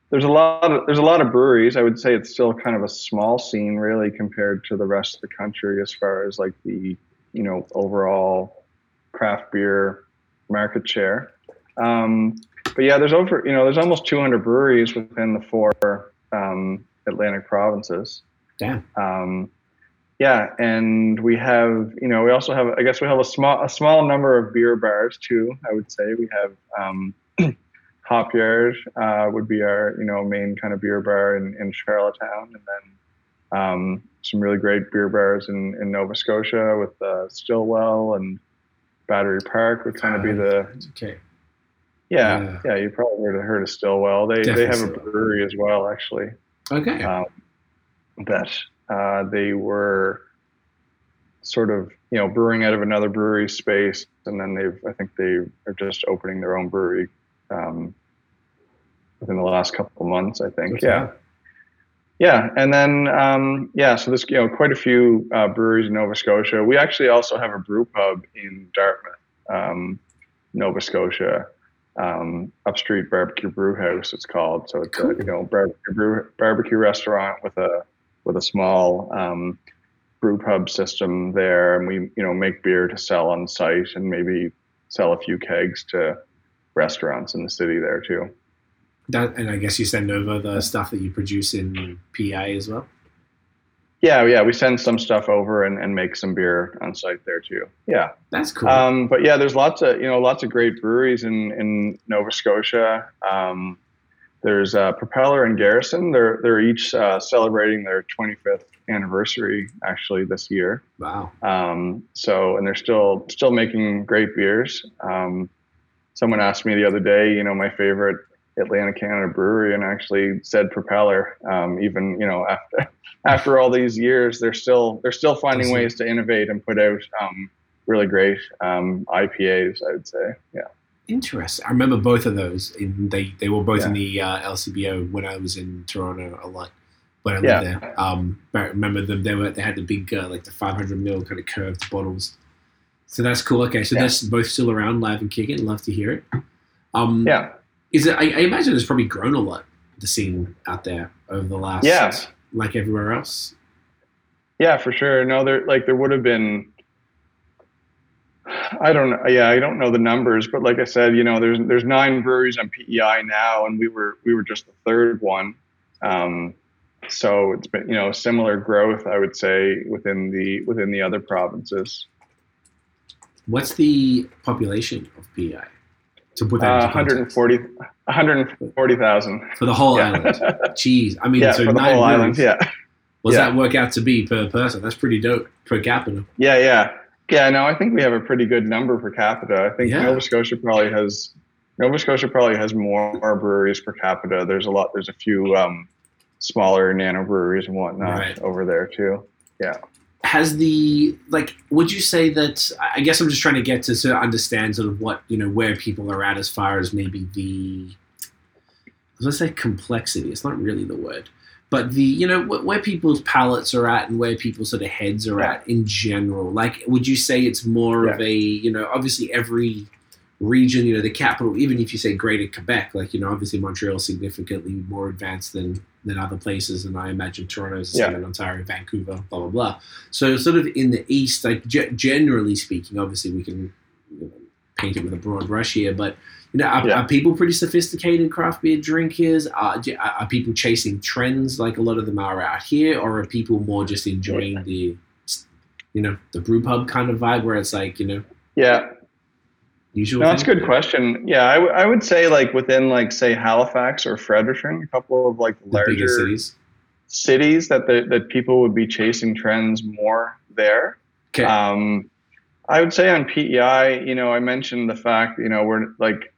there's a lot of there's a lot of breweries. I would say it's still kind of a small scene, really, compared to the rest of the country as far as like the you know overall craft beer market share. Um, but yeah, there's over you know there's almost 200 breweries within the four um, Atlantic provinces. Damn. Um, yeah, and we have, you know, we also have, I guess we have a small, a small number of beer bars too. I would say we have um, Hop Yard uh, would be our, you know, main kind of beer bar in, in Charlottetown, and then um, some really great beer bars in, in Nova Scotia with uh, Stillwell and Battery Park would kind of be the. Okay. Yeah, yeah, yeah, you probably heard, heard of Stillwell. They Definitely they have a brewery as well, actually. Okay. Um, that uh, they were sort of you know brewing out of another brewery space, and then they've I think they are just opening their own brewery um, within the last couple of months. I think, okay. yeah. Yeah, and then um, yeah, so there's you know quite a few uh, breweries in Nova Scotia. We actually also have a brew pub in Dartmouth, um, Nova Scotia, um, Upstreet Barbecue Brew House. It's called. So it's cool. a you know barbecue brew, barbecue restaurant with a with a small um, brew pub system there, and we you know make beer to sell on site, and maybe sell a few kegs to restaurants in the city there too. That and I guess you send over the stuff that you produce in PI as well. Yeah, yeah, we send some stuff over and, and make some beer on site there too. Yeah, that's cool. Um, but yeah, there's lots of you know lots of great breweries in in Nova Scotia. Um, there's uh, Propeller and Garrison. They're they're each uh, celebrating their 25th anniversary actually this year. Wow. Um, so and they're still still making great beers. Um, someone asked me the other day, you know, my favorite Atlanta Canada brewery, and actually said Propeller. Um, even you know after after all these years, they're still they're still finding ways to innovate and put out um, really great um, IPAs. I would say, yeah. Interesting. I remember both of those. In, they they were both yeah. in the uh, LCBO when I was in Toronto a lot. When I lived yeah. there, um, but I remember them. They were they had the big uh, like the 500 mil kind of curved bottles. So that's cool. Okay, so yeah. that's both still around, live and kicking. Love to hear it. Um, yeah. Is it? I, I, imagine it's probably grown a lot. The scene out there over the last, yeah, like everywhere else. Yeah, for sure. No, there like there would have been I don't know. Yeah, I don't know the numbers, but like I said, you know, there's there's nine breweries on PEI now, and we were we were just the third one. Um, so it's been you know similar growth, I would say, within the within the other provinces. What's the population of PEI? To put that Uh, into 140 140,000. for the whole Yeah. island. Jeez, I mean, Yeah, so for the nine whole island. Yeah. What's Yeah. that work out to be per person? That's pretty dope per capita. Yeah, yeah, yeah. No, I think we have a pretty good number per capita. I think Yeah. Nova Scotia probably has Nova Scotia probably has more breweries per capita. There's a lot. There's a few um, smaller nano breweries and whatnot Right. over there too. Yeah. Has the like? Would you say that? I guess I'm just trying to get to sort of understand sort of what you know where people are at as far as maybe the. Gonna say complexity. It's not really the word, but the you know wh- where people's palates are at and where people's sort of heads are Yeah. at in general. Like, would you say it's more of a you know obviously every region, you know, the capital, even if you say Greater Quebec, like you know, obviously Montreal is significantly more advanced than than other places, and I imagine Toronto is the same Yeah. in Ontario, Vancouver, blah blah blah. So sort of in the east, like ge- generally speaking, obviously we can you know, paint it with a broad brush here, but you know, are, Yeah. are people pretty sophisticated craft beer drinkers? Are, are people chasing trends like a lot of them are out here, or are people more just enjoying the, you know, the brew pub kind of vibe where it's like you know Yeah, usual? no, that's a good question. Yeah, I, w- I would say like within like say Halifax or Fredericton, a couple of like The larger cities. cities that the, that people would be chasing trends more there. Okay. Um, I would say on PEI, you know, I mentioned the fact, you know, we're like,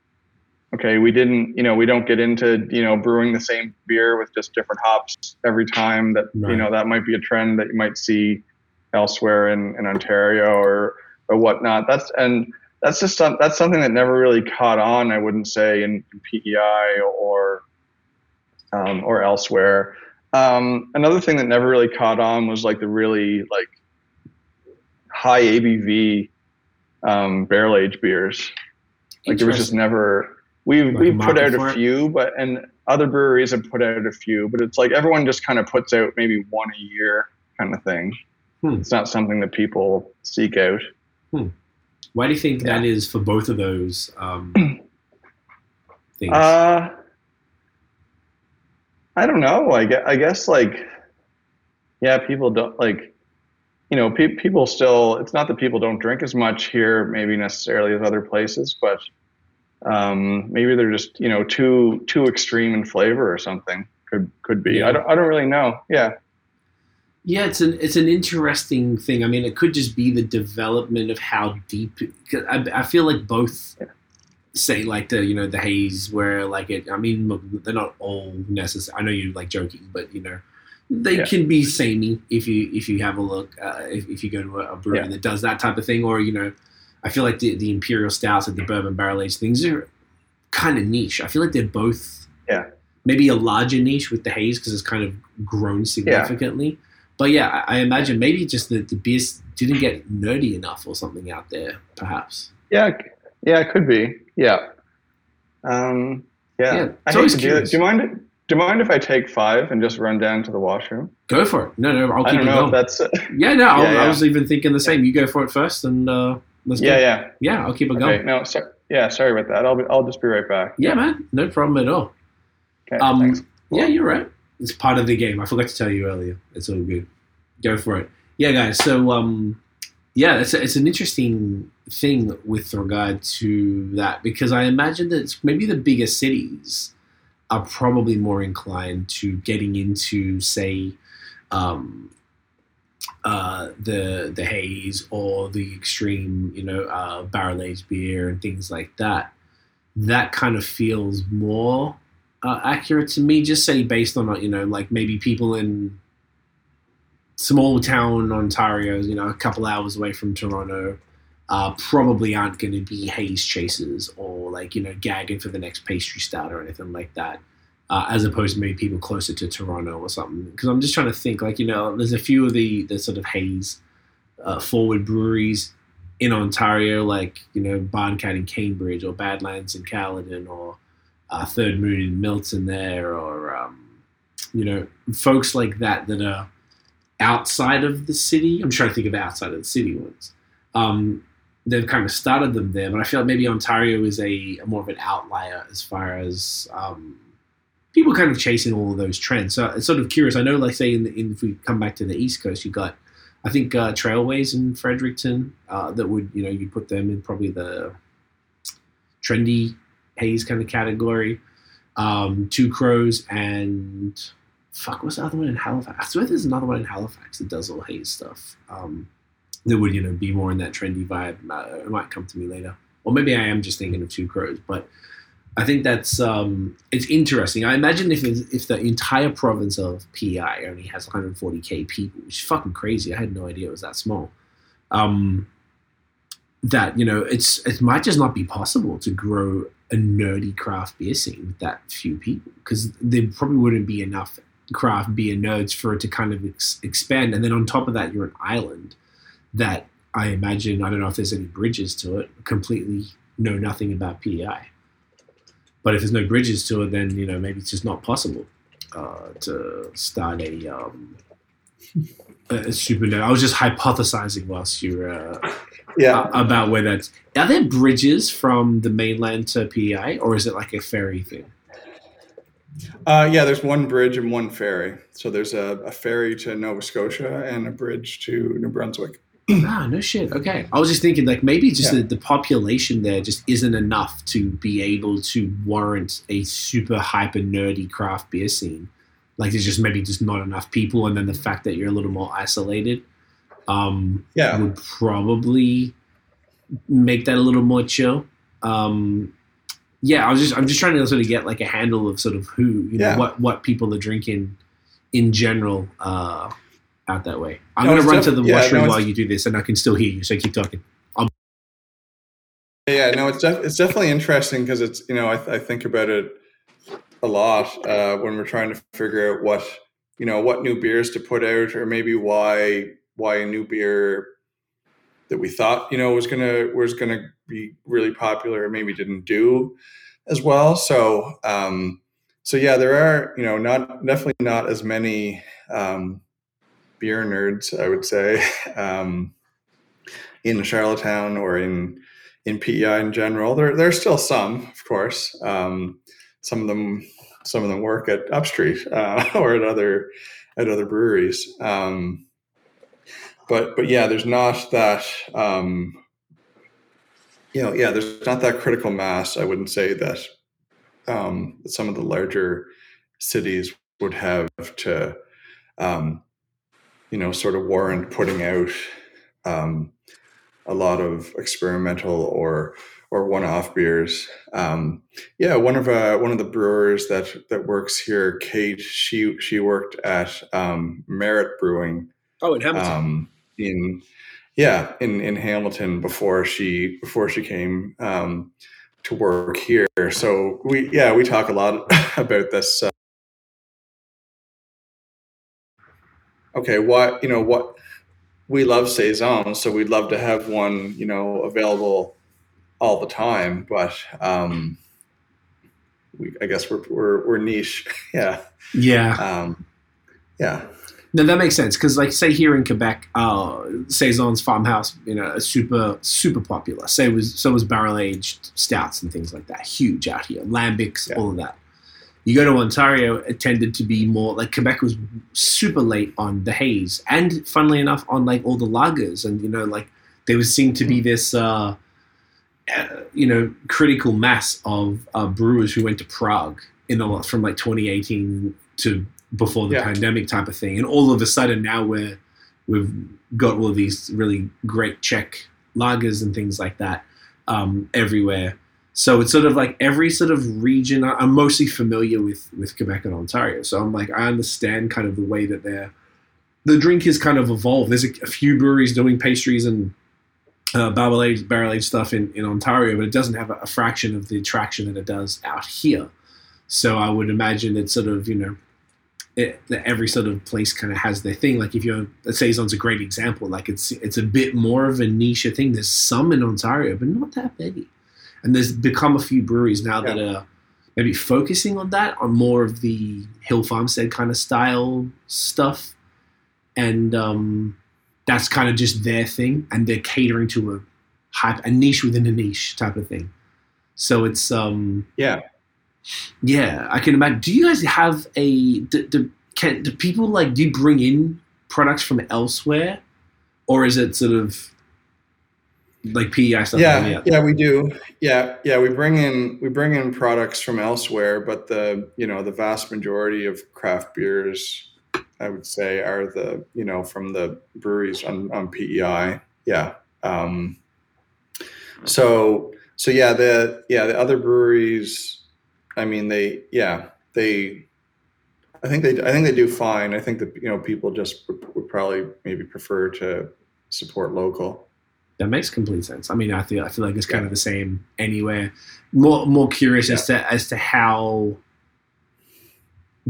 okay, we didn't, you know, we don't get into, you know, brewing the same beer with just different hops every time. That Right. you know, that might be a trend that you might see elsewhere in, in Ontario or or whatnot. That's and that's just some, that's something that never really caught on. I wouldn't say in, in PEI or um, or elsewhere. Um, another thing that never really caught on was like the really like high ABV um, barrel aged beers. Like there was just never we've Like we've put out a it? few, but and other breweries have put out a few, but it's like everyone just kind of puts out maybe one a year kind of thing. Hmm. It's not something that people seek out. Why do you think that is for both of those um, things? Uh, I don't know. I guess, I guess like, yeah, people don't like, you know, pe- people still, it's not that people don't drink as much here, maybe necessarily as other places, but um, maybe they're just, you know, too, too extreme in flavor or something could, could be. Yeah. I don't, I don't really know. Yeah. yeah, it's an it's an interesting thing. I mean, it could just be the development of how deep. 'cause I, I feel like both say like the you know the haze where like it. I mean, they're not all necessary. I know you're like joking, but you know. They Yeah. can be samey if you if you have a look uh, if, if you go to a, a brewery Yeah. that does that type of thing or you know I feel like the, the imperial stouts and the bourbon barrel aged things are kind of niche. I feel like they're both Yeah. maybe a larger niche with the haze because it's kind of grown significantly. But yeah, I, I imagine maybe just the, the beers didn't get nerdy enough or something out there, perhaps. Yeah. Yeah. It could be. Yeah. Um, yeah. Yeah, I hate to do it. Do you mind? Do you mind if I take five and just run down to the washroom? Go for it. No, no, I'll I keep don't it know going. if that's yeah, no, I, Yeah, I was even thinking the same. You go for it first, and uh, let's yeah, go. yeah. Yeah, I'll keep it Okay, going. no, so, yeah, sorry about that. I'll be, I'll just be right back. Yeah, man, no problem at all. Okay, Um, thanks. Yeah, you're right. It's part of the game. I forgot to tell you earlier. It's all good. Go for it. Yeah, guys. So, um, yeah, it's, it's an interesting thing with regard to that because I imagine that maybe the bigger cities are probably more inclined to getting into, say, um, uh, the the haze or the extreme, you know, uh, barrel aged beer and things like that. That kind of feels more uh, accurate to me. Just say based on you know like maybe people in small town Ontario, you know, a couple hours away from Toronto, uh, probably aren't going to be haze chasers or like you know gagging for the next pastry stout or anything like that. Uh, as opposed to maybe people closer to Toronto or something. Because I'm just trying to think, like you know, there's a few of the the sort of haze uh, forward breweries in Ontario, like you know Barncat in Cambridge or Badlands in Caledon or uh, Third Moon in Milton there, or um, you know folks like that that are outside of the city. I'm trying to think of outside of the city ones. Um, they've kind of started them there, but I feel like maybe Ontario is a, a more of an outlier as far as um, people kind of chasing all of those trends. So it's sort of curious. I know, like say, in, the, in if we come back to the East Coast, you got I think uh, Trailways in Fredericton uh, that would you know you put them in probably the trendy haze kind of category. Um, Two Crows and fuck, what's the other one in Halifax? I swear there's another one in Halifax that does all haze stuff. Um, that would you know be more in that trendy vibe. Uh, it might come to me later, or maybe I am just thinking of Two Crows, but. I think that's um, it's interesting. I imagine if if the entire province of PEI only has 140k people, which is fucking crazy. I had no idea it was that small. Um, that you know, it's it might just not be possible to grow a nerdy craft beer scene with that few people because there probably wouldn't be enough craft beer nerds for it to kind of ex- expand. And then on top of that, you're an island that I imagine I don't know if there's any bridges to it. Completely know nothing about PEI. But if there's no bridges to it, then you know maybe it's just not possible uh, to start a, um, a, a. I was just hypothesizing whilst you were uh, Yeah. about where that's. Are there bridges from the mainland to PEI, or is it like a ferry thing? Uh, yeah, there's one bridge and one ferry. So there's a, a ferry to Nova Scotia and a bridge to New Brunswick. Ah, no shit. Okay, I was just thinking like maybe just Yeah. the, the population there just isn't enough to be able to warrant a super hyper nerdy craft beer scene. Like there's just maybe just not enough people, and then the fact that you're a little more isolated, um, Yeah. would probably make that a little more chill. Um, yeah, I was just I'm just trying to sort of get like a handle of sort of who you know Yeah. what what people are drinking in general uh, out that way. I'm No, gonna run to the yeah, washroom no, while you do this, and I can still hear you, so keep talking. Yeah, no, it's def- it's definitely interesting because it's you know I, th- I think about it a lot uh, when we're trying to figure out what you know what new beers to put out or maybe why why a new beer that we thought you know was gonna was gonna be really popular or maybe didn't do as well. So um, so yeah, there are you know not definitely not as many um, beer nerds I would say um, in Charlottetown or in in PEI in general. There there's still some, of course. Um, some of them some of them work at Upstreet uh, or at other at other breweries. Um, but but yeah, there's not that um, you know yeah there's not that critical mass. I wouldn't say that um, some of the larger cities would have to um, you know sort of warrant putting out um, a lot of experimental or or one-off beers. Um, yeah, one of uh, one of the brewers that that works here, Kate. She she worked at um, Merit Brewing Oh, in um, in yeah in in Hamilton before she before she came um, to work here. So we yeah we talk a lot about this. Okay, what you know what we love saison, so we'd love to have one you know available all the time, but um, we I guess we're we're, we're niche, yeah yeah. um, yeah. No, that makes sense because, like, say here in Quebec, uh, Saison's farmhouse, you know, is super super popular. Say was so was barrel aged stouts and things like that, huge out here. Lambics, Yeah. all of that. You go to Ontario, it tended to be more like Quebec was super late on the haze, and funnily enough, on like all the lagers, and you know, like there was seemed to be this, uh, uh, you know, critical mass of uh, brewers who went to Prague in a lot from like 2018 to before the Yeah. pandemic type of thing, and all of a sudden now we're we've got all of these really great Czech lagers and things like that um, everywhere. So it's sort of like every sort of region. I'm mostly familiar with with Quebec and Ontario, so I'm like I understand kind of the way that they're the drink has kind of evolved. There's a, a few breweries doing pastries and uh, barrel aged stuff in, in Ontario, but it doesn't have a, a fraction of the attraction that it does out here. So I would imagine it's sort of you know it, that every sort of place kind of has their thing. Like if you're, Saison's a great example. Like it's it's a bit more of a niche thing. There's some in Ontario, but not that many. And there's become a few breweries now that are maybe focusing on that, on more of the Hill Farmstead kind of style stuff, and um, that's kind of just their thing, and they're catering to a hype, a niche within a niche type of thing. So it's um, Yeah. yeah, I can imagine. Do you guys have a do, do, can do people like do you bring in products from elsewhere, or is it sort of like PEI stuff. yeah, that. yeah, we do. Yeah, yeah, we bring in we bring in products from elsewhere, but the you know the vast majority of craft beers, I would say, are the you know from the breweries on on PEI. Yeah. Um, so so yeah, the yeah the other breweries, I mean they yeah they. I think they. I think they do fine. I think that you know people just would probably maybe prefer to support local. That makes complete sense. I mean, I feel I feel like it's kind of the same anywhere. More more curious as to as to how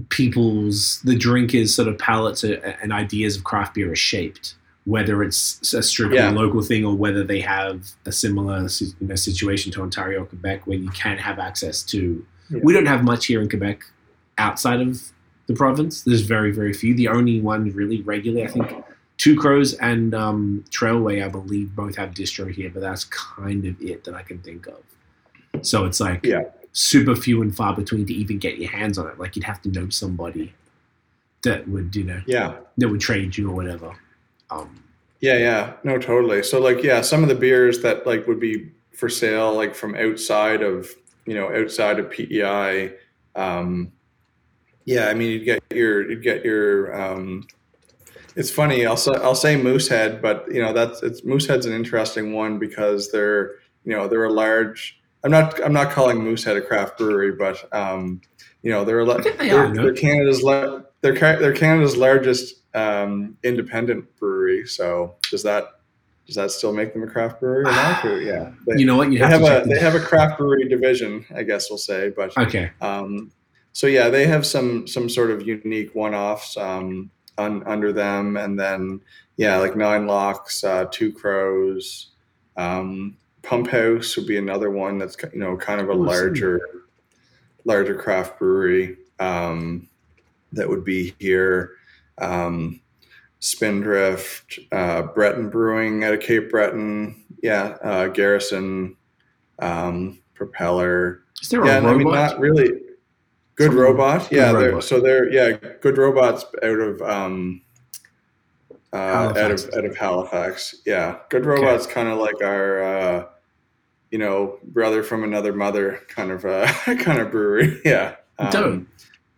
people's the drinkers sort of palates and ideas of craft beer are shaped. Whether it's a strictly Yeah. local thing or whether they have a similar you know, situation to Ontario or Quebec, where you can have access to. Yeah. We don't have much here in Quebec outside of the province. There's very very few. The only one really regularly, I think, Two Crows and um, Trailway, I believe, both have distro here, but that's kind of it that I can think of. So it's like Yeah. super few and far between to even get your hands on it. Like you'd have to know somebody that would, you know, Yeah. that would trade you or whatever. Um, Yeah, yeah, no, totally. So, like, yeah, some of the beers that like would be for sale, like from outside of you know outside of PEI. Um, yeah, I mean, you'd get your you'd get your. Um, it's funny. I'll say, I'll say Moosehead, but you know that's it's Moosehead's an interesting one because they're you know they're a large. I'm not I'm not calling Moosehead a craft brewery, but um, you know they're a, they they're, they're Canada's they're they're Canada's largest um, independent brewery. So does that does that still make them a craft brewery or not? Or, yeah, they, you know what? You have, have to a check they have a craft brewery division, I guess we'll say. But okay. um, so yeah, they have some some sort of unique one offs um, un, under them, and then yeah, like Nine Locks, uh, Two Crows, um, Pump House would be another one that's you know kind of a Oh, larger larger craft brewery um, that would be here. Um, Spindrift, uh, Breton Brewing out of Cape Breton, yeah, uh, Garrison, um, Propeller, Is there yeah, a and I mean, robot? not really. Good robot, Good yeah. They're, Robot. so they're yeah, good robots out of um, uh, out of out of Halifax. Yeah, good robots, kind of like our uh, you know brother from another mother kind of uh, kind of brewery. Yeah, um,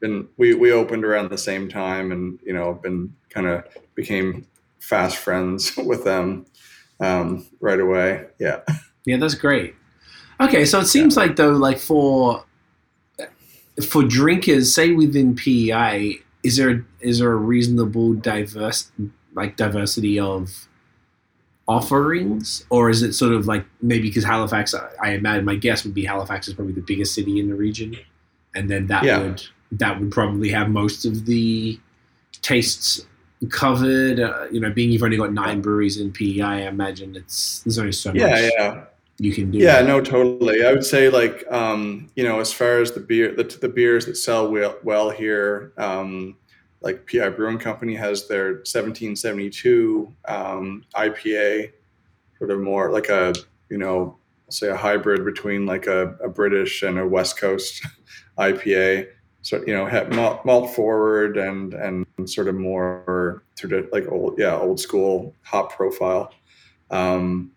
and we we opened around the same time, and you know been kind of became fast friends with them um, right away. Yeah. Yeah, that's great. Okay, so it seems like though, like for for drinkers, say within PEI, is there is there a reasonable diverse like diversity of offerings, or is it sort of like maybe because Halifax? I- I imagine my guess would be Halifax is probably the biggest city in the region, and then that Yeah. would that would probably have most of the tastes covered. Uh, you know, being you've only got nine breweries in PEI, I imagine it's there's only so many. Yeah, much yeah. You can do. Yeah, no, totally. I would say like um, you know, as far as the beer, the, the beers that sell well, well here, um, like PEI Brewing Company has their 1772 um, IPA, sort of more like a you know, say a hybrid between like a, a British and a West Coast IPA. So you know, have malt, malt forward and and sort of more tradi- like old yeah old school hop profile. Um,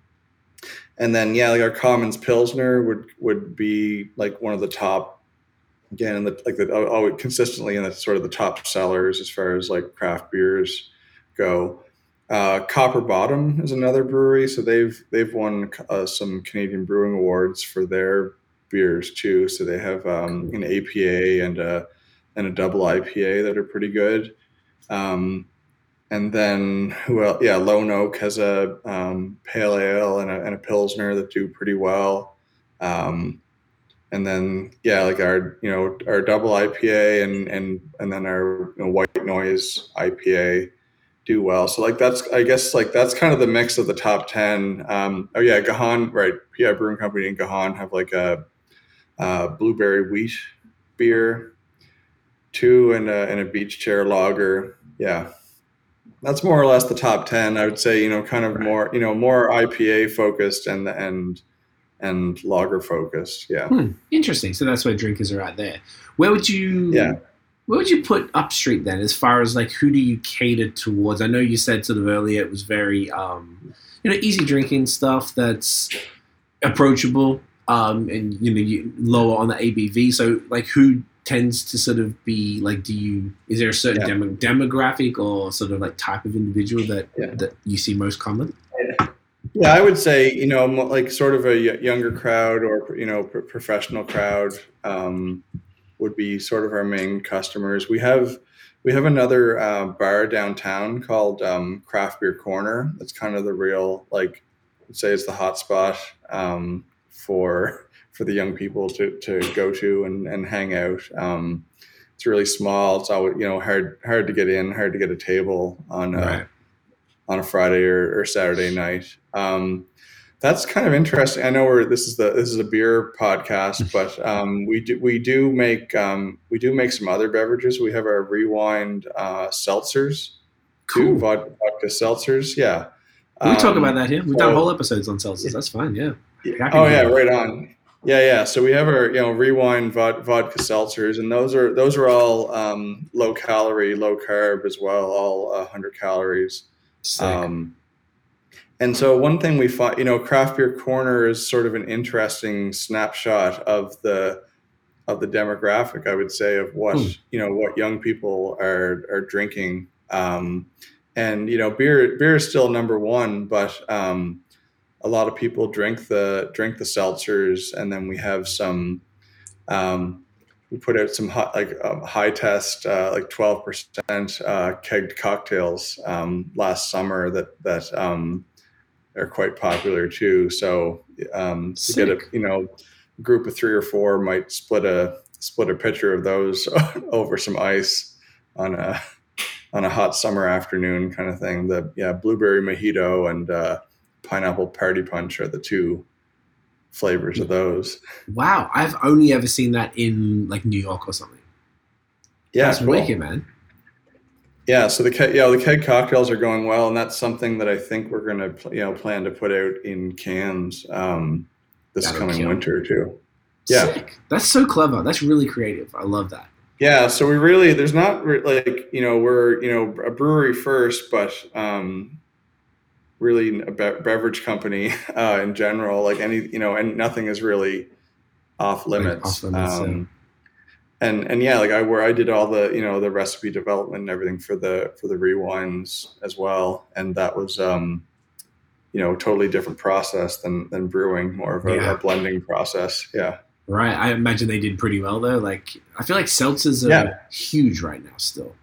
and then yeah, like our Commons Pilsner would would be like one of the top again in the like the always consistently in the sort of the top sellers as far as like craft beers go. Uh, Copper Bottom is another brewery, so they've they've won uh, some Canadian Brewing Awards for their beers too. So they have um, an APA and a and a double IPA that are pretty good. Um, and then who? Yeah, Lone Oak has a um, pale ale and a, and a pilsner that do pretty well. Um, and then yeah, like our you know our double IPA and and and then our you know, white noise IPA do well. So like that's I guess like that's kind of the mix of the top ten. Um, oh yeah, Gahan right? PEI Brewing Company and Gahan have like a, uh blueberry wheat beer, two and a, and a beach chair lager. Yeah, that's more or less the top 10 i would say you know kind of Right. more you know more ipa focused and and and lager focused yeah Hmm, interesting. So that's where drinkers are at there. Where would you? Yeah. Where would you put Upstreet then, as far as like who do you cater towards? I know you said sort of earlier it was very, um, you know easy drinking stuff that's approachable um, and you know you lower on the ABV. So like who tends to sort of be like do you is there a certain Yeah. demo, demographic or sort of like type of individual that Yeah. that you see most common? Yeah, I would say you know like sort of a younger crowd or you know pr- professional crowd um, would be sort of our main customers. We have we have another uh, bar downtown called um, Craft Beer Corner. That's kind of the real like I'd say it's the hot spot um, for for the young people to, to go to and, and hang out. Um, it's really small. It's always you know hard hard to get in, hard to get a table on uh, Right. on a Friday or, or Saturday night. Um, that's kind of interesting. I know we're this is the this is a beer podcast, but um, we do we do make um, we do make some other beverages. We have our rewind uh, seltzers, Cool. vod- vodka seltzers. Yeah, we talk Um, about that here. We've done whole episodes on seltzers. That's fine. Yeah. Oh yeah, right on. Yeah, yeah. So we have our you know rewind vod- vodka seltzers, and those are those are all um, low calorie, low carb as well, all uh, 100 calories. Um, and so one thing we find, you know, craft beer corner is sort of an interesting snapshot of the of the demographic, I would say, of what Hmm. you know what young people are are drinking. Um, and you know, beer beer is still number one, but um, a lot of people drink the drink the seltzers, and then we have some. Um, we put out some hot, like um, high test, uh, like twelve percent uh, kegged cocktails um, last summer that that um, are quite popular too. So um, to get a you know group of three or four might split a split a pitcher of those over some ice on a on a hot summer afternoon kind of thing. The yeah blueberry mojito and uh, pineapple party punch are the two flavors of those. wow. I've only ever seen that in like New York or something. Yeah, That's cool. wicked, man. Yeah, so the ke- yeah the keg cocktails are going well, and that's something that I think we're gonna pl- you know plan to put out in cans um, this That'll coming winter too. Yeah. Sick. That's so clever. That's really creative. I love that. Yeah, so we really there's not re- like you know we're you know a brewery first, but um, really a be- beverage company uh, in general. Like any you know, and nothing is really off limits. off limits, yeah. um, And and yeah, like I where I did all the you know the recipe development and everything for the for the rewinds as well, and that was um, you know totally different process than than brewing, more of a, Yeah. a blending process. Yeah. Right. I imagine they did pretty well though. Like I feel like seltzers are Yeah. huge right now still.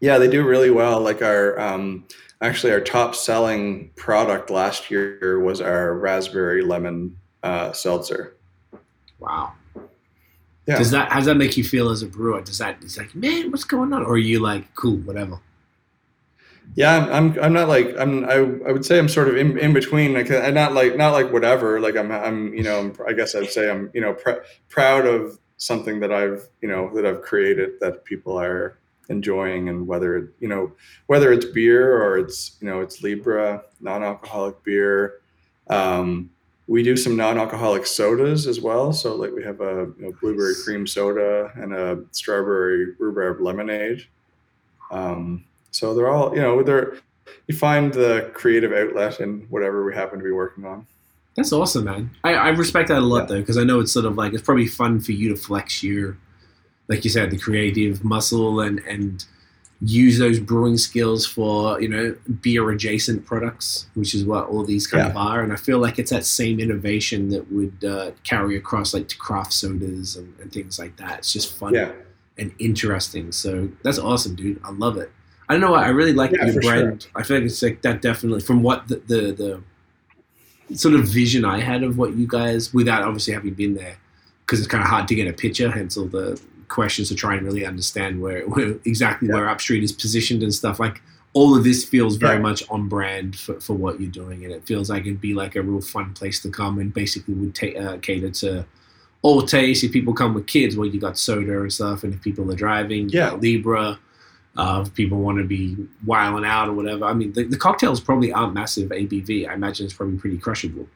Yeah, they do really well. Like our um, actually our top selling product last year was our raspberry lemon uh, seltzer. Wow. Yeah. Does that how does that make you feel as a brewer? Does that it's like, man, what's going on? Or are you like, cool, whatever? Yeah, I'm, I'm, I'm not like I'm I, I would say I'm sort of in, in between like I'm not like not like whatever like I'm I'm you know I'm, I guess I'd say I'm you know pr- proud of something that I've you know that I've created that people are enjoying and whether you know whether it's beer or it's you know it's Libra non-alcoholic beer um, we do some non-alcoholic sodas as well so like we have a you know, blueberry cream soda and a strawberry rhubarb lemonade um, so they're all, you know, they're you find the creative outlet in whatever we happen to be working on. That's awesome, man. I, I respect that a lot Yeah. though, because I know it's sort of like it's probably fun for you to flex your, like you said, the creative muscle and and use those brewing skills for you know beer adjacent products, which is what all these kind of are. And I feel like it's that same innovation that would uh, carry across like to craft sodas and, and things like that. It's just fun Yeah, and interesting. So that's awesome, dude. I love it. I don't know. why, I really like Yeah, your brand. I feel like it's like that definitely from what the, the the sort of vision I had of what you guys, without obviously having been there, because it's kind of hard to get a picture. Hence all the questions to try and really understand where, where exactly Yeah. where Upstreet is positioned and stuff. Like all of this feels very Yeah. much on brand for, for what you're doing, and it feels like it'd be like a real fun place to come and basically would ta- uh, cater to all tastes. If people come with kids, well, you got soda and stuff, and if people are driving, you Yeah. Libra. Uh, if people want to be wiling out or whatever, I mean, the, the cocktails probably aren't massive ABV. I imagine it's probably pretty crushable.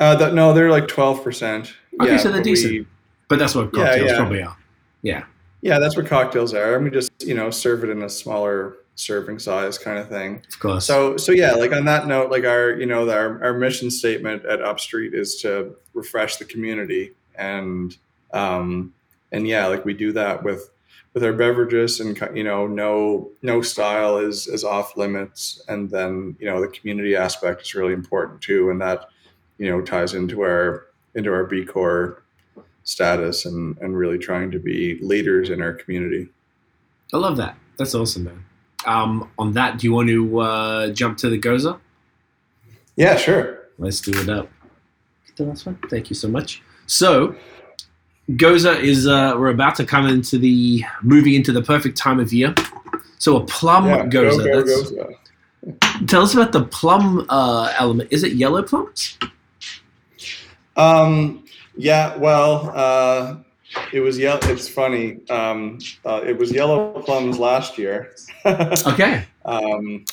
uh, no, they're like twelve percent. Okay, yeah, so they're but we- decent. But that's what Yeah, cocktails yeah. probably are. Yeah, yeah, that's what cocktails are. And we just you know serve it in a smaller serving size kind of thing. Of course. So so yeah, like on that note, like our you know our our mission statement at Upstreet is to refresh the community and um and yeah, like we do that with with our beverages and you know no no style is is off limits and then you know the community aspect is really important too and that you know ties into our into our B Corp status and and really trying to be leaders in our community. I love that. That's awesome, man. Um, on that, do you want to uh, jump to the Gose? Yeah, sure. Let's do it up. The last one. Thank you so much. So, Gose is uh, we're about to come into the moving into the perfect time of year. So a plum Yeah, Gose. go, go, That's- Gose. Tell us about the plum uh, element. Is it yellow plums? Um, yeah, well, uh, it was yellow. It's funny. Um, uh, it was yellow plums last year. Okay. um,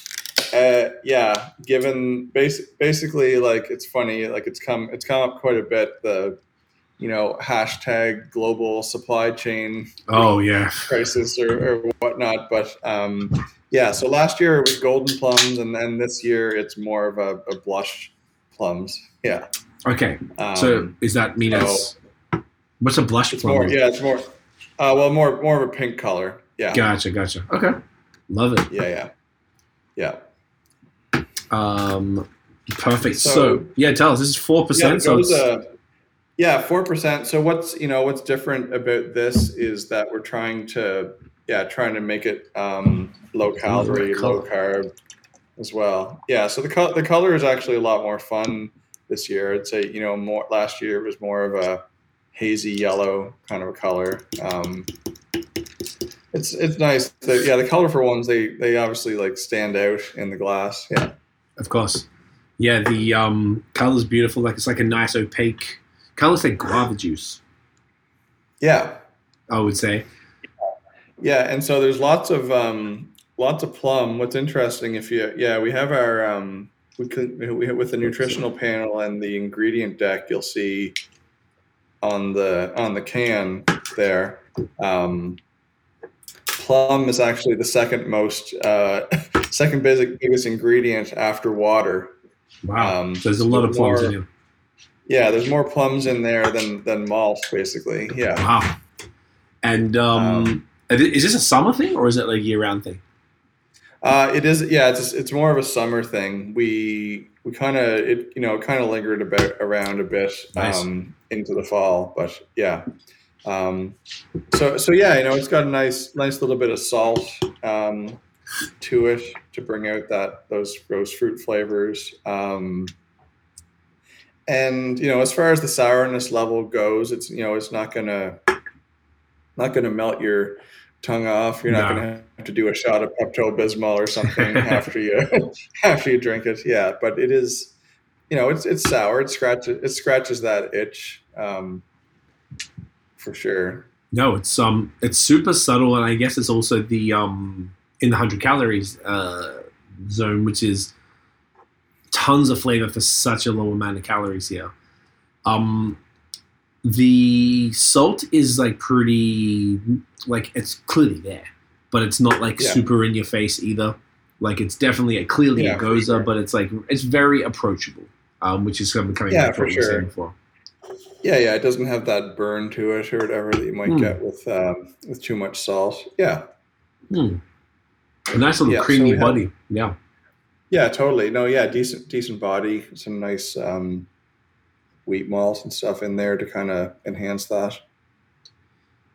uh, yeah, given basic, basically like it's funny, like it's come it's come up quite a bit. The you know hashtag global supply chain Oh yeah. crisis or, or whatnot. But um, yeah, so last year it was golden plums, and then this year it's more of a, a blush plums. Yeah. Okay. Um, So does that mean it's what's a blush it's plum? more yeah, it's more uh, well more more of a pink color. Yeah. Gotcha. Gotcha. Okay. Love it. Yeah. Yeah. Yeah. Um, perfect. So, So- yeah, tell us. This is four Yeah, percent. it So goes, it's, uh, yeah, four percent. So what's you know what's different about this is that we're trying to yeah trying to make it um, low calorie, low carb as well. Yeah. So the color the color is actually a lot more fun this year. I'd say you know more last year was more of a hazy yellow kind of a color. Um, it's it's nice. Yeah, the colorful ones they they obviously like stand out in the glass. Yeah. of course. Yeah, the um, color's beautiful. Like it's like a nice opaque. Kind of like guava juice. Yeah. I would say. Yeah, and so there's lots of um, lots of plum. What's interesting, if you yeah, we have our um, we could we with the nutritional panel and the ingredient deck, you'll see on the on the can there. Um, plum is actually the second most uh, second biggest, biggest ingredient after water. Wow. Um, so there's a lot of plums in here. Yeah, there's more plums in there than than malt, basically. Yeah. Wow. And um, is this a summer thing or is it like year round thing? Uh, it is, yeah. It's it's more of a summer thing. We we kind of it you know kind of lingered about around a bit Nice. um, into the fall, but yeah. Um, so so yeah, you know, it's got a nice nice little bit of salt um, to it to bring out that those those fruit flavors. Um, and you know, as far as the sourness level goes, it's you know it's not gonna not gonna melt your tongue off. You're not No. gonna have to do a shot of Pepto Bismol or something after you after you drink it. Yeah, but it is, you know, it's it's sour. It scratches it scratches that itch, um, for sure. No, it's um, it's super subtle, and I guess it's also the um, in the hundred calories uh, zone, which is tons of flavor for such a low amount of calories here. Um, the salt is like pretty, like it's clearly there, but it's not like Yeah. super in your face either. Like it's definitely a clearly Yeah, a Gose, sure. but it's like it's very approachable, um, which is coming coming Yeah, back for what you were sure. saying before. Yeah, yeah. It doesn't have that burn to it or whatever that you might Hmm. get with um, with too much salt. Yeah, Hmm. A nice little Yeah, so creamy have- body. Yeah. yeah, totally. No, yeah, decent decent body, some nice um, wheat malt and stuff in there to kind of enhance that.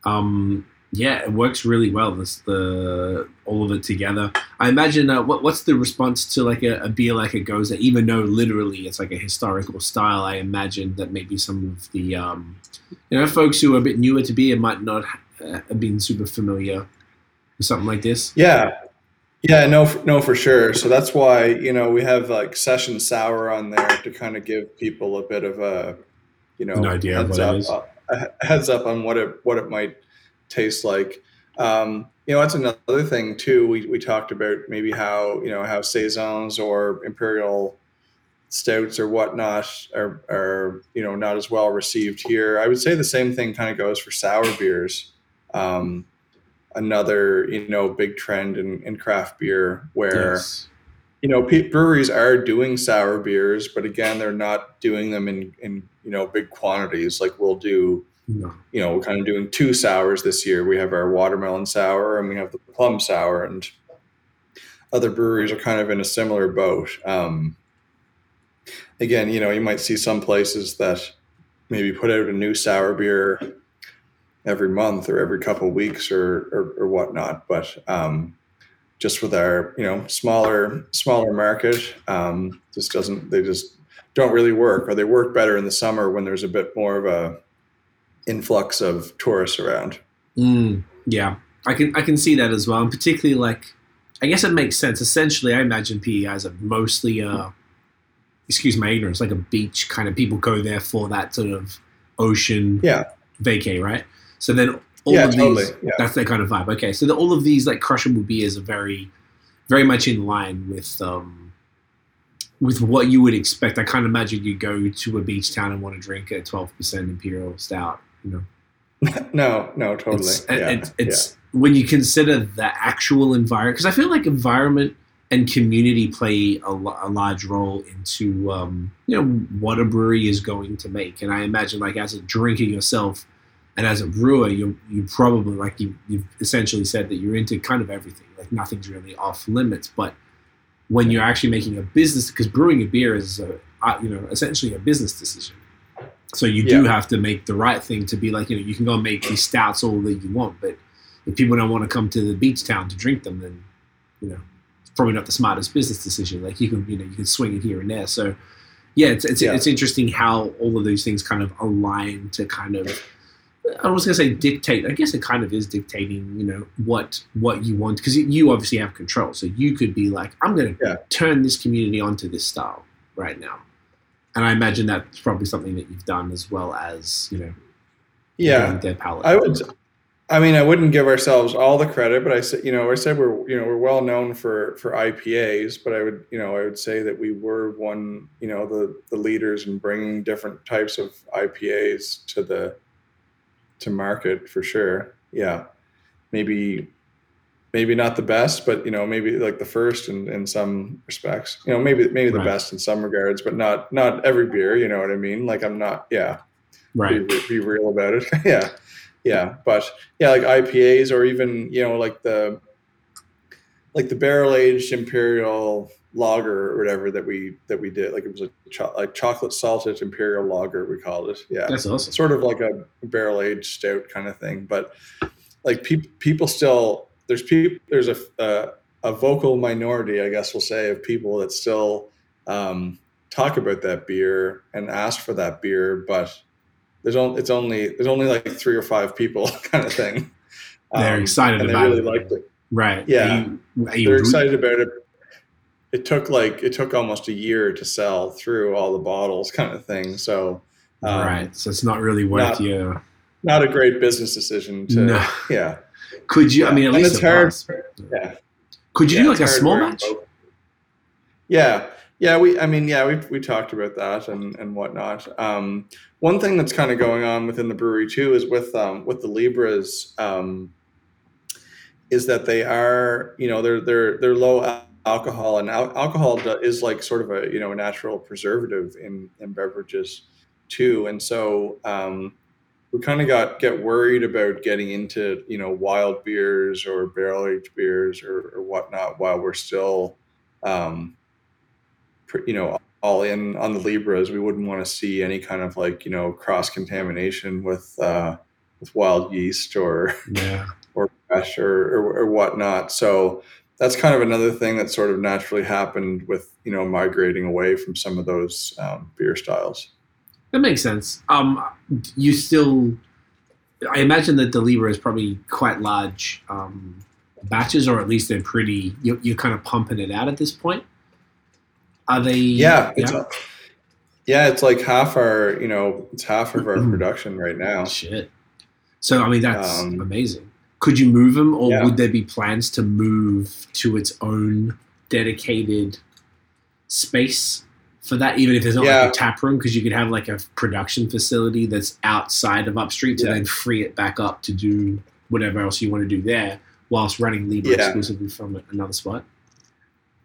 um yeah it works really well this the all of it together i imagine uh, what, what's the response to like a, a beer like it goes that even though literally it's like a historical style i imagine that maybe some of the um you know folks who are a bit newer to beer might not uh, have been super familiar with something like this Yeah. Yeah, no, no, for sure. So that's why you know we have like session sour on there to kind of give people a bit of a, you know, An idea heads what up, is. uh, a heads up on what it what it might taste like. Um, you know, that's another thing too. We we talked about maybe how you know how saisons or imperial stouts or whatnot are are you know not as well received here. I would say the same thing kind of goes for sour beers. Um, another you know big trend in, in craft beer where Yes. you know breweries are doing sour beers, but again they're not doing them in in you know big quantities. Like we'll do No. you know we're kind of doing two sours this year. We have our watermelon sour and we have the plum sour, and other breweries are kind of in a similar boat. Um, again, you know, you might see some places that maybe put out a new sour beer every month or every couple of weeks or, or, or whatnot. But um, just with our, you know, smaller, smaller market, um, just doesn't, they just don't really work or they work better in the summer when there's a bit more of a influx of tourists around. Mm, yeah, I can I can see that as well, and particularly like, I guess it makes sense. Essentially, I imagine PEIs are mostly, uh, excuse my ignorance, like a beach kind of people go there for that sort of ocean Yeah. vacay, right? So then all Yeah, of totally, these, yeah. that's their kind of vibe. Okay, so the, all of these like crushable beers are very, very much in line with um, with what you would expect. I can't imagine you go to a beach town and want to drink a twelve percent imperial stout, you know. no, no, totally. It's, yeah. it's, it's when you consider the actual environment, because I feel like environment and community play a, a large role into um, you know what a brewery is going to make. And I imagine, like as a drinker yourself, and as a brewer, you you probably like you you've essentially said that you're into kind of everything. Like nothing's really off limits, but when you're actually making a business, because brewing a beer is a uh, you know essentially a business decision. So you do Yeah. have to make the right thing to be like you know you can go and make these stouts all that you want, but if people don't want to come to the beach town to drink them, then you know it's probably not the smartest business decision. Like you can you know you can swing it here and there. So yeah, it's it's, Yeah. it's interesting how all of those things kind of align to kind of I was gonna say dictate. I guess it kind of is dictating, you know, what what you want because you obviously have control. So you could be like, I'm gonna Yeah. turn this community onto this style right now, and I imagine that's probably something that you've done as well as you know, yeah. their palate. I would. I mean, I wouldn't give ourselves all the credit, but I said, you know, I said we're, you know, we're well known for for IPAs, but I would, you know, I would say that we were one, you know, the the leaders in bringing different types of IPAs to the to market for sure. Yeah, maybe maybe not the best, but you know, maybe like the first in, in some respects. You know, maybe maybe the Right. best in some regards, but not not every beer. You know what I mean? Like I'm not. Yeah right. be, be real about it. yeah, yeah, but yeah, like IPAs or even you know like the like the barrel aged imperial lager or whatever that we that we did. Like it was a cho- like chocolate salted imperial lager we called it. Yeah, That's awesome. sort of like a barrel aged stout kind of thing. But like pe- people still there's people there's a, a a vocal minority, I guess we'll say, of people that still um, talk about that beer and ask for that beer, but there's only it's only there's only like three or five people kind of thing. They're Um, excited and they about really it. liked it. Right. Yeah. Are you, are you They're excited about it. It took like it took almost a year to sell through all the bottles, kind of thing. So, um, right. So it's not really worth not- your. not a great business decision to. No. Yeah, Could you? I mean, at And least it's hard. yeah. Could you Yeah, do like a small match. Yeah, yeah. We, I mean, yeah, we we talked about that and and whatnot. Um, one thing that's kind of going on within the brewery too is with um, with the Libras, um, is that they are, you know, they're they're they're low alcohol, and al- alcohol do- is like sort of a you know a natural preservative in in beverages too, and so. Um, we kind of got get worried about getting into you know wild beers or barrel aged beers or, or whatnot while we're still um, pr- you know all in on the libras we wouldn't want to see any kind of like you know cross contamination with uh, with wild yeast or Yeah. or fresh or, or or whatnot so that's kind of another thing that sort of naturally happened with you know migrating away from some of those um, beer styles That makes sense. Um, you still, I imagine that the Libra is probably quite large um, batches, or at least they're pretty. You're, you're kind of pumping it out at this point. Are they? yeah it's yeah. yeah it's like half our you know it's half of our Mhm. production right now Shit. So I mean, that's Um, amazing. Could you move them, or Yeah. would there be plans to move to its own dedicated space for that? Even if there's not Yeah. like a tap room, because you could have like a production facility that's outside of Upstreet to Yeah. then free it back up to do whatever else you want to do there, whilst running Libra exclusively from another spot.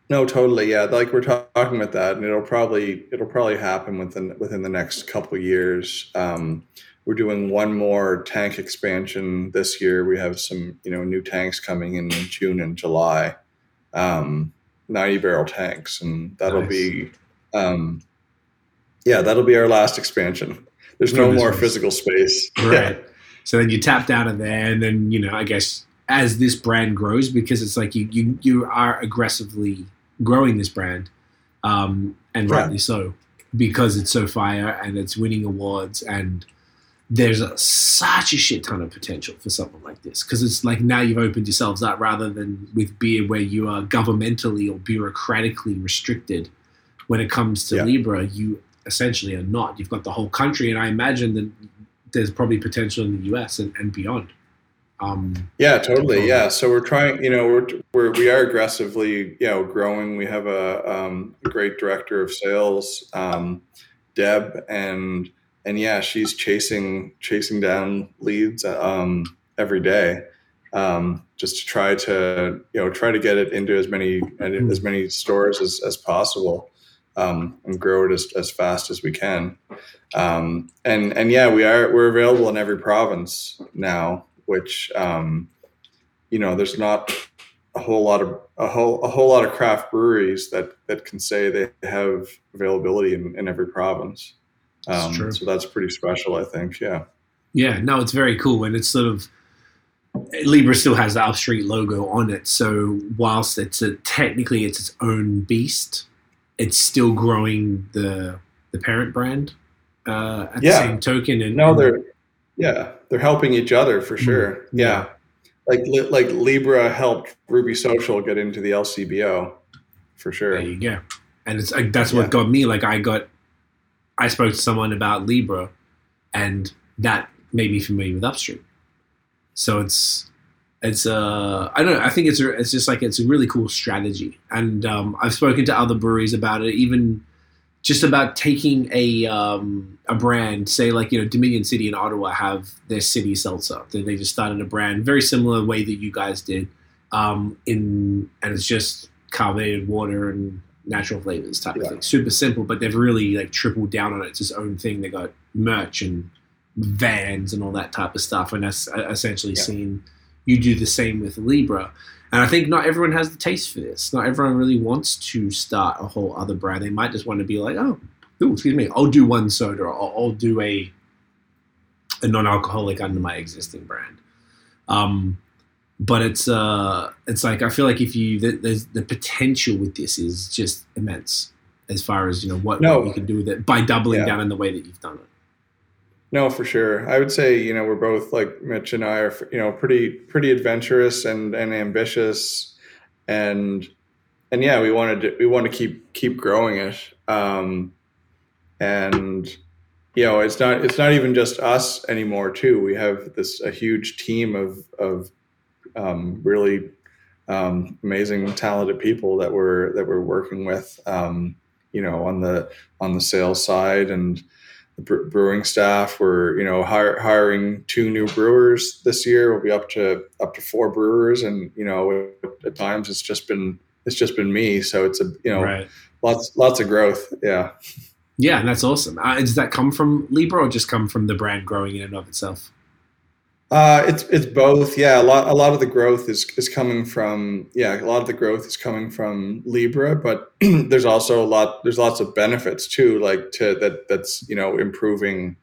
No, totally. Yeah, like we're ta- talking about that, and it'll probably it'll probably happen within within the next couple of years. Um, we're doing one more tank expansion this year. We have some you know new tanks coming in in June and July, um, ninety barrel tanks, and that'll Nice. be um, yeah, that'll be our last expansion. There's no more physical space. Right. So then you tapped out of there, and then you know, I guess as this brand grows, because it's like you you you are aggressively growing this brand, um, and Yeah. rightly so, because it's so fire and it's winning awards, and there's a, such a shit ton of potential for something like this. Because it's like now you've opened yourselves up, rather than with beer where you are governmentally or bureaucratically restricted. When it comes to Yeah. Libra, you essentially are not. You've got the whole country, and I imagine that there's probably potential in the US and, and beyond. Um, Yeah, totally. Yeah. So we're trying, you know, we're, we're we are aggressively, you know, growing. We have a, um, great director of sales, um, Deb, and and yeah, she's chasing chasing down leads um, every day, um, just to try to you know try to get it into as many as many stores as, as possible, um, and grow it as, as fast as we can. Um, and and yeah, we are we're available in every province now, which um, you know there's not a whole lot of a whole a whole lot of craft breweries that that can say they have availability in, in every province. Um, so that's pretty special, I think. Yeah. yeah, no, it's very cool, and it's sort of Libra still has the Upstreet logo on it. So whilst it's a technically it's its own beast, it's still growing the the parent brand uh, at Yeah. the same token. And No, they're yeah, they're helping each other for sure. Mm-hmm. Yeah. Like li- like Libra helped Ruby Social get into the LCBO for sure. There you go. And it's like that's what Yeah. got me. Like I got, I spoke to someone about Libra, and that made me familiar with Upstreet. So it's it's uh I don't know. I think it's it's just like it's a really cool strategy, and um, I've spoken to other breweries about it, even just about taking a um, a brand, say like you know Dominion City in Ottawa have their city seltzer. They, they just started a brand very similar way that you guys did, um, in and it's just carbonated water and natural flavors type of thing. Super simple, but they've really like tripled down on it. It's its own thing. They got merch and vans and all that type of stuff, and that's uh, essentially Yeah. seen you do the same with Libra. And I think not everyone has the taste for this. Not everyone really wants to start a whole other brand. They might just want to be like, oh, ooh, excuse me, I'll do one soda, or I'll, I'll do a a non-alcoholic under my existing brand. Um, but it's uh, it's like I feel like if you the, there's the potential with this is just immense as far as you know what, No. what you can do with it by doubling Yeah. down in the way that you've done it. No, for sure. I would say you know we're both like Mitch and I are you know pretty pretty adventurous and and ambitious, and and yeah, we wanted to we want to keep keep growing it. Um, and you know it's not it's not even just us anymore too. We have this a huge team of of um, really um, amazing talented people that we're that we're working with. Um, you know on the on the sales side and the brewing staff. We're you know hire, hiring two new brewers this year. We'll be up to up to four brewers, and you know at times it's just been it's just been me. So it's a you know right. lots lots of growth. Yeah. Yeah, and that's awesome. Uh, does that come from Libra or just come from the brand growing in and of itself? Uh, it's it's both. Yeah, a lot a lot of the growth is is coming from yeah a lot of the growth is coming from Libra, but there's also a lot there's lots of benefits too, like to that that's you know improving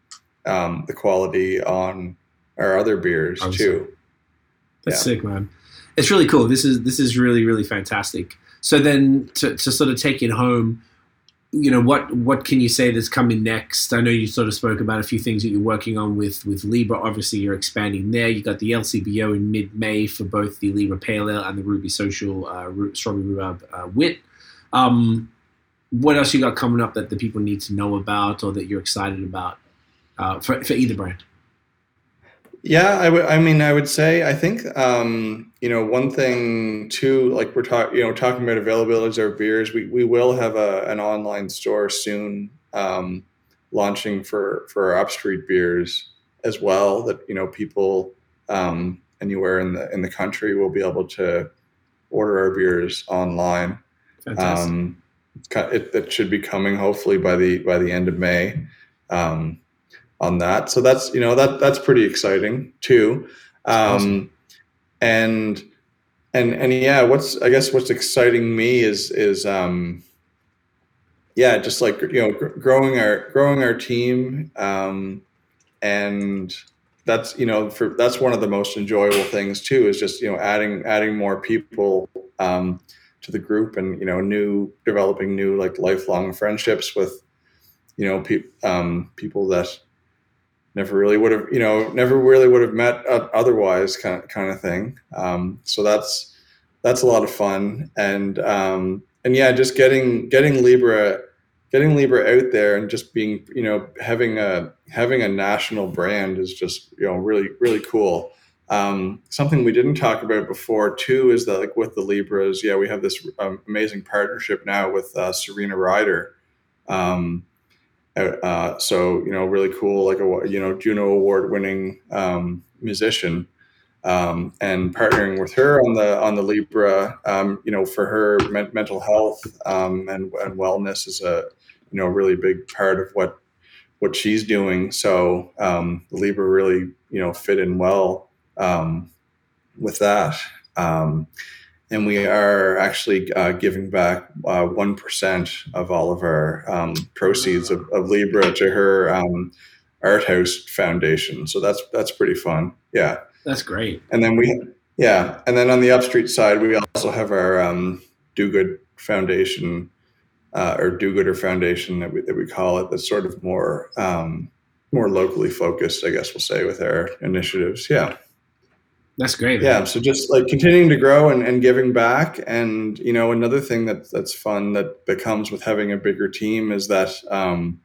um, the quality on our other beers Obviously. too. That's Yeah. sick, man. It's really cool. This is this is really really fantastic. So then to, to sort of take it home, you know what what can you say that's coming next? I know you sort of spoke about a few things that you're working on with with Libra. Obviously, you're expanding there. You got the LCBO in mid May for both the Libra Pale Ale and the Ruby Social uh, Strawberry Rhubarb uh, Wit. Um, what else you got coming up that the people need to know about or that you're excited about uh, for for either brand? Yeah, I would. I mean, I would say I think um, you know one thing too. Like we're talking, you know, talking about availabilities of our beers. We we will have a, an online store soon, um, launching for for our Upstreet beers as well. That you know people um, anywhere in the in the country will be able to order our beers online. Fantastic. Um, it, it should be coming hopefully by the by the end of May um, on that. So that's you know that that's pretty exciting too. Um, awesome. And and and yeah, what's I guess what's exciting me is is um, yeah, just like you know, gr- growing our growing our team, um, and that's you know for that's one of the most enjoyable things too is just you know adding adding more people um, to the group and you know new developing new like lifelong friendships with you know pe- um, people that never really would have you know never really would have met otherwise kind of kind of thing. Um, so that's that's a lot of fun. And um, and yeah just getting getting libra getting libra out there and just being you know having a having a national brand is just you know really really cool. Um, something we didn't talk about before too is that like with the libras yeah we have this um, amazing partnership now with uh, serena ryder. Um, uh, so you know really cool like a you know juno award winning um, musician um, and partnering with her on the on the libra um, you know for her men- mental health um, and, and wellness is a you know really big part of what what she's doing. So um, libra really you know fit in well um, with that and we are actually uh, giving back uh, one of all of our um, proceeds of, of, Libra to her um, Art House Foundation. So that's that's pretty fun. Yeah, that's great. And then we, yeah, and then on the Upstreet side, we also have our um, Do Good Foundation uh, or Do Gooder Foundation that we that we call it. That's sort of more um, more locally focused, I guess we'll say, with our initiatives. Yeah. That's great. Man. Yeah. So just like continuing to grow and, and giving back. And, you know, another thing that that's fun that, that comes with having a bigger team is that um,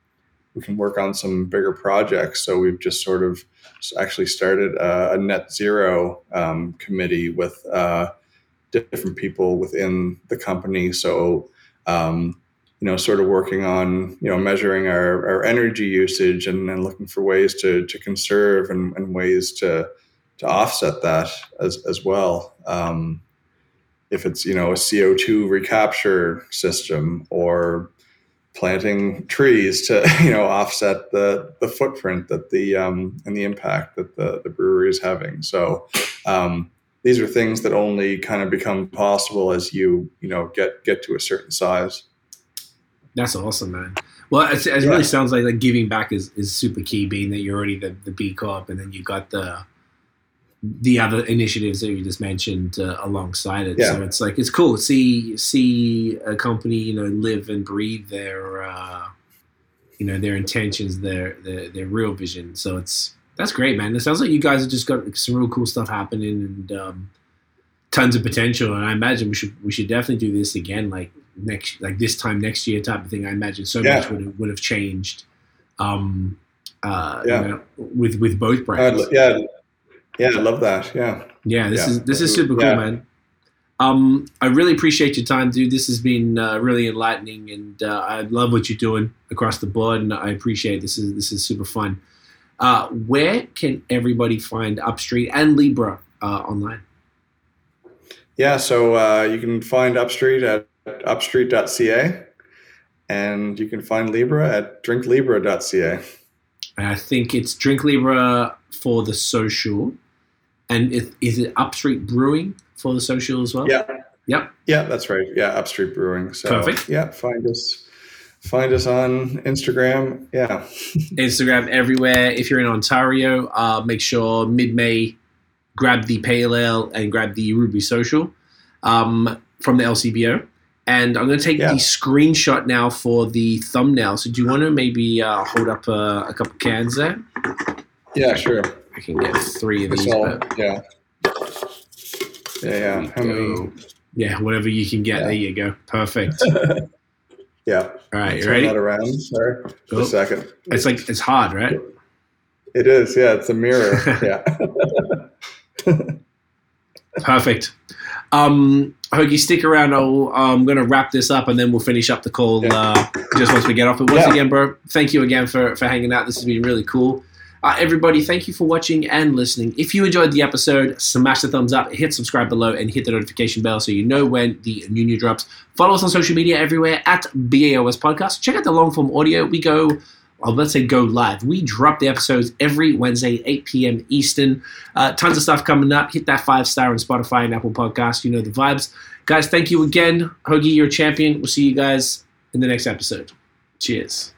we can work on some bigger projects. So we've just sort of actually started a, a net zero um, committee with uh, different people within the company. So, um, you know, sort of working on, you know, measuring our, our energy usage and, and looking for ways to, to conserve and, and ways to, to offset that as, as well. Um, if it's you know a CO two recapture system or planting trees to you know offset the the footprint that the um, and the impact that the, the brewery is having. So um, these are things that only kind of become possible as you you know get get to a certain size. That's awesome, man. Well, it, it yeah. really sounds like like giving back is, is super key, being that you're already the, the B Corp and then you got the the other initiatives that you just mentioned uh, alongside it. Yeah. So it's like it's cool to see see a company you know live and breathe their uh, you know their intentions, their, their their real vision. So it's that's great, man. It sounds like you guys have just got some real cool stuff happening and um, tons of potential. And I imagine we should we should definitely do this again, like next like this time next year type of thing. I imagine so yeah. much would have, would have changed. Um, uh, yeah. You know, with with both brands. Yeah, yeah, I love that. Yeah. Yeah, this yeah. is this is super cool, yeah. man. Um, I really appreciate your time, dude. This has been uh, really enlightening, and uh, I love what you're doing across the board, and I appreciate this. is This is super fun. Uh, where can everybody find Upstreet and Libra uh, online? Yeah, so uh, you can find Upstreet at upstreet.ca, and you can find Libra at drinklibra.ca. I think it's Drink Libra for the social and is it Upstreet Brewing for the social as well? Yeah. Yep. Yeah, that's right. Yeah, Upstreet Brewing. So, Perfect. Yeah, find us. Find us on Instagram. Yeah. Instagram everywhere. If you're in Ontario, uh, make sure mid May, grab the Pale Ale and grab the Ruby Social um, from the LCBO. And I'm going to take yeah. the screenshot now for the thumbnail. So, do you want to maybe uh, hold up a, a couple cans there? Yeah, sure. I can get three of these. All, yeah. Yeah, yeah. How many? Yeah, whatever you can get. Yeah. There you go. Perfect. yeah. All right, you ready? That around. Sorry. Oh. A second. It's like it's hard, right? It is. Yeah, it's a mirror. yeah. Perfect. Um, Hoagie, stick around. I'll, I'm going to wrap this up and then we'll finish up the call yeah. uh, just once we get off. But once yeah. again, bro, thank you again for, for hanging out. This has been really cool. Uh, everybody, thank you for watching and listening. If you enjoyed the episode, smash the thumbs up, hit subscribe below, and hit the notification bell so you know when the new new drops. Follow us on social media everywhere at BAOS Podcast. Check out the long form audio. We go well, let's say go live. We drop the episodes every Wednesday, 8 p.m. Eastern. Uh, tons of stuff coming up. Hit that five star on Spotify and Apple Podcast. You know the vibes. Guys, thank you again. Hoagie, you're a champion. We'll see you guys in the next episode. Cheers.